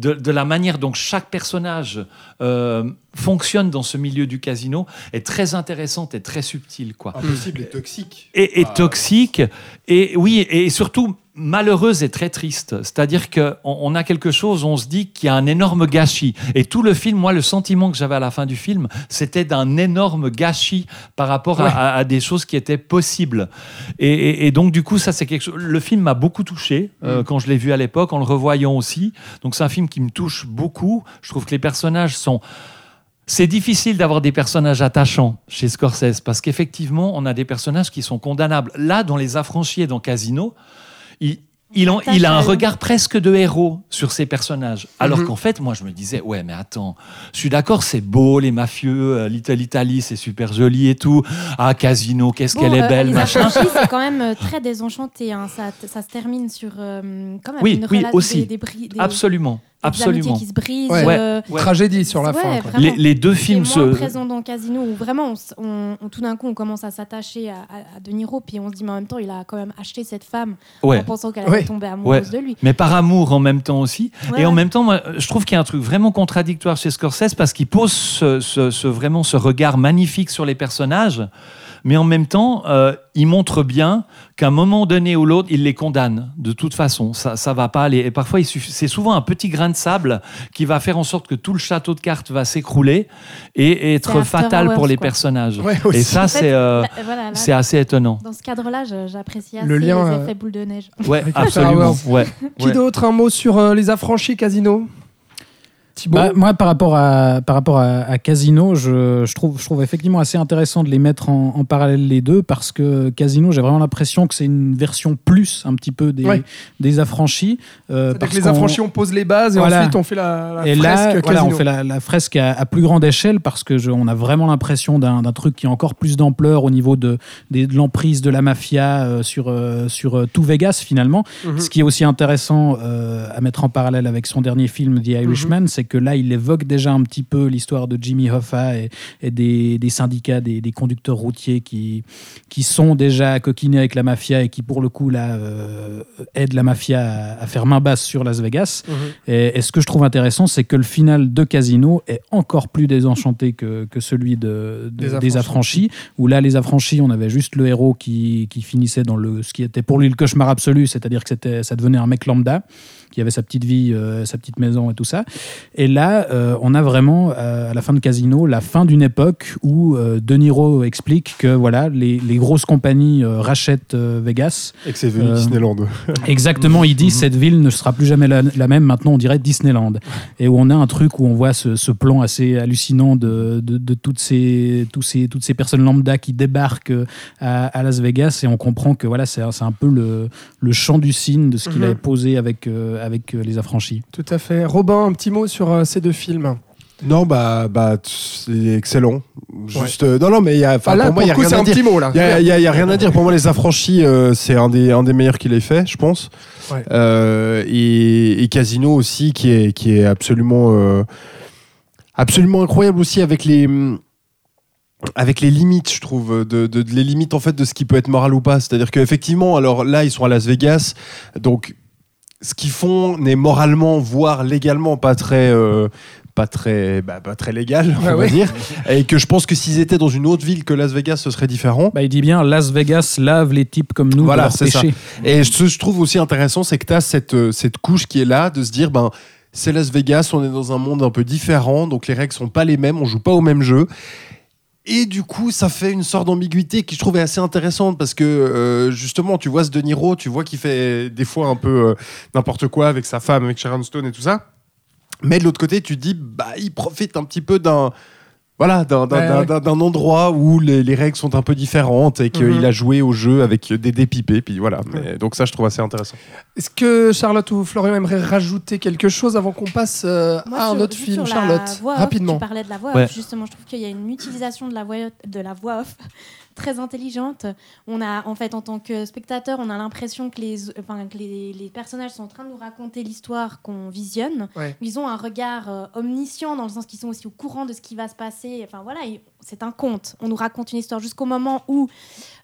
de, de la manière dont chaque personnage euh, fonctionne dans ce milieu du casino, est très intéressante et très subtile, quoi. Impossible et toxique. Et, et Ah. toxique, et oui, et surtout malheureuse et très triste. C'est-à-dire qu'on on a quelque chose, on se dit qu'il y a un énorme gâchis. Et tout le film, moi, le sentiment que j'avais à la fin du film, c'était d'un énorme gâchis par rapport à, Ouais. à- à des choses qui étaient possibles. Et, et- et donc, du coup, ça, c'est quelque chose. Le film m'a beaucoup touché euh, quand je l'ai vu à l'époque, en le revoyant aussi. Donc, c'est un film qui me touche beaucoup. Je trouve que les personnages sont. C'est difficile d'avoir des personnages attachants chez Scorsese parce qu'effectivement, on a des personnages qui sont condamnables. Là, dans Les Affranchis et dans Casino, il, il, en- il a un regard presque de héros sur ces personnages. Alors Mhm. qu'en fait, moi, je me disais, ouais, mais attends, je suis d'accord, c'est beau, les mafieux, euh, l'Ita- l'Italie, c'est super joli et tout. Ah, Casino, qu'est-ce Bon, qu'elle est euh, belle, machin. C'est quand même euh, très désenchanté. hein. Ça, ça se termine sur euh, quand même Oui, une oui, aussi. des, des, bri- des- Absolument, des absolument. qui se. Ouais. euh, Ouais. Tragédie sur la ouais, fin. Les, les deux films se. présent dans Casino où vraiment on, s- on- on- tout d'un coup on commence à s'attacher à, à- à De Niro puis on se dit mais en même temps il a quand même acheté cette femme Ouais. en pensant qu'elle Ouais. allait tomber amoureuse de lui. Mais par amour en même temps aussi. Ouais, et en même temps, moi, je trouve qu'il y a un truc vraiment contradictoire chez Scorsese parce qu'il pose ce, ce- ce- vraiment ce regard magnifique sur les personnages, mais en même temps, euh, il montre bien qu'à un moment donné ou l'autre, il les condamne. De toute façon, ça, ça va pas aller. Et parfois, c'est souvent un petit grain de sable qui va faire en sorte que tout le château de cartes va s'écrouler et, être fatal pour les quoi. personnages. Ouais, et ça, En fait, c'est euh, voilà, c'est assez étonnant. dans ce cadre-là, j'apprécie assez Le lien, les euh, effets boule de neige. Ouais, absolument. Ouais. Qui Ouais. d'autre Un mot sur euh, les affranchis Casino? Thibaut Bah, moi, par rapport à, par rapport à, à Casino, je, je trouve, je trouve effectivement assez intéressant de les mettre en, en parallèle les deux parce que Casino, j'ai vraiment l'impression que c'est une version plus un petit peu des, Ouais. des affranchis. euh, parce que les affranchis, on pose les bases et Voilà. ensuite on fait la, la et fresque là, Casino. voilà, on fait la, la fresque à, à plus grande échelle parce que je- on a vraiment l'impression d'un truc qui a encore plus d'ampleur au niveau de, des- de l'emprise de la mafia euh, sur, euh, sur euh, tout Vegas finalement. Mhm. Ce qui est aussi intéressant à mettre en parallèle avec son dernier film The Irishman, c'est que là, il évoque déjà un petit peu l'histoire de Jimmy Hoffa et, et des, des syndicats, des, des conducteurs routiers qui, qui sont déjà coquinés avec la mafia et qui, pour le coup, là, euh, aident la mafia à, à faire main basse sur Las Vegas. Mhm. Et, et ce que je trouve intéressant, c'est que le final de Casino est encore plus désenchanté que, que celui de, de- Des des, Affranchis. Où là, les affranchis, on avait juste le héros qui, qui finissait dans le, ce qui était pour lui le cauchemar absolu, c'est-à-dire que ça devenait un mec lambda qui avait sa petite vie, euh, sa petite maison et tout ça. Et là, euh, on a vraiment, euh, à la fin de Casino, la fin d'une époque où euh, De Niro explique que voilà, les, les grosses compagnies euh, rachètent euh, Vegas. Et que c'est devenu Disneyland. <laughs> Exactement, il dit cette ville ne sera plus jamais la, la même. Maintenant, on dirait Disneyland. Et où on a un truc où on voit ce, ce plan assez hallucinant de, de, de toutes, ces, tous ces, toutes ces personnes lambda qui débarquent à, à Las Vegas et on comprend que voilà, c'est c'est un peu le, le champ du signe de ce qu'il Mhm. avait posé avec, euh, avec euh, les affranchis. Tout à fait. Robin, un petit mot sur euh, ces deux films. Non, bah, bah c'est excellent. Juste, euh, non, non, mais il y a, Ah, là, pour moi, il y a rien c'est à un dire. petit mot, là. Il y a, il y y a rien à dire. Pour moi, Les Affranchis, euh, c'est un des, un des meilleurs qu'il ait fait, je pense. Ouais. Euh, et, et Casino aussi, qui est, qui est absolument, euh, absolument incroyable aussi avec les. Avec les limites, je trouve, de, de- de- les limites en fait de ce qui peut être moral ou pas. C'est-à-dire qu'effectivement, alors là, ils sont à Las Vegas, donc ce qu'ils font n'est moralement, voire légalement, pas très, euh, pas très, bah, pas très légal, on va dire. Et que je pense que s'ils étaient dans une autre ville que Las Vegas, ce serait différent. Bah, il dit bien Las Vegas lave les types comme nous Voilà, c'est ça. Et ce que je trouve aussi intéressant, c'est que tu as cette, euh, cette couche qui est là, de se dire, ben, c'est Las Vegas, on est dans un monde un peu différent, donc les règles sont pas les mêmes, on joue pas au même jeu. Et du coup, ça fait une sorte d'ambiguïté qui je trouve est assez intéressante parce que euh, justement, tu vois ce De Niro, tu vois qu'il fait des fois un peu euh, n'importe quoi avec sa femme, avec Sharon Stone et tout ça. Mais de l'autre côté, tu te dis, bah, il profite un petit peu d'un. Voilà, d'un d'un- Ouais, endroit où les, les règles sont un peu différentes et qu'il Mhm. a joué au jeu avec des dépipés. Puis voilà. Mais, donc ça, je trouve assez intéressant. Est-ce que Charlotte ou Florian aimeraient rajouter quelque chose avant qu'on passe euh, Moi, à un sur- autre film, sur la Charlotte voix off, Rapidement. Tu parlais de la voix Ouais. off, justement. Je trouve qu'il y a une utilisation de la voix, de la voix off très intelligente. On a, en fait, en tant que spectateur, on a l'impression que, les, enfin, que les, les personnages sont en train de nous raconter l'histoire qu'on visionne. Ouais. Ils ont un regard euh, omniscient dans le sens qu'ils sont aussi au courant de ce qui va se passer. Enfin voilà, c'est un conte. On nous raconte une histoire jusqu'au moment où,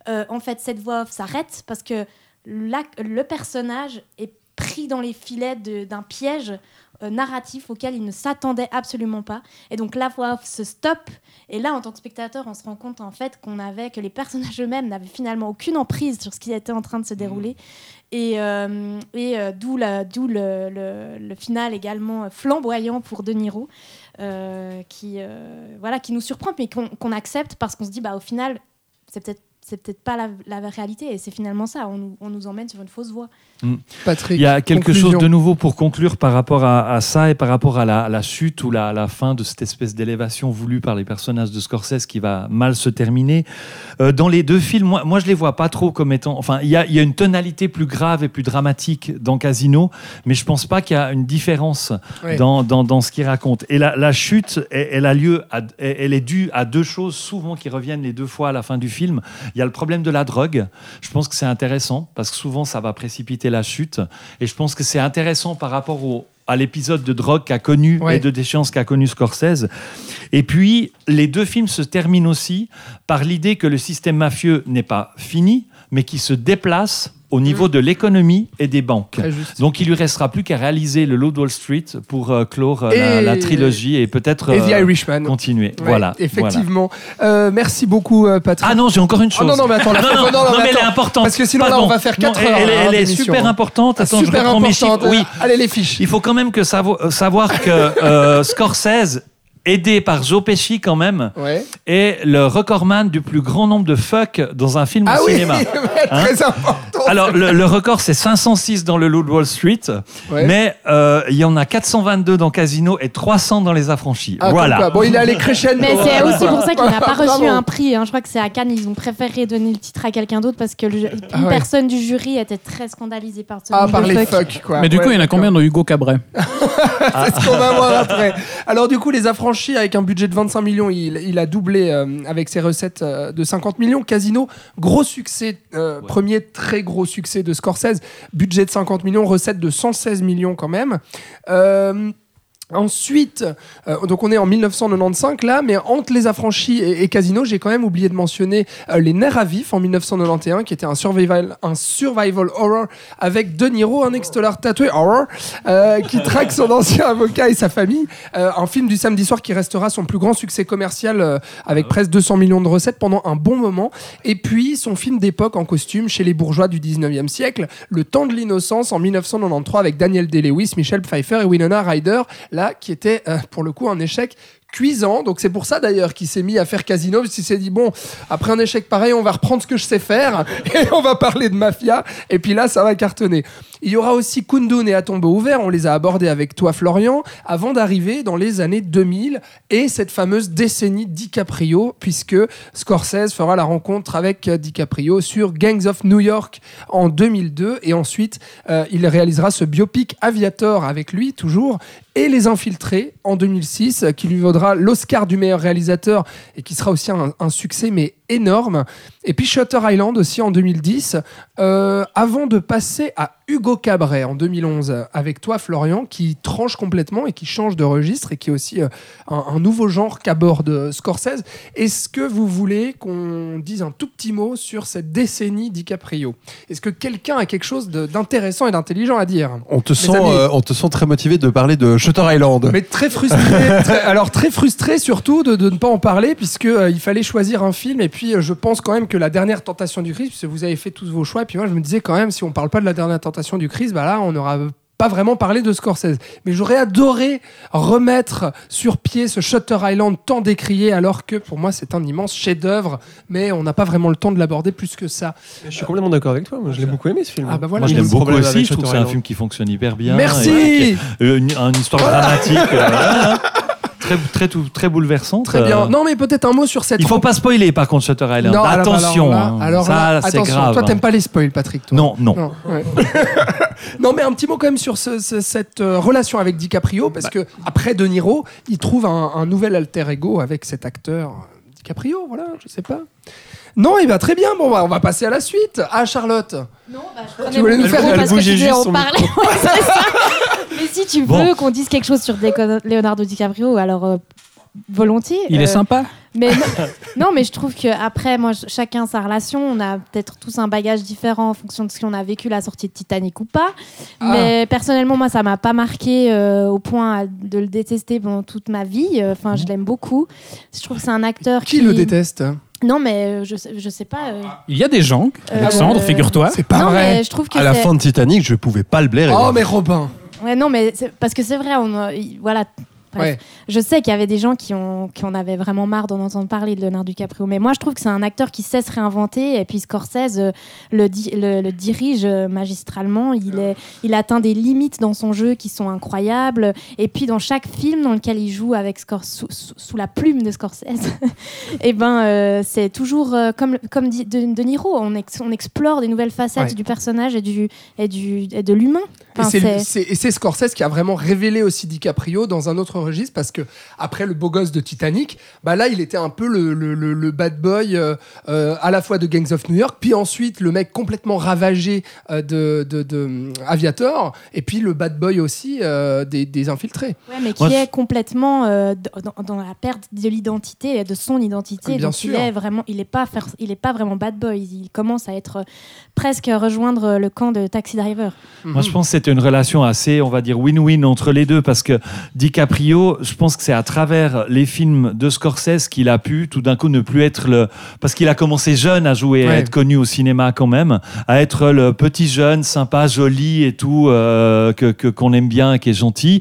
euh, en fait, cette voix off s'arrête parce que la- le personnage est pris dans les filets d'un piège euh, narratif auquel il ne s'attendait absolument pas. Et donc la voix off se stoppe. Et là, en tant que spectateur, on se rend compte en fait qu'on avait que les personnages eux-mêmes n'avaient finalement aucune emprise sur ce qui était en train de se dérouler. Et, euh, et euh, d'où le, le- le final également flamboyant pour De Niro, qui, voilà, qui nous surprend, mais qu'on accepte parce qu'on se dit, bah, au final, c'est peut-être c'est peut-être pas la, la réalité et c'est finalement ça on nous, on nous emmène sur une fausse voie Patrick. Il y a quelque conclusion. chose de nouveau pour conclure par rapport à, à ça et par rapport à la, à la chute ou la, la fin de cette espèce d'élévation voulue par les personnages de Scorsese qui va mal se terminer. Euh, dans les deux films, moi, moi je les vois pas trop comme étant. Enfin, il y a, il y a une tonalité plus grave et plus dramatique dans Casino, mais je pense pas qu'il y a une différence dans, dans, dans ce qu'il raconte. Et la, la chute, elle, elle a lieu, à- elle est due à deux choses souvent qui reviennent les deux fois à la fin du film. Il y a le problème de la drogue. Je pense que c'est intéressant parce que souvent ça va précipiter la chute. Et je pense que c'est intéressant par rapport au à l'épisode de drogue qu'a connu Ouais. et de déchéance qu'a connu Scorsese. Et puis, les deux films se terminent aussi par l'idée que le système mafieux n'est pas fini, mais qui se déplace au niveau de l'économie et des banques. Donc, il lui restera plus qu'à réaliser le Load Wall Street pour euh, clore euh, la, trilogie et peut-être euh, continuer. Ouais, voilà. voilà. Effectivement. Euh, merci beaucoup, Patrick. Ah non, j'ai encore une chose. Ah non, non, mais attends, <laughs> non, non, non, non, non, mais mais elle est importante. Parce que sinon, là, on va faire Non, quatre elle- heures, Elle, hein, est super hein. importante. Ah, Attends, je super reprends mes importante. chiffres. Oui. Allez, les fiches. Il faut quand même que savo- savoir que euh, Scorsese, aidé par Joe Pesci quand même, Ouais. est le recordman du plus grand nombre de fuck dans un film Ah au oui, cinéma. <laughs> Hein très important. Alors, le, le record, c'est 506 dans le Loot Wall Street, Ouais. mais euh, il y en a 422 dans Casino et 300 dans Les Affranchis. Ah, voilà. quoi. Bon, il est allé crescendo. mais c'est aussi pour ça qu'il n'a pas <laughs> Bravo. reçu un prix hein. je crois que c'est à Cannes ils ont préféré donner le titre à quelqu'un d'autre parce que le- une Ah ouais. personne du jury était très scandalisée par ce Ah, par de les fuck. fuck, quoi. Mais du Ouais, coup, il y en a combien dans Hugo Cabret <laughs> C'est ce qu'on va voir après. Alors du coup, les affranchis avec un budget de 25 millions, il, il a doublé euh, avec ses recettes euh, de 50 millions. Casino, gros succès, euh, premier très gros succès de Scorsese, budget de 50 millions, recettes de 116 millions quand même. Ensuite, euh, donc on est en 1995 là, mais entre Les Affranchis et, et Casino, j'ai quand même oublié de mentionner euh, Les Nerfs à vif en 1991, qui était un survival, un survival horror avec De Niro, un ex-dollar tatoué horror, euh, qui <laughs> traque son ancien avocat et sa famille. Un film du samedi soir qui restera son plus grand succès commercial avec presque 200 millions de recettes pendant un bon moment. Et puis son film d'époque en costume chez les bourgeois du 19e siècle, Le temps de l'innocence en 1993 avec Daniel Day-Lewis, Michel Pfeiffer et Winona Ryder, qui était euh, pour le coup un échec cuisant. Donc c'est pour ça d'ailleurs qu'il s'est mis à faire Casino, parce qu'il s'est dit bon, après un échec pareil, on va reprendre ce que je sais faire <laughs> et on va parler de mafia. Et puis là, ça va cartonner. Il y aura aussi Kundun et À tombeau ouvert, on les a abordés avec toi Florian, avant d'arriver dans les années 2000 et cette fameuse décennie DiCaprio, puisque Scorsese fera la rencontre avec euh, DiCaprio sur Gangs of New York en 2002 et ensuite euh, il réalisera ce biopic Aviator avec lui toujours et Les Infiltrés en 2006 euh, qui lui vaudra l'Oscar du meilleur réalisateur et qui sera aussi un, un succès mais énorme. Et puis Shutter Island aussi en 2010, euh, avant de passer à Hugo Cabret en 2011 avec toi Florian, qui tranche complètement et qui change de registre et qui est aussi euh, un, un nouveau genre qu'aborde Scorsese. Est-ce que vous voulez qu'on dise un tout petit mot sur cette décennie DiCaprio? Est-ce que quelqu'un a quelque chose d'intéressant et d'intelligent à dire? On te, Mes sent, amis. euh, on te sent très motivé de parler de Shutter Island. Mais très frustré, très- alors très frustré surtout de, de ne pas en parler puisque euh, il fallait choisir un film et puis euh, je pense quand même que la dernière tentation du Christ, puisque vous avez fait tous vos choix et puis moi je me disais quand même si on parle pas de la dernière tentation du Christ, bah là on n'aura pas vraiment parlé de Scorsese. Mais j'aurais adoré remettre sur pied ce Shutter Island tant décrié alors que pour moi c'est un immense chef-d'œuvre, mais on n'a pas vraiment le temps de l'aborder plus que ça. Je suis complètement d'accord avec toi. Moi, je l'ai beaucoup aimé ce film. Ah bah voilà. Moi, je l'aime beaucoup aussi. Je trouve que c'est un film qui fonctionne hyper bien. Merci. Et- et- une, une histoire dramatique. euh, voilà, hein. Très, très, tout- très bouleversante. Très bien. Euh, Non mais peut-être un mot sur cette Il faut pas spoiler par contre Shutter Island. Non, alors- attention, alors là- alors ça c'est grave. Toi, t'aimes hein. pas les spoils, Patrick. toi. Non, non. Non, ouais. <laughs> Non, mais un petit mot quand même sur ce- ce- cette euh, relation avec DiCaprio, parce que après De Niro, il trouve un, un nouvel alter ego avec cet acteur euh, DiCaprio. Voilà, je sais pas. Non, il va très bien. Bon, bah, on va passer à la suite. Ah, Charlotte. Non, bah, je Tu voulais nous faire- elle parce que juste en son parler. <laughs> Si tu veux Bon. qu'on dise quelque chose sur Deco- Leonardo DiCaprio, alors euh, volontiers. Il Euh, est sympa. Mais non, <laughs> non, mais je trouve que après, moi, ch- chacun sa relation. On a peut-être tous un bagage différent en fonction de ce qu'on a vécu la sortie de Titanic ou pas. Ah. Mais personnellement, moi, ça m'a pas marqué euh, au point de le détester pendant toute ma vie. Euh, Enfin, je l'aime beaucoup. Je trouve que c'est un acteur Qui le déteste? Non, mais euh, je sais, je sais pas. euh, Il y a des gens, Euh, Alexandre, figure-toi. C'est pas non, vrai. mais je trouve que À la fin de Titanic, je pouvais pas le blairer. Oh, mais Robin. Ouais, non, mais parce que c'est vrai, on, il- voilà. Bref. Ouais. Je sais qu'il y avait des gens qui, ont, qui en avaient vraiment marre d'en entendre parler de Leonardo DiCaprio, mais moi je trouve que c'est un acteur qui sait se réinventer et puis Scorsese euh, le, di- le, le dirige euh, magistralement. Il, est, il atteint des limites dans son jeu qui sont incroyables. Et puis dans chaque film dans lequel il joue avec Scor- sous, sous- sous la plume de Scorsese, <laughs> et ben euh, c'est toujours euh, comme, comme dit de, de Niro, on, ex- on explore des nouvelles facettes Ouais. du personnage et, du, et, du, et de l'humain. Enfin, et c'est Scorsese qui a vraiment révélé aussi DiCaprio dans un autre registre parce que après le beau gosse de Titanic, bah là il était un peu le, le- le- le bad boy euh, euh, à la fois de Gangs of New York, puis ensuite le mec complètement ravagé euh, de, de- de, euh, Aviator, et puis le bad boy aussi euh, des, des infiltrés. Ouais, mais qui est complètement euh, dans, dans la perte de l'identité, de son identité. Bien donc sûr. il est vraiment, il est pas, il est pas vraiment bad boy. Il commence à être presque à rejoindre le camp de Taxi Driver. Moi, je pense que c'était une relation assez, on va dire, win-win entre les deux parce que DiCaprio, je pense que c'est à travers les films de Scorsese qu'il a pu tout d'un coup ne plus être le. Parce qu'il a commencé jeune à jouer, à être connu au cinéma quand même, à être le petit jeune, sympa, joli et tout, euh, que qu'on aime bien qui est gentil.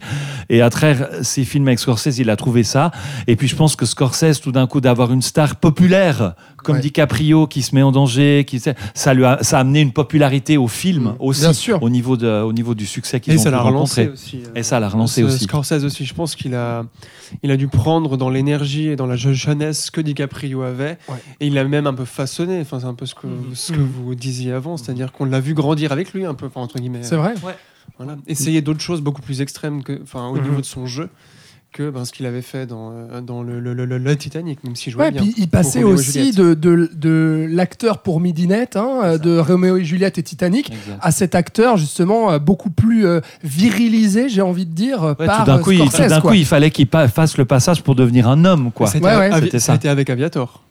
Et à travers ses films avec Scorsese, il a trouvé ça. Et puis je pense que Scorsese, tout d'un coup, d'avoir une star populaire comme Ouais. DiCaprio qui se met en danger, qui, ça, lui a, ça a amené une popularité au film aussi, Bien sûr. au niveau, de, au niveau du succès qu'ils Et ont ça pu l'a relancé rencontrer. aussi. euh, Et ça l'a relancé aussi. Scorsese aussi, je pense qu'il a, il a dû prendre dans l'énergie et dans la je- jeunesse que DiCaprio avait, Ouais. et il l'a même un peu façonné. Enfin, c'est un peu ce que, ce que Mhm. vous disiez avant, c'est-à-dire qu'on l'a vu grandir avec lui un peu, enfin, entre guillemets. C'est vrai. Voilà. Essayer d'autres choses beaucoup plus extrêmes que, enfin, au Mhm. niveau de son jeu que ben, ce qu'il avait fait dans, euh, dans le, le, le- Titanic, même si je vois Ouais, bien. puis il passait aussi Juliette. de, de, de l'acteur pour Midinette, hein, euh, de Roméo et Juliette et Titanic, Exact. à cet acteur justement euh, beaucoup plus virilisé, j'ai envie de dire, Ouais, par tout d'un coup, il, tout Scorsese, d'un quoi. coup, il fallait qu'il fasse le passage pour devenir un homme, quoi. C'était Ouais, ouais. Avi- C'était ça. c'était avec Aviator.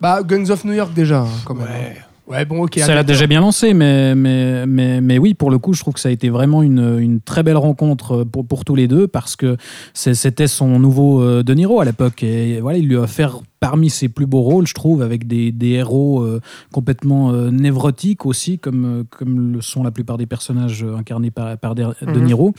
Bah, Guns of New York déjà, hein, quand même. Ouais. Bon, ok. Ça l'a déjà bien lancé, mais, mais, mais, mais oui, pour le coup, je trouve que ça a été vraiment une, une très belle rencontre pour, pour tous les deux parce que c'était son nouveau euh, De Niro à l'époque. Et voilà, il lui a offert parmi ses plus beaux rôles, je trouve, avec des, des héros euh, complètement euh, névrotiques aussi, comme, euh, comme le sont la plupart des personnages incarnés par, par De De Mhm. Niro.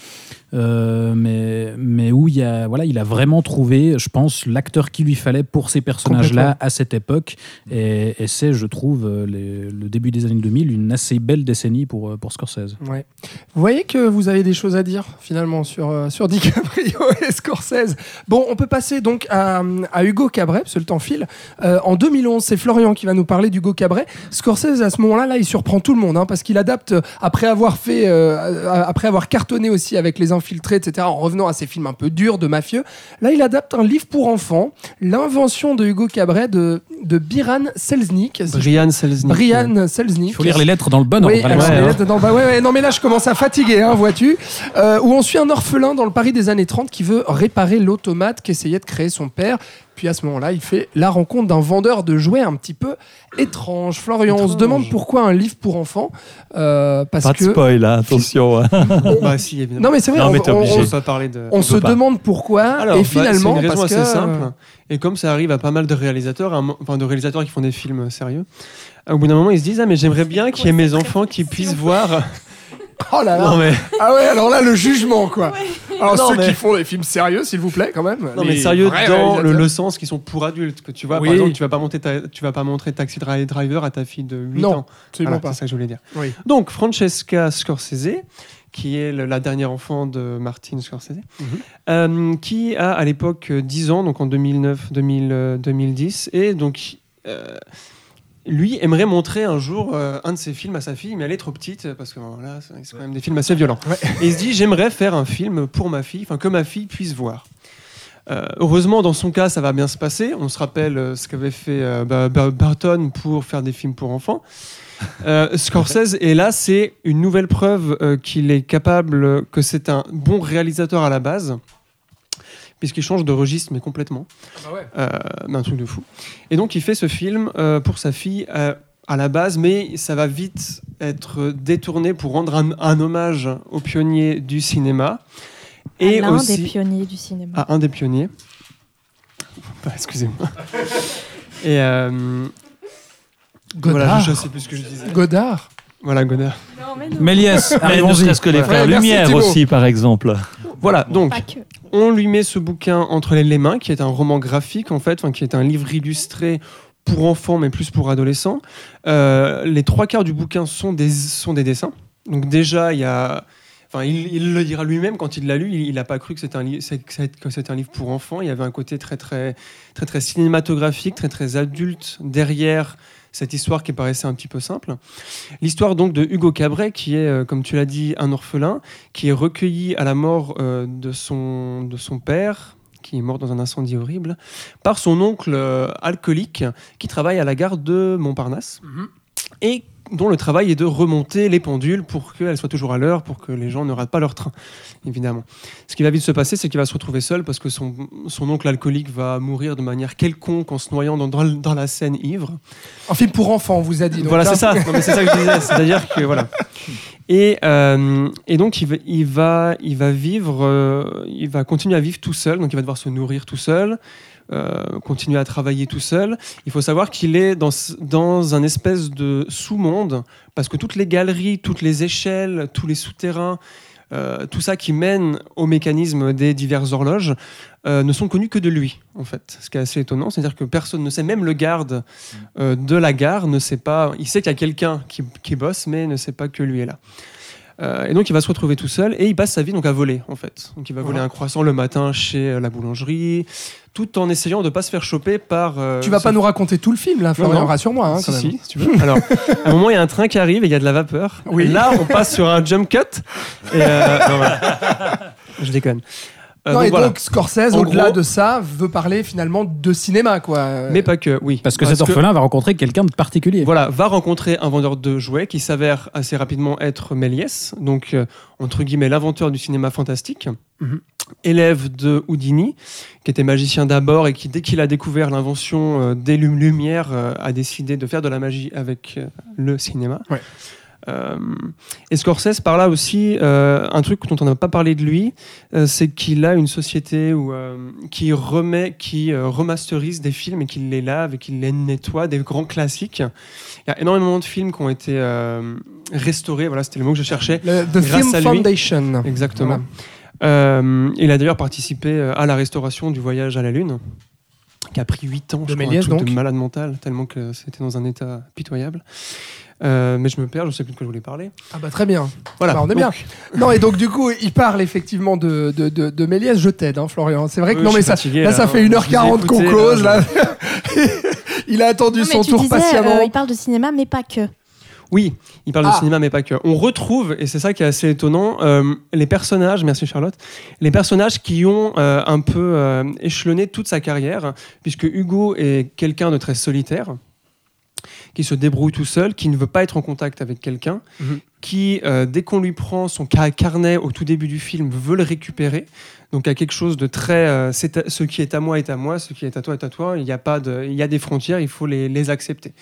Mais, mais où il, y a, voilà, il a vraiment trouvé, je pense, l'acteur qu'il lui fallait pour ces personnages-là à cette époque. Et, et c'est, je trouve, les- le début des années 2000, une assez belle décennie pour, pour Scorsese. Ouais. Vous voyez que vous avez des choses à dire finalement sur, sur <laughs> DiCaprio et Scorsese. Bon, on peut passer donc à, à Hugo Cabret, parce que le temps file. Euh, en 2011, c'est Florian qui va nous parler d'Hugo Cabret. Scorsese, à ce moment-là, là, il surprend tout le monde, hein, parce qu'il adapte, euh, après avoir fait, euh, après avoir cartonné aussi avec Les Infiltrés, etc., en revenant à ses films un peu durs de mafieux, là, il adapte un livre pour enfants, L'invention de Hugo Cabret de, de Biran Selznick. Brian Selznick. Brian Selznick. Il faut lire les lettres dans le bon Oui, ordre. les lettres dans- bah ouais, ouais, non mais là je commence à fatiguer, hein, vois-tu. Euh, où on suit un orphelin dans le Paris des années 30 qui veut réparer l'automate qu'essayait de créer son père. Puis à ce moment-là, il fait la rencontre d'un vendeur de jouets un petit peu étrange. Florian, on se demande pourquoi un livre pour enfants. euh, parce Pas de que. spoil, hein, attention. hein. Bah <laughs> si, évidemment. Non mais c'est vrai, Non, on, mais on- on on- peut pas parler de. on on se pas. demande pourquoi. Alors, et bah, finalement, c'est une raison parce assez que, simple. Et comme ça arrive à pas mal de réalisateurs, enfin de réalisateurs qui font des films sérieux, au bout d'un moment ils se disent ah mais j'aimerais bien qu'il y ait mes enfants qui puissent voir. <laughs> Oh là là. Non mais Ah ouais, alors là le jugement quoi. Alors Non, ceux mais- qui font des films sérieux, s'il vous plaît, quand même. non mais sérieux dans le, sens qui sont pour adultes que tu vois Oui. par exemple tu vas pas monter ta- tu vas pas montrer Taxi Dri- Driver à ta fille de 8 Non, ans. absolument Voilà, pas. C'est ça que je voulais dire. Oui. Donc Francesca Scorsese qui est le- la dernière enfant de Martin Scorsese, Mhm. euh, qui a à l'époque euh, 10 ans, donc en 2009, 2000, euh, 2010, et donc euh, lui aimerait montrer un jour euh, un de ses films à sa fille, mais elle est trop petite parce que voilà, c'est c'est quand même des films assez violents. Ouais. Et il se dit j'aimerais faire un film pour ma fille, enfin que ma fille puisse voir. Euh, heureusement, dans son cas, ça va bien se passer. On se rappelle euh, ce qu'avait fait Ba- Ba- Burton pour faire des films pour enfants. <laughs> Scorsese, et là, c'est une nouvelle preuve qu'il est capable, que c'est un bon réalisateur à la base, puisqu'il change de registre, mais complètement. Euh, mais un truc de fou. Et donc, il fait ce film euh, pour sa fille euh, à la base, mais ça va vite être détourné pour rendre un, un hommage aux pionniers du cinéma. Et l'un aussi des pionniers du cinéma. à un des pionniers. Bah, Excusez-moi. <laughs> Et euh, Godard. voilà, je, je sais plus ce que je disais. Godard. Voilà, Godard. Méliès, Mais ne arrivons-y. serait-ce que les frères Lumière aussi, par exemple. Voilà, donc. On lui met ce bouquin entre les, mains, qui est un roman graphique en fait, qui est un livre illustré pour enfants, mais plus pour adolescents. Euh, les trois quarts du bouquin sont des, sont des dessins. Donc déjà, il y a... Il, le dira lui-même quand il l'a lu, il n'a pas cru que c'était un, un livre pour enfants. Il y avait un côté très, très, très, très cinématographique, très, très adulte derrière cette histoire qui paraissait un petit peu simple. L'histoire donc de Hugo Cabret, qui est, euh, comme tu l'as dit, un orphelin, qui est recueilli à la mort euh, de, son, de son père, qui est mort dans un incendie horrible, par son oncle euh, alcoolique, qui travaille à la gare de Montparnasse, et dont le travail est de remonter les pendules pour qu'elles soient toujours à l'heure, pour que les gens ne ratent pas leur train, évidemment. Ce qui va vite se passer, c'est qu'il va se retrouver seul parce que son, son oncle alcoolique va mourir de manière quelconque en se noyant dans, dans, dans la Seine ivre. Un film pour enfants, on vous a dit. donc, Voilà, hein. c'est ça. C'est ça que je disais. <laughs> C'est-à-dire que voilà. Et, euh, et donc il va, il va, il va vivre, euh, il va continuer à vivre tout seul. Donc il va devoir se nourrir tout seul, euh, continuer à travailler tout seul. Il faut savoir qu'il est dans, un espèce de sous-monde parce que toutes les galeries, toutes les échelles, tous les souterrains. euh, tout ça qui mène au mécanisme des diverses horloges euh, ne sont connus que de lui, en fait. Ce qui est assez étonnant, c'est-à-dire que personne ne sait, même le garde de la gare ne sait pas. Il sait qu'il y a quelqu'un qui bosse, mais ne sait pas que lui est là. Euh, et donc il va se retrouver tout seul et il passe sa vie donc à voler en fait. Donc il va voler Ouais. un croissant le matin chez euh, la boulangerie, tout en essayant de pas se faire choper par. euh, Tu vas pas nous raconter tout le film, là, Florian, rassure-moi. hein, si, quand même. si, si tu veux. Alors, à un moment, il y a un train qui arrive et il y a de la vapeur. Oui. Là, on passe sur un jump cut. Et euh, <laughs> non, voilà. Je déconne. Euh, non, donc et voilà. donc Scorsese, En au-delà de ça, veut parler finalement de cinéma, quoi. Mais pas que, oui. Parce que cet orphelin va rencontrer quelqu'un de particulier. Voilà, va rencontrer un vendeur de jouets qui s'avère assez rapidement être Méliès, donc euh, entre guillemets l'inventeur du cinéma fantastique, Mhm. élève de Houdini, qui était magicien d'abord et qui, dès qu'il a découvert l'invention euh, des lum- lumières, euh, a décidé de faire de la magie avec euh, le cinéma. Ouais. Euh, et Scorsese, par là aussi, euh, un truc dont on n'a pas parlé de lui, euh, c'est qu'il a une société où, qui remet, qui remasterise des films et qui les lave et qui les nettoie, des grands classiques. Il y a énormément de films qui ont été restaurés, voilà, c'était le mot que je cherchais. le- The grâce Film à lui. Foundation. Exactement. Voilà. Euh, il a d'ailleurs participé à la restauration du voyage à la Lune, qui a pris 8 ans, De je crois, un truc donc. de malade mental, tellement que c'était dans un état pitoyable. Euh, mais je me perds, je ne sais plus de quoi je voulais parler. Ah bah très bien. Voilà. Bah, on est Donc, bien. Non, et donc du coup, il parle effectivement de, de, de, de Méliès. Je t'aide, hein, Florian. C'est vrai que Oui, non, mais ça, fatigué, là, là, ça fait Je vous ai 1h40 qu'on cause. là, Là. <laughs> il a attendu Non, son tour disais, patiemment. euh, il parle de cinéma, mais pas que. Oui, il parle Ah. de cinéma, mais pas que. On retrouve, et c'est ça qui est assez étonnant, euh, les personnages, merci Charlotte, les personnages qui ont euh, un peu euh, échelonné toute sa carrière, puisque Hugo est quelqu'un de très solitaire, qui se débrouille tout seul, qui ne veut pas être en contact avec quelqu'un, Mhm. qui, euh, dès qu'on lui prend son ca- carnet au tout début du film, veut le récupérer. Donc, il y a quelque chose de très. euh, c'est à- ce qui est à moi est à moi, ce qui est à toi est à toi. Il y a, pas de, il y a des frontières, il faut les, les accepter.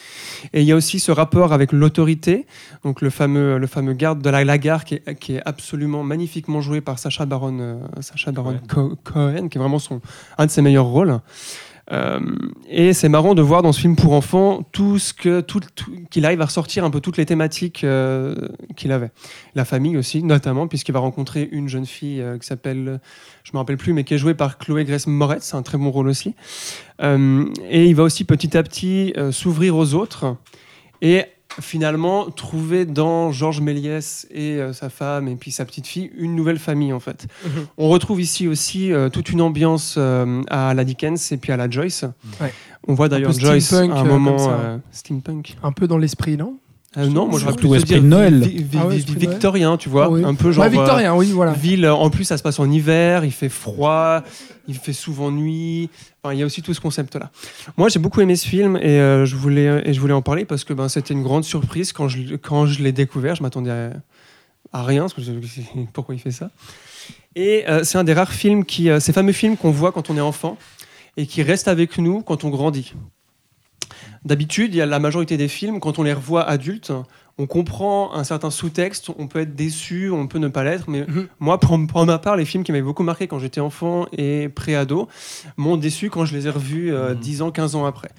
Et il y a aussi ce rapport avec l'autorité, donc le fameux, le fameux garde de la, la gare qui est, qui est absolument magnifiquement joué par Sacha Baron, euh, Sacha Baron Co- Cohen, qui est vraiment son, un de ses meilleurs rôles. Euh, et c'est marrant de voir dans ce film pour enfants tout ce que tout, tout- qu'il arrive à ressortir un peu toutes les thématiques euh, qu'il avait. La famille aussi, notamment, puisqu'il va rencontrer une jeune fille euh, qui s'appelle, je me rappelle plus, mais qui est jouée par Chloé Grace Moretz, c'est un très bon rôle aussi. Et il va aussi petit à petit s'ouvrir aux autres et finalement trouver dans Georges Méliès et euh, sa femme et puis sa petite fille une nouvelle famille en fait. Mhm. On retrouve ici aussi euh, toute une ambiance euh, à la Dickens et puis à la Joyce. Ouais. On voit d'ailleurs Joyce à un moment steampunk. Un peu dans l'esprit, non? Euh, non, moi Surtout plutôt esprit dire de Noël. vi- vi- Ah ouais, vi- Noël. victorien, tu vois, Ah oui. un peu genre Ouais, victorien, oui, voilà. euh, ville. En plus, ça se passe en hiver, il fait froid, il fait souvent nuit. Enfin, il y a aussi tout ce concept-là. Moi, j'ai beaucoup aimé ce film et euh, je voulais et je voulais en parler parce que ben, c'était une grande surprise quand je quand je l'ai découvert. Je m'attendais à, à rien. Parce que je- <laughs> pourquoi il fait ça? Et euh, c'est un des rares films qui, euh, ces fameux films qu'on voit quand on est enfant et qui restent avec nous quand on grandit. D'habitude, il y a la majorité des films, quand on les revoit adultes, on comprend un certain sous-texte, on peut être déçu, on peut ne pas l'être, mais Mhm. moi, pour, pour ma part, les films qui m'avaient beaucoup marqué quand j'étais enfant et pré-ado m'ont déçu quand je les ai revus euh, 10 ans, 15 ans après.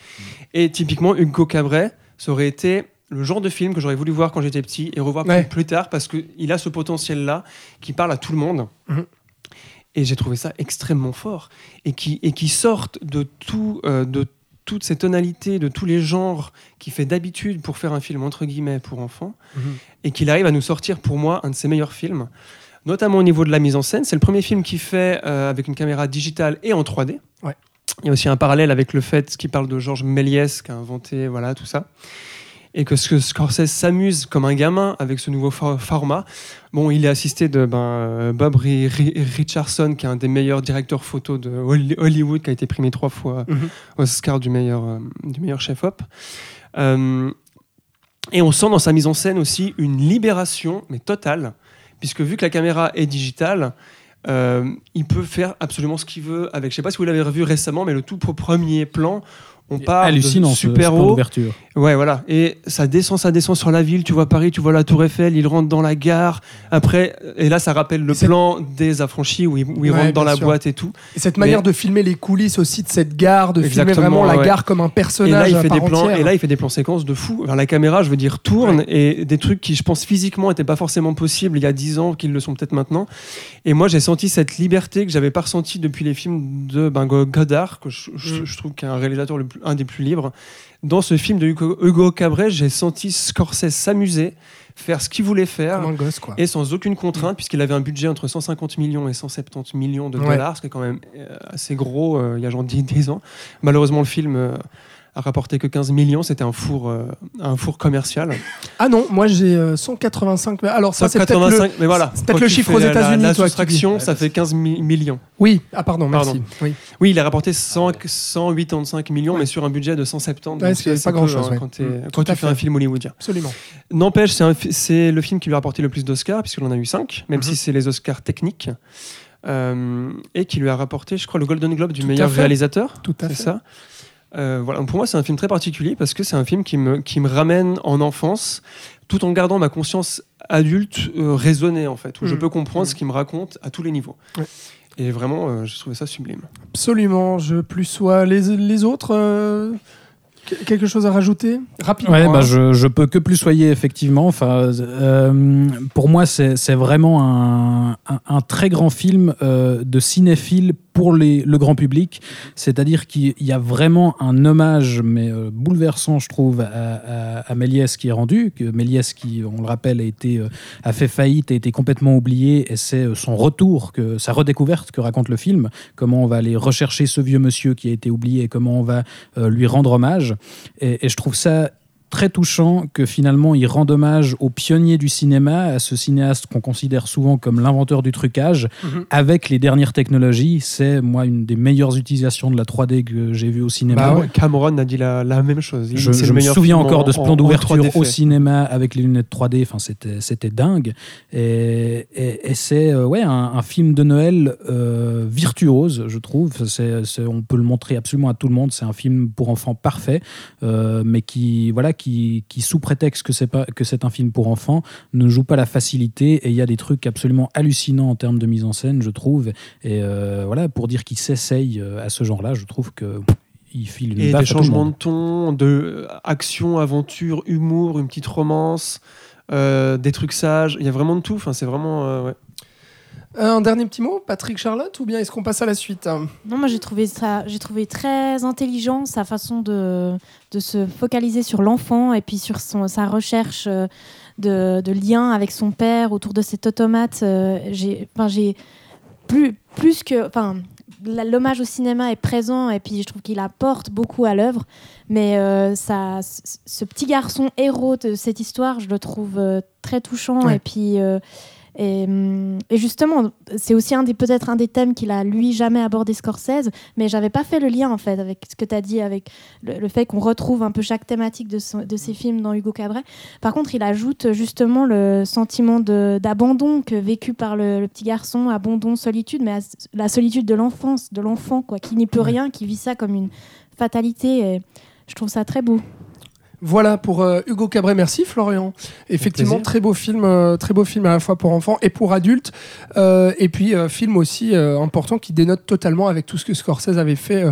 Et typiquement, Hugo Cabret, ça aurait été le genre de film que j'aurais voulu voir quand j'étais petit et revoir Ouais. plus, plus tard parce qu'il a ce potentiel-là qui parle à tout le monde. Mhm. Et j'ai trouvé ça extrêmement fort. Et qui, et qui sortent de, tout, euh, de toutes ces tonalités, de tous les genres qu'il fait d'habitude pour faire un film entre guillemets pour enfants. Mhm. Et qu'il arrive à nous sortir pour moi un de ses meilleurs films. Notamment au niveau de la mise en scène. C'est le premier film qu'il fait euh, avec une caméra digitale et en 3D. Ouais. Il y a aussi un parallèle avec le fait qu'il parle de Georges Méliès qui a inventé voilà, tout ça. Et que ce que Scorsese s'amuse comme un gamin avec ce nouveau for- format. Bon, il est assisté de ben, euh, Bob Ri- Ri- Richardson, qui est un des meilleurs directeurs photo de Holly- Hollywood, qui a été primé trois fois Mhm. Oscar du meilleur, euh, du meilleur chef-op. Euh, et on sent dans sa mise en scène aussi une libération, mais totale, puisque vu que la caméra est digitale, euh, il peut faire absolument ce qu'il veut avec. Je sais pas si vous l'avez revu récemment, mais le tout premier plan, on part de super haut. Ouais, voilà. Et ça descend, ça descend sur la ville. Tu vois Paris, tu vois la Tour Eiffel. Il rentre dans la gare. Après, et là, ça rappelle le plan des affranchis où il, où il Ouais, rentre dans la sûr. boîte et tout. Et cette Mais- manière de filmer les coulisses aussi de cette gare, de filmer vraiment la gare comme un Et personnage là, il fait des plans. entière. Et là, il fait des plans séquences de fou. Enfin, la caméra, je veux dire, tourne et des trucs qui, je pense, physiquement, n'étaient pas forcément possibles il y a 10 ans, qu'ils le sont peut-être maintenant. Et moi, j'ai senti cette liberté que j'avais pas ressentie depuis les films de ben, Go- Godard, que je, je- Mm. je trouve qu'un réalisateur le plus- un des plus libres. Dans ce film de Hugo, Hugo Cabret, j'ai senti Scorsese s'amuser, faire ce qu'il voulait faire. Comme un gosse, quoi. Et sans aucune contrainte, puisqu'il avait un budget entre 150 millions et 170 millions de Ouais. dollars, ce qui est quand même euh, assez gros euh, il y a genre 10, 10 ans. Malheureusement, le film euh, a rapporté que 15 millions. C'était un four, euh, un four commercial. Ah non, moi j'ai euh, 185. mais Alors ça, c'est peut-être 185, le... mais voilà. c'est peut-être le chiffre aux la- États-Unis, La, toi, qui soustraction, ça fait 15 mi- millions. Oui, ah pardon, merci. Pardon. Oui. Oui, il a rapporté 100 185 millions, mais sur un budget de 170. Ouais, c'est pas grand-chose, hein. Quand, Mm, quand tu fais un film hollywoodien. Absolument. N'empêche, c'est c'est le film qui lui a rapporté le plus d'Oscars, puisqu'il en a eu 5, même Mhm. si c'est les Oscars techniques. Euh, et qui lui a rapporté, je crois, le Golden Globe du Tout meilleur réalisateur. Tout à C'est fait. ça? Euh, voilà. Pour moi, c'est un film très particulier parce que c'est un film qui me, qui me ramène en enfance, tout en gardant ma conscience adulte euh, raisonnée, en fait, où je Mhm. peux comprendre Mhm. ce qu'il me raconte à tous les niveaux. Ouais. Et vraiment, euh, j'ai trouvé ça sublime. Absolument. Je plus sois les, les autres. euh, que- Quelque chose à rajouter Rapidement. Ouais, hein. bah, je, je peux que plus soyer effectivement. Enfin, euh, pour moi, c'est c'est vraiment un, un- un très grand film euh, de cinéphile pour le grand public. C'est-à-dire qu'il y a vraiment un hommage, mais euh, bouleversant, je trouve, à, Méliès qui est rendu. Que Méliès, qui, on le rappelle, a, été, euh, a fait faillite, a été complètement oublié, et c'est euh, son retour, que, sa redécouverte que raconte le film. Comment on va aller rechercher ce vieux monsieur qui a été oublié et comment on va lui rendre hommage. Et je trouve ça très touchant que finalement il rende hommage au pionnier du cinéma, à ce cinéaste qu'on considère souvent comme l'inventeur du trucage, Mhm. avec les dernières technologies. C'est moi une des meilleures utilisations de la 3D que j'ai vu au cinéma. Bah ouais. Cameron a dit la, la même chose. Il Je, me souviens encore en- de ce plan d'ouverture 3D au cinéma avec les lunettes 3D. Enfin, c'était c'était dingue. Et, et- et c'est euh, ouais un, un film de Noël euh, virtuose, je trouve. C'est- on peut le montrer absolument à tout le monde. C'est un film pour enfants parfait, euh, mais qui voilà qui, qui sous prétexte que c'est pas que c'est un film pour enfants ne joue pas la facilité. Et il y a des trucs absolument hallucinants en termes de mise en scène, je trouve. Et euh, voilà pour dire qu'il s'essaye euh, à ce genre-là, je trouve que il file une Et des changements de ton, de euh, action, aventure, humour, une petite romance, euh, des trucs sages. Il y a vraiment de tout. Enfin, c'est vraiment. euh, ouais. Un dernier petit mot, Patrick Charlotte, ou bien est-ce qu'on passe à la suite? Non, moi j'ai trouvé ça, j'ai trouvé très intelligent sa façon de, de se focaliser sur l'enfant et puis sur son, sa recherche euh, de, de lien avec son père autour de cet automate. euh, j'ai, enfin, j'ai plus, plus que, enfin, l'hommage au cinéma est présent et puis je trouve qu'il apporte beaucoup à l'œuvre. Mais euh, ça, ce petit garçon héros de cette histoire, je le trouve euh, très touchant Ouais. et puis. euh, et, hum, et justement, c'est aussi un des peut-être un des thèmes qu'il a lui jamais abordé Scorsese, mais j'avais pas fait le lien en fait avec ce que tu as dit, avec le, le fait qu'on retrouve un peu chaque thématique de, son- de ses films dans Hugo Cabret. Par contre, il ajoute justement le sentiment d'abandon que vécu par le, le petit garçon, abandon, solitude, mais la solitude de l'enfance, de l'enfant quoi, qui n'y peut rien, qui vit ça comme une fatalité. Et je trouve ça très beau. Voilà pour euh, Hugo Cabret. Merci Florian. Effectivement, très beau film, euh, très beau film à la fois pour enfants et pour adultes. Euh, et puis film aussi important qui dénote totalement avec tout ce que Scorsese avait fait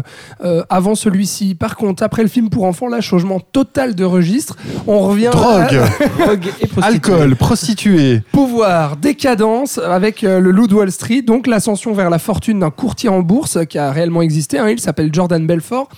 avant celui-ci. Par contre, après le film pour enfants, là, changement total de registre. On revient Drogue, à <laughs> Drogue et prostituée. alcool, prostituée. pouvoir, décadence avec le loup de Wall Street, donc l'ascension vers la fortune d'un courtier en bourse qui a réellement existé. hein. il s'appelle Jordan Belfort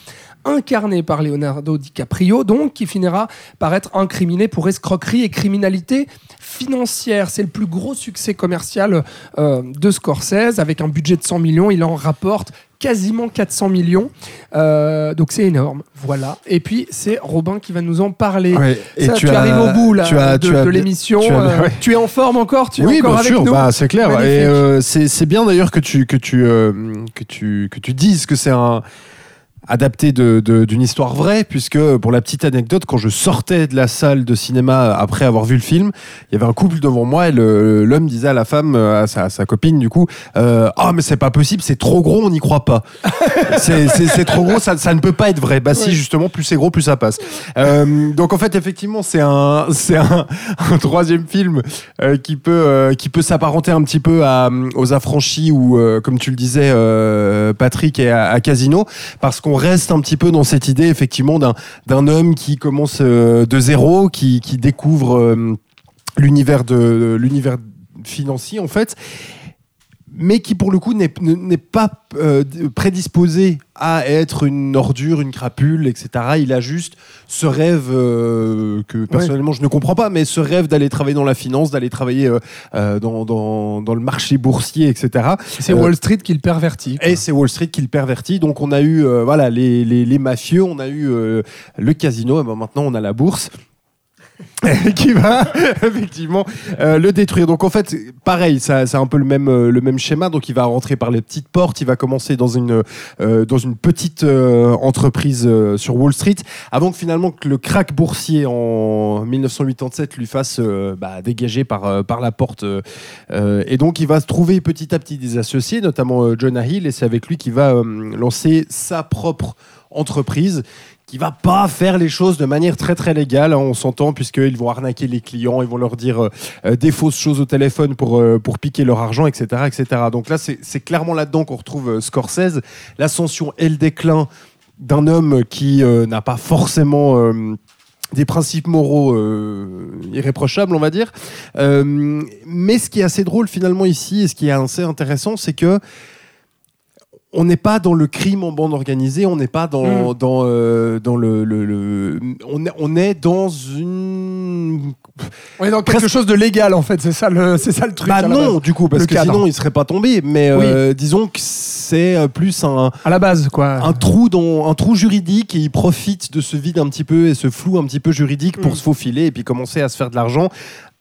incarné par Leonardo DiCaprio, donc qui finira par être incriminé pour escroquerie et criminalité financière. C'est le plus gros succès commercial euh, de Scorsese, avec un budget de 100 millions, il en rapporte quasiment 400 millions, Euh, donc c'est énorme, voilà. Et puis c'est Robin qui va nous en parler. Ouais, Ça, tu, as- arrives au bout là, tu as- de, l'émission. tu as- euh, ouais. Tu es en forme encore? Tu es oui, encore bien avec sûr, bah, c'est clair. Magnifique. Et euh, c'est bien d'ailleurs que tu, que, tu, que, tu, que tu dises que c'est un adapté de- de- d'une histoire vraie, puisque pour la petite anecdote, quand je sortais de la salle de cinéma après avoir vu le film, il y avait un couple devant moi et l'homme disait à la femme, euh, à sa, à sa copine du coup, euh, ah mais c'est pas possible, c'est trop gros, on n'y croit pas. <laughs> c'est trop gros, ça, ça ne peut pas être vrai. Bah si, justement, plus c'est gros, plus ça passe. Euh, donc en fait, effectivement, c'est un, c'est un, un troisième film euh, qui peut, qui peut s'apparenter un petit peu à, aux affranchis ou, comme tu le disais, Patrick, et à, à Casino, parce qu'on reste un petit peu dans cette idée, effectivement, d'un, homme qui commence euh, de zéro, qui, découvre euh, l'univers l'univers financier, en fait. Mais qui pour le coup n'est ne- n'est pas euh, prédisposé à être une ordure, une crapule, etc. Il a juste ce rêve euh, que personnellement je ne comprends pas, mais ce rêve d'aller travailler dans la finance, d'aller travailler euh, dans, dans, dans le marché boursier, etc. C'est Wall Street qui le pervertit. quoi. et c'est Wall Street qui le pervertit. Donc on a eu voilà les, les, les mafieux, on a eu le casino, et ben maintenant on a la bourse. <laughs> qui va effectivement euh, le détruire. Donc en fait, pareil, ça, c'est un peu le même, euh, le même schéma. Donc il va rentrer par les petites portes, il va commencer dans une, euh, dans une petite entreprise sur Wall Street, avant que finalement que le crack boursier en 1987 lui fasse bah, dégager par, par la porte. et donc il va se trouver petit à petit des associés, notamment Jonah Hill, et c'est avec lui qu'il va lancer sa propre entreprise qui va pas faire les choses de manière très très légale, hein, on s'entend, puisqu'ils vont arnaquer les clients, ils vont leur dire euh, euh, des fausses choses au téléphone pour, euh, pour piquer leur argent, etc. etc. Donc là, c'est clairement là-dedans qu'on retrouve Scorsese, l'ascension et le déclin d'un homme qui n'a pas forcément... des principes moraux irréprochables, on va dire. Mais ce qui est assez drôle finalement ici, et ce qui est assez intéressant, c'est que on n'est pas dans le crime en bande organisée, on n'est pas dans, dans, euh, dans le, le- le- on, est, on est dans une... On est dans quelque chose de légal en fait, c'est ça le, c'est ça le truc. Bah non, du coup, parce Le que cadre. sinon il serait pas tombé. Mais euh, disons que c'est euh, plus un, À la base quoi. un trou dans un trou juridique et il profite de ce vide un petit peu et ce flou un petit peu juridique pour Mm. se faufiler et puis commencer à se faire de l'argent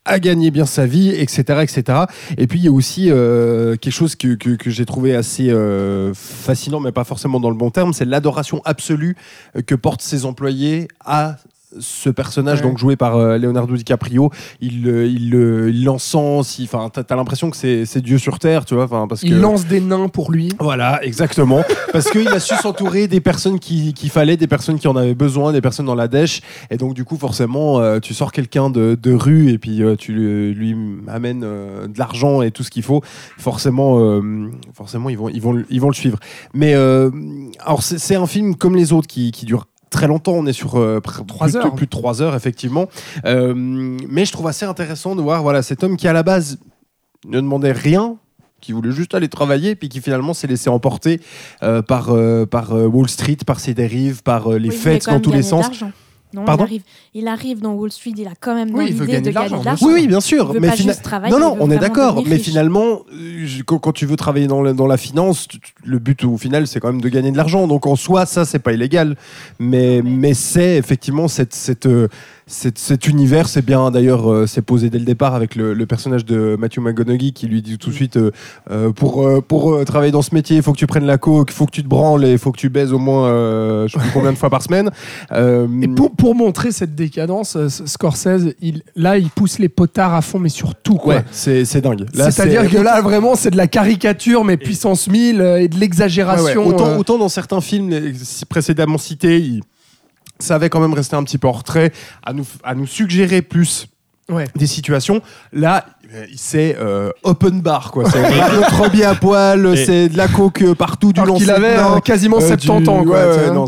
à gagner bien sa vie, etc. etc. Et puis il y a aussi euh, quelque chose que, que- j'ai trouvé assez euh, fascinant, mais pas forcément dans le bon terme, c'est l'adoration absolue euh, que portent ses employés à ce personnage Ouais. donc joué par euh, Leonardo DiCaprio il il le- il l'encense enfin t'as l'impression que c'est Dieu sur terre tu vois enfin parce que Il lance des nains pour lui. voilà, exactement. <laughs> Parce qu'il a su s'entourer des personnes qui- qu'il fallait, des personnes qui en avaient besoin, des personnes dans la dèche. Et donc, du coup, forcément, euh, tu sors quelqu'un de, de rue et puis euh, tu lui, lui amènes de l'argent et tout ce qu'il faut. Forcément, forcément ils, vont, ils, vont, le- ils vont le suivre. Mais alors, c'est c'est un film comme les autres qui, qui dure très longtemps. On est sur euh, pr- plus, de- heures. plus de trois heures, effectivement. Euh, mais je trouve assez intéressant de voir voilà, cet homme qui, à la base, ne demandait rien qui voulait juste aller travailler, puis qui finalement s'est laissé emporter euh, par, euh, par euh, Wall Street, par ses dérives, par euh, les Oui, fêtes dans tous les de sens. Non, Pardon il, arrive, il arrive dans Wall Street, il a quand même dans Oui, l'idée de gagner de l'argent. Oui, oui, bien sûr. Il veut mais pas fina- juste travailler, non, il non, veut on est d'accord. Mais riche. finalement, euh, quand, tu veux travailler dans la, dans la finance, le but au final, c'est quand même de gagner de l'argent. Donc en soi, ça, c'est pas illégal. Mais, mais c'est effectivement cette, cette, cet univers. C'est bien d'ailleurs, euh, c'est posé dès le départ avec le, le personnage de Matthew McConaughey qui lui dit tout de suite euh, euh, pour, euh, pour travailler dans ce métier, il faut que tu prennes la coke, il faut que tu te branles et il faut que tu baises au moins, je sais plus combien de fois par semaine. <laughs> Et pour, pour montrer cette décadence, Scorsese, il, là, il pousse les potards à fond, mais sur tout, quoi. ouais, c'est c'est dingue. C'est-à-dire c'est- que là, vraiment, c'est de la caricature, mais puissance 1000 euh, et de l'exagération. ouais. Autant, autant dans certains films précédemment cités, il savait quand même rester un petit peu en retrait, à nous, à nous suggérer plus Ouais. des situations. Là, c'est euh, open bar, quoi. C'est <laughs> notre bien à poil, Et- c'est de la coke euh, partout du long qu'il avait euh, quasiment 70 ans, quoi.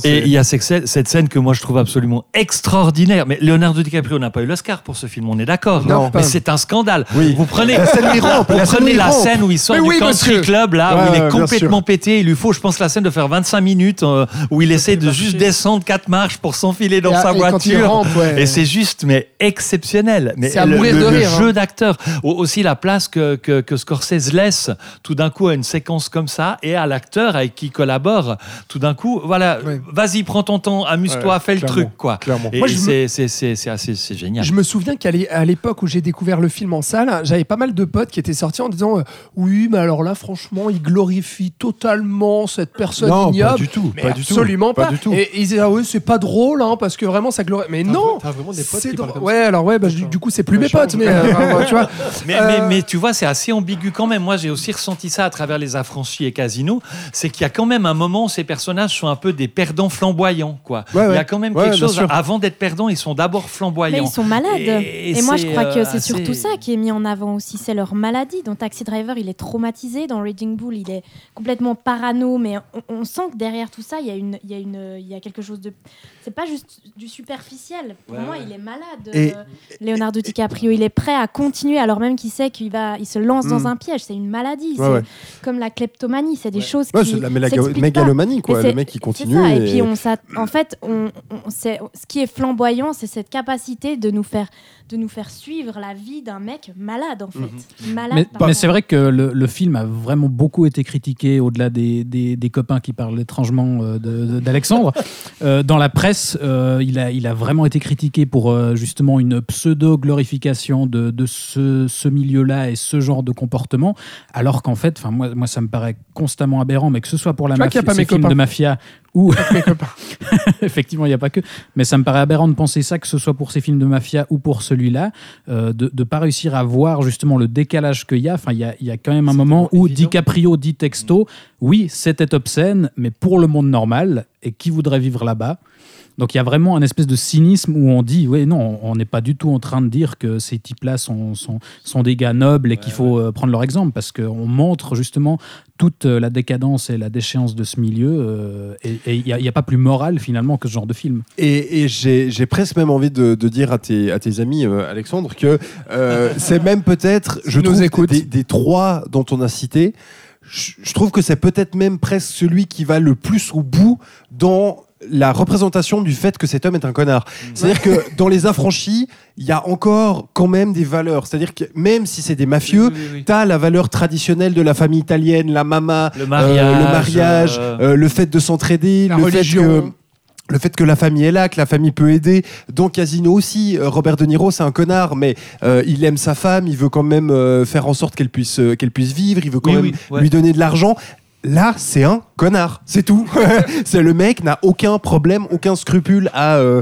Et il y a cette scène, cette scène que moi je trouve absolument extraordinaire. Mais Leonardo DiCaprio n'a pas eu l'Oscar pour ce film, on est d'accord. Non, mais pas. c'est un scandale. Oui. Vous prenez La scène vous la scène prenez la scène où il sort Mais du oui, country monsieur. club là Ouais, où il est complètement pété. Il lui faut, je pense, la scène de faire 25 minutes euh, où il essaie de juste descendre quatre marches pour s'enfiler dans Et- sa et il voiture. Et c'est juste, mais exceptionnel. Mais le, le- le jeu hein. d'acteur, aussi la place que, que, que Scorsese laisse tout d'un coup à une séquence comme ça et à l'acteur avec qui il collabore. Tout d'un coup, voilà, vas-y, prends ton temps, amuse-toi, Ouais, fais le truc, quoi. clairement. Et c'est c'est- c'est- c'est assez c'est génial. Je me souviens qu'à l'époque où j'ai découvert le film en salle, j'avais pas mal de potes qui étaient sortis en disant euh, Oui, mais alors là, franchement, il glorifie totalement cette personne Non, ignoble. pas du tout, Mais pas du tout, absolument pas pas. du tout. Et, et ils disaient Ah oui, c'est pas drôle, hein, parce que vraiment ça glorifie. Mais non T'as vraiment des potes c'est qui drôle. Ouais, alors ouais, bah, du, du coup, c'est plus mes potes, mais euh, tu vois. <laughs> Mais, Euh, mais, mais tu vois, c'est assez ambigu quand même. Moi, j'ai aussi ressenti ça à travers les affranchis et Casino. C'est qu'il y a quand même un moment où ces personnages sont un peu des perdants flamboyants. Quoi. Ouais, Il y a quand même Ouais, quelque chose, avant d'être perdants, ils sont d'abord Mais flamboyants. ils sont malades. Et- Et, et moi, je crois que euh, c'est assez- surtout ça qui est mis en avant aussi. C'est leur maladie. Dans Taxi Driver, il est traumatisé. Dans Raging Bull, il est complètement parano. Mais on, on sent que derrière tout ça, il y a, une, il y a, une, il y a quelque chose de. C'est pas juste du superficiel. Pour Ouais, moi, ouais. il est malade. Et- euh, Leonardo DiCaprio, il est prêt à continuer alors même qu'il sait qu'il va, il se lance dans un piège. C'est une maladie. Ouais, c'est ouais. comme la kleptomanie. C'est des choses qui c'est de la mégalomanie, quoi. Le mec, c'est continue. ça. Et, et- puis, on en fait, on, on- ce qui est flamboyant, c'est cette capacité de nous faire, de nous faire suivre la vie d'un mec malade, en fait. Malade. Mais, c'est vrai que le, le film a vraiment beaucoup été critiqué, au-delà des, des- des copains qui parlent étrangement euh, d'Alexandre. <laughs> Euh, dans la presse, euh, il, a, il a vraiment été critiqué pour euh, justement une pseudo-glorification de, de ce, ce milieu-là et ce genre de comportement, alors qu'en fait, enfin, moi, moi, ça me paraît constamment aberrant, mais que ce soit pour la mafia, pas ces mes films copains. de mafia ou <laughs> effectivement, il n'y a pas que. Mais ça me paraît aberrant de penser ça, que ce soit pour ces films de mafia ou pour celui-là, euh, de ne pas réussir à voir justement le décalage qu'il y a. Enfin, il y a, il y a quand même un moment où DiCaprio dit texto Oui, c'était obscène, mais pour le monde normal, et qui voudrait vivre là-bas? Donc il y a vraiment un espèce de cynisme où on dit, oui, non, on n'est pas du tout en train de dire que ces types-là sont, sont, sont des gars nobles et qu'il faut euh, prendre leur exemple, parce qu'on montre justement toute euh, la décadence et la déchéance de ce milieu, euh, et il n'y a, il y a pas plus moral finalement que ce genre de film. Et, et j'ai j'ai presque même envie de, de dire à tes, à tes amis, euh, Alexandre, que euh, <laughs> c'est même peut-être, je nous trouve, écoute. des, des trois dont on a cité, je, je trouve que c'est peut-être même presque celui qui va le plus au bout dans la représentation du fait que cet homme est un connard. C'est-à-dire que dans les affranchis, il y a encore quand même des valeurs. C'est-à-dire que même si c'est des mafieux, T'as la valeur traditionnelle de la famille italienne, la mama, Le euh, mariage, le, mariage euh, euh, le fait de s'entraider, le fait que le fait que la famille est là, que la famille peut aider. Dans Casino aussi, euh, Robert De Niro, c'est un connard, mais euh, il aime sa femme, il veut quand même euh, faire en sorte qu'elle puisse, euh, qu'elle puisse vivre, il veut quand Oui, même oui, ouais. lui donner de l'argent. Là, c'est un connard, c'est tout. <laughs> c'est le mec n'a aucun problème, aucun scrupule à. euh,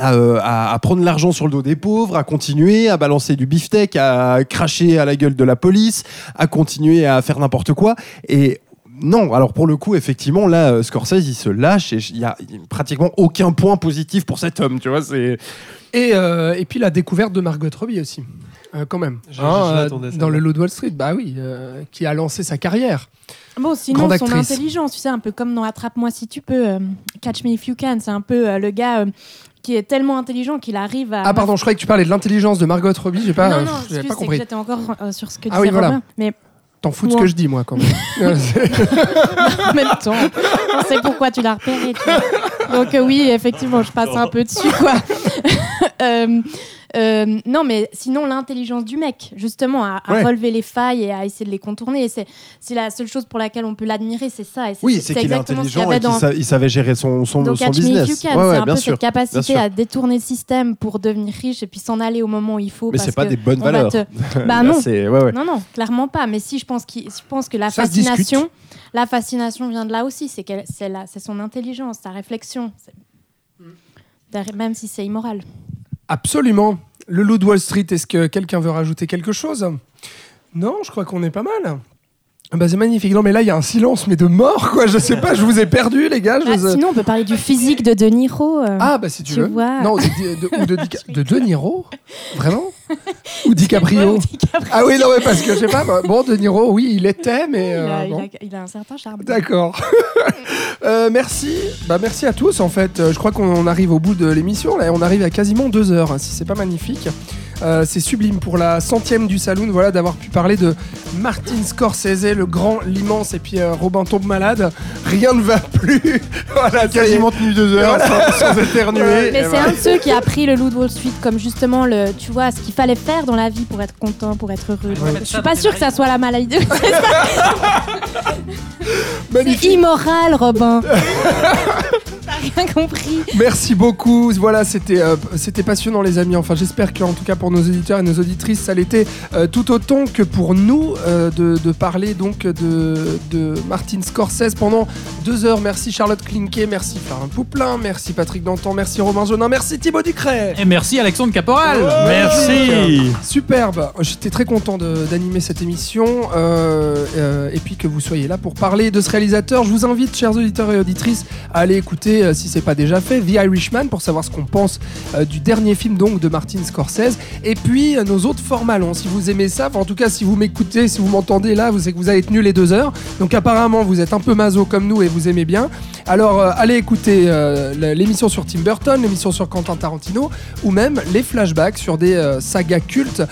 euh, à- à prendre l'argent sur le dos des pauvres, à continuer, à balancer du beefsteak, à cracher à la gueule de la police, à continuer à faire n'importe quoi. Et non, alors pour le coup, effectivement, là, euh, Scorsese, il se lâche et il y a pratiquement aucun point positif pour cet homme, tu vois. Et, et puis la découverte de Margot Robbie aussi, euh, quand même. Je- je Hein, euh, dans le de Wall Street, bah oui, euh, qui a lancé sa carrière. Bon, sinon, Grande son actrice. intelligence, tu sais, un peu comme dans Attrape-moi si tu peux, euh, Catch Me If You Can, c'est un peu euh, le gars euh, qui est tellement intelligent qu'il arrive à. Ah pardon, je croyais que tu parlais de l'intelligence de Margot Robbie, j'ai pas, non, non, excuse, pas c'est que compris. j'étais encore euh, sur ce que disait Ah oui, voilà. Robin. Mais T'en fous de ce que je dis, moi, quand même. <laughs> En même temps, on sait pourquoi tu l'as repéré. tu vois. Donc euh, oui, effectivement, je passe un peu dessus, quoi. <laughs> Euh, non, mais sinon, l'intelligence du mec, justement, à, à Ouais. relever les failles et à essayer de les contourner. Et C'est la seule chose pour laquelle on peut l'admirer, c'est ça. Et oui, c'est qu'il est exactement ce qu'il y intelligent avait et dans- savait gérer son, son, Donc, son business. Can, Ouais, ouais, c'est un bien peu sûr. cette capacité à détourner le système pour devenir riche et puis s'en aller au moment où il faut. Mais c'est pas que des bonnes on va valeurs. te- <laughs> Bah non. c'est- ouais, ouais. Non, non, clairement pas. Mais si, je pense, qu'il- je pense que la Ça fascination, la fascination vient de là aussi. C'est son intelligence, sa réflexion. Derrière- Même si c'est immoral. Absolument. Le Loup de Wall Street, est-ce que quelqu'un veut rajouter quelque chose? Non, je crois qu'on est pas mal. Ah Bah c'est magnifique. Non mais là il y a un silence mais de mort quoi. Je sais pas, je vous ai perdu les gars. je Ah, sinon, on peut parler du physique de De Niro. euh. Ah bah si tu, Tu veux. vois. Non, de, de- ou de, Dica- <laughs> de De Niro Vraiment <laughs> Ou DiCaprio DiCaprio. Ah oui, non mais parce que je sais pas. bah, Bon, De Niro, oui, il était, mais. il, euh, a, il a- il a un certain charme. D'accord. <laughs> Euh, merci. Bah, merci à tous en fait. Euh, Je crois qu'on arrive au bout de l'émission. Là, on arrive à quasiment deux heures. hein, si c'est pas magnifique. Euh, c'est sublime pour la centième du saloon, voilà, d'avoir pu parler de Martin Scorsese, le grand, l'immense, et puis euh, Robin tombe malade. Rien ne va plus. <laughs> voilà. Quasiment tenu deux heures sans, sans éternuer. Mais c'est un de ceux qui a pris le loup de Wall Street comme justement le, tu vois, ce qu'il fallait faire dans la vie pour être content, pour être heureux. Je suis pas sûre que ça soit la maladie. <laughs> C'est Magnifique. immoral, Robin. <laughs> T'as rien compris. Merci beaucoup. Voilà, c'était euh, c'était passionnant, les amis. Enfin, j'espère qu'en tout cas pour nos auditeurs et nos auditrices, ça l'était euh, tout autant que pour nous euh, de, de parler donc de, de Martin Scorsese pendant deux heures. Merci Charlotte Klinke, merci Florent Pouplin, merci Patrick Danton, merci Romain Jonin, merci Thibaut Ducret. Et merci Alexandre Caporal. Merci. Superbe, j'étais très content d'animer cette émission euh, euh, et puis que vous soyez là pour parler de ce réalisateur. Je vous invite, chers auditeurs et auditrices, à aller écouter, euh, si c'est pas déjà fait, The Irishman pour savoir ce qu'on pense euh, du dernier film donc de Martin Scorsese et puis euh, nos autres formats. Si vous aimez ça, en tout cas si vous m'écoutez, si vous m'entendez là, vous savez que vous avez tenu les deux heures. Donc apparemment vous êtes un peu maso comme nous et vous aimez bien. Alors, euh, allez écouter l'émission sur Tim Burton, l'émission sur Quentin Tarantino, ou même les flashbacks sur des sagas cultes,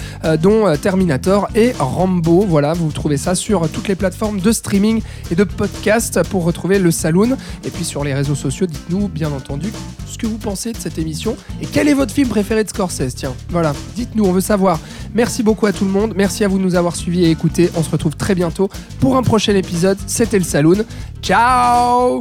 dont Terminator et Rambo. Voilà, vous trouvez ça sur toutes les plateformes de streaming et de podcast pour retrouver le Saloon. Et puis sur les réseaux sociaux, dites-nous, bien entendu, ce que vous pensez de cette émission et quel est votre film préféré de Scorsese. Tiens, voilà, dites-nous, on veut savoir. Merci beaucoup à tout le monde. Merci à vous de nous avoir suivis et écoutés. On se retrouve très bientôt pour un prochain épisode. C'était le Saloon. Ciao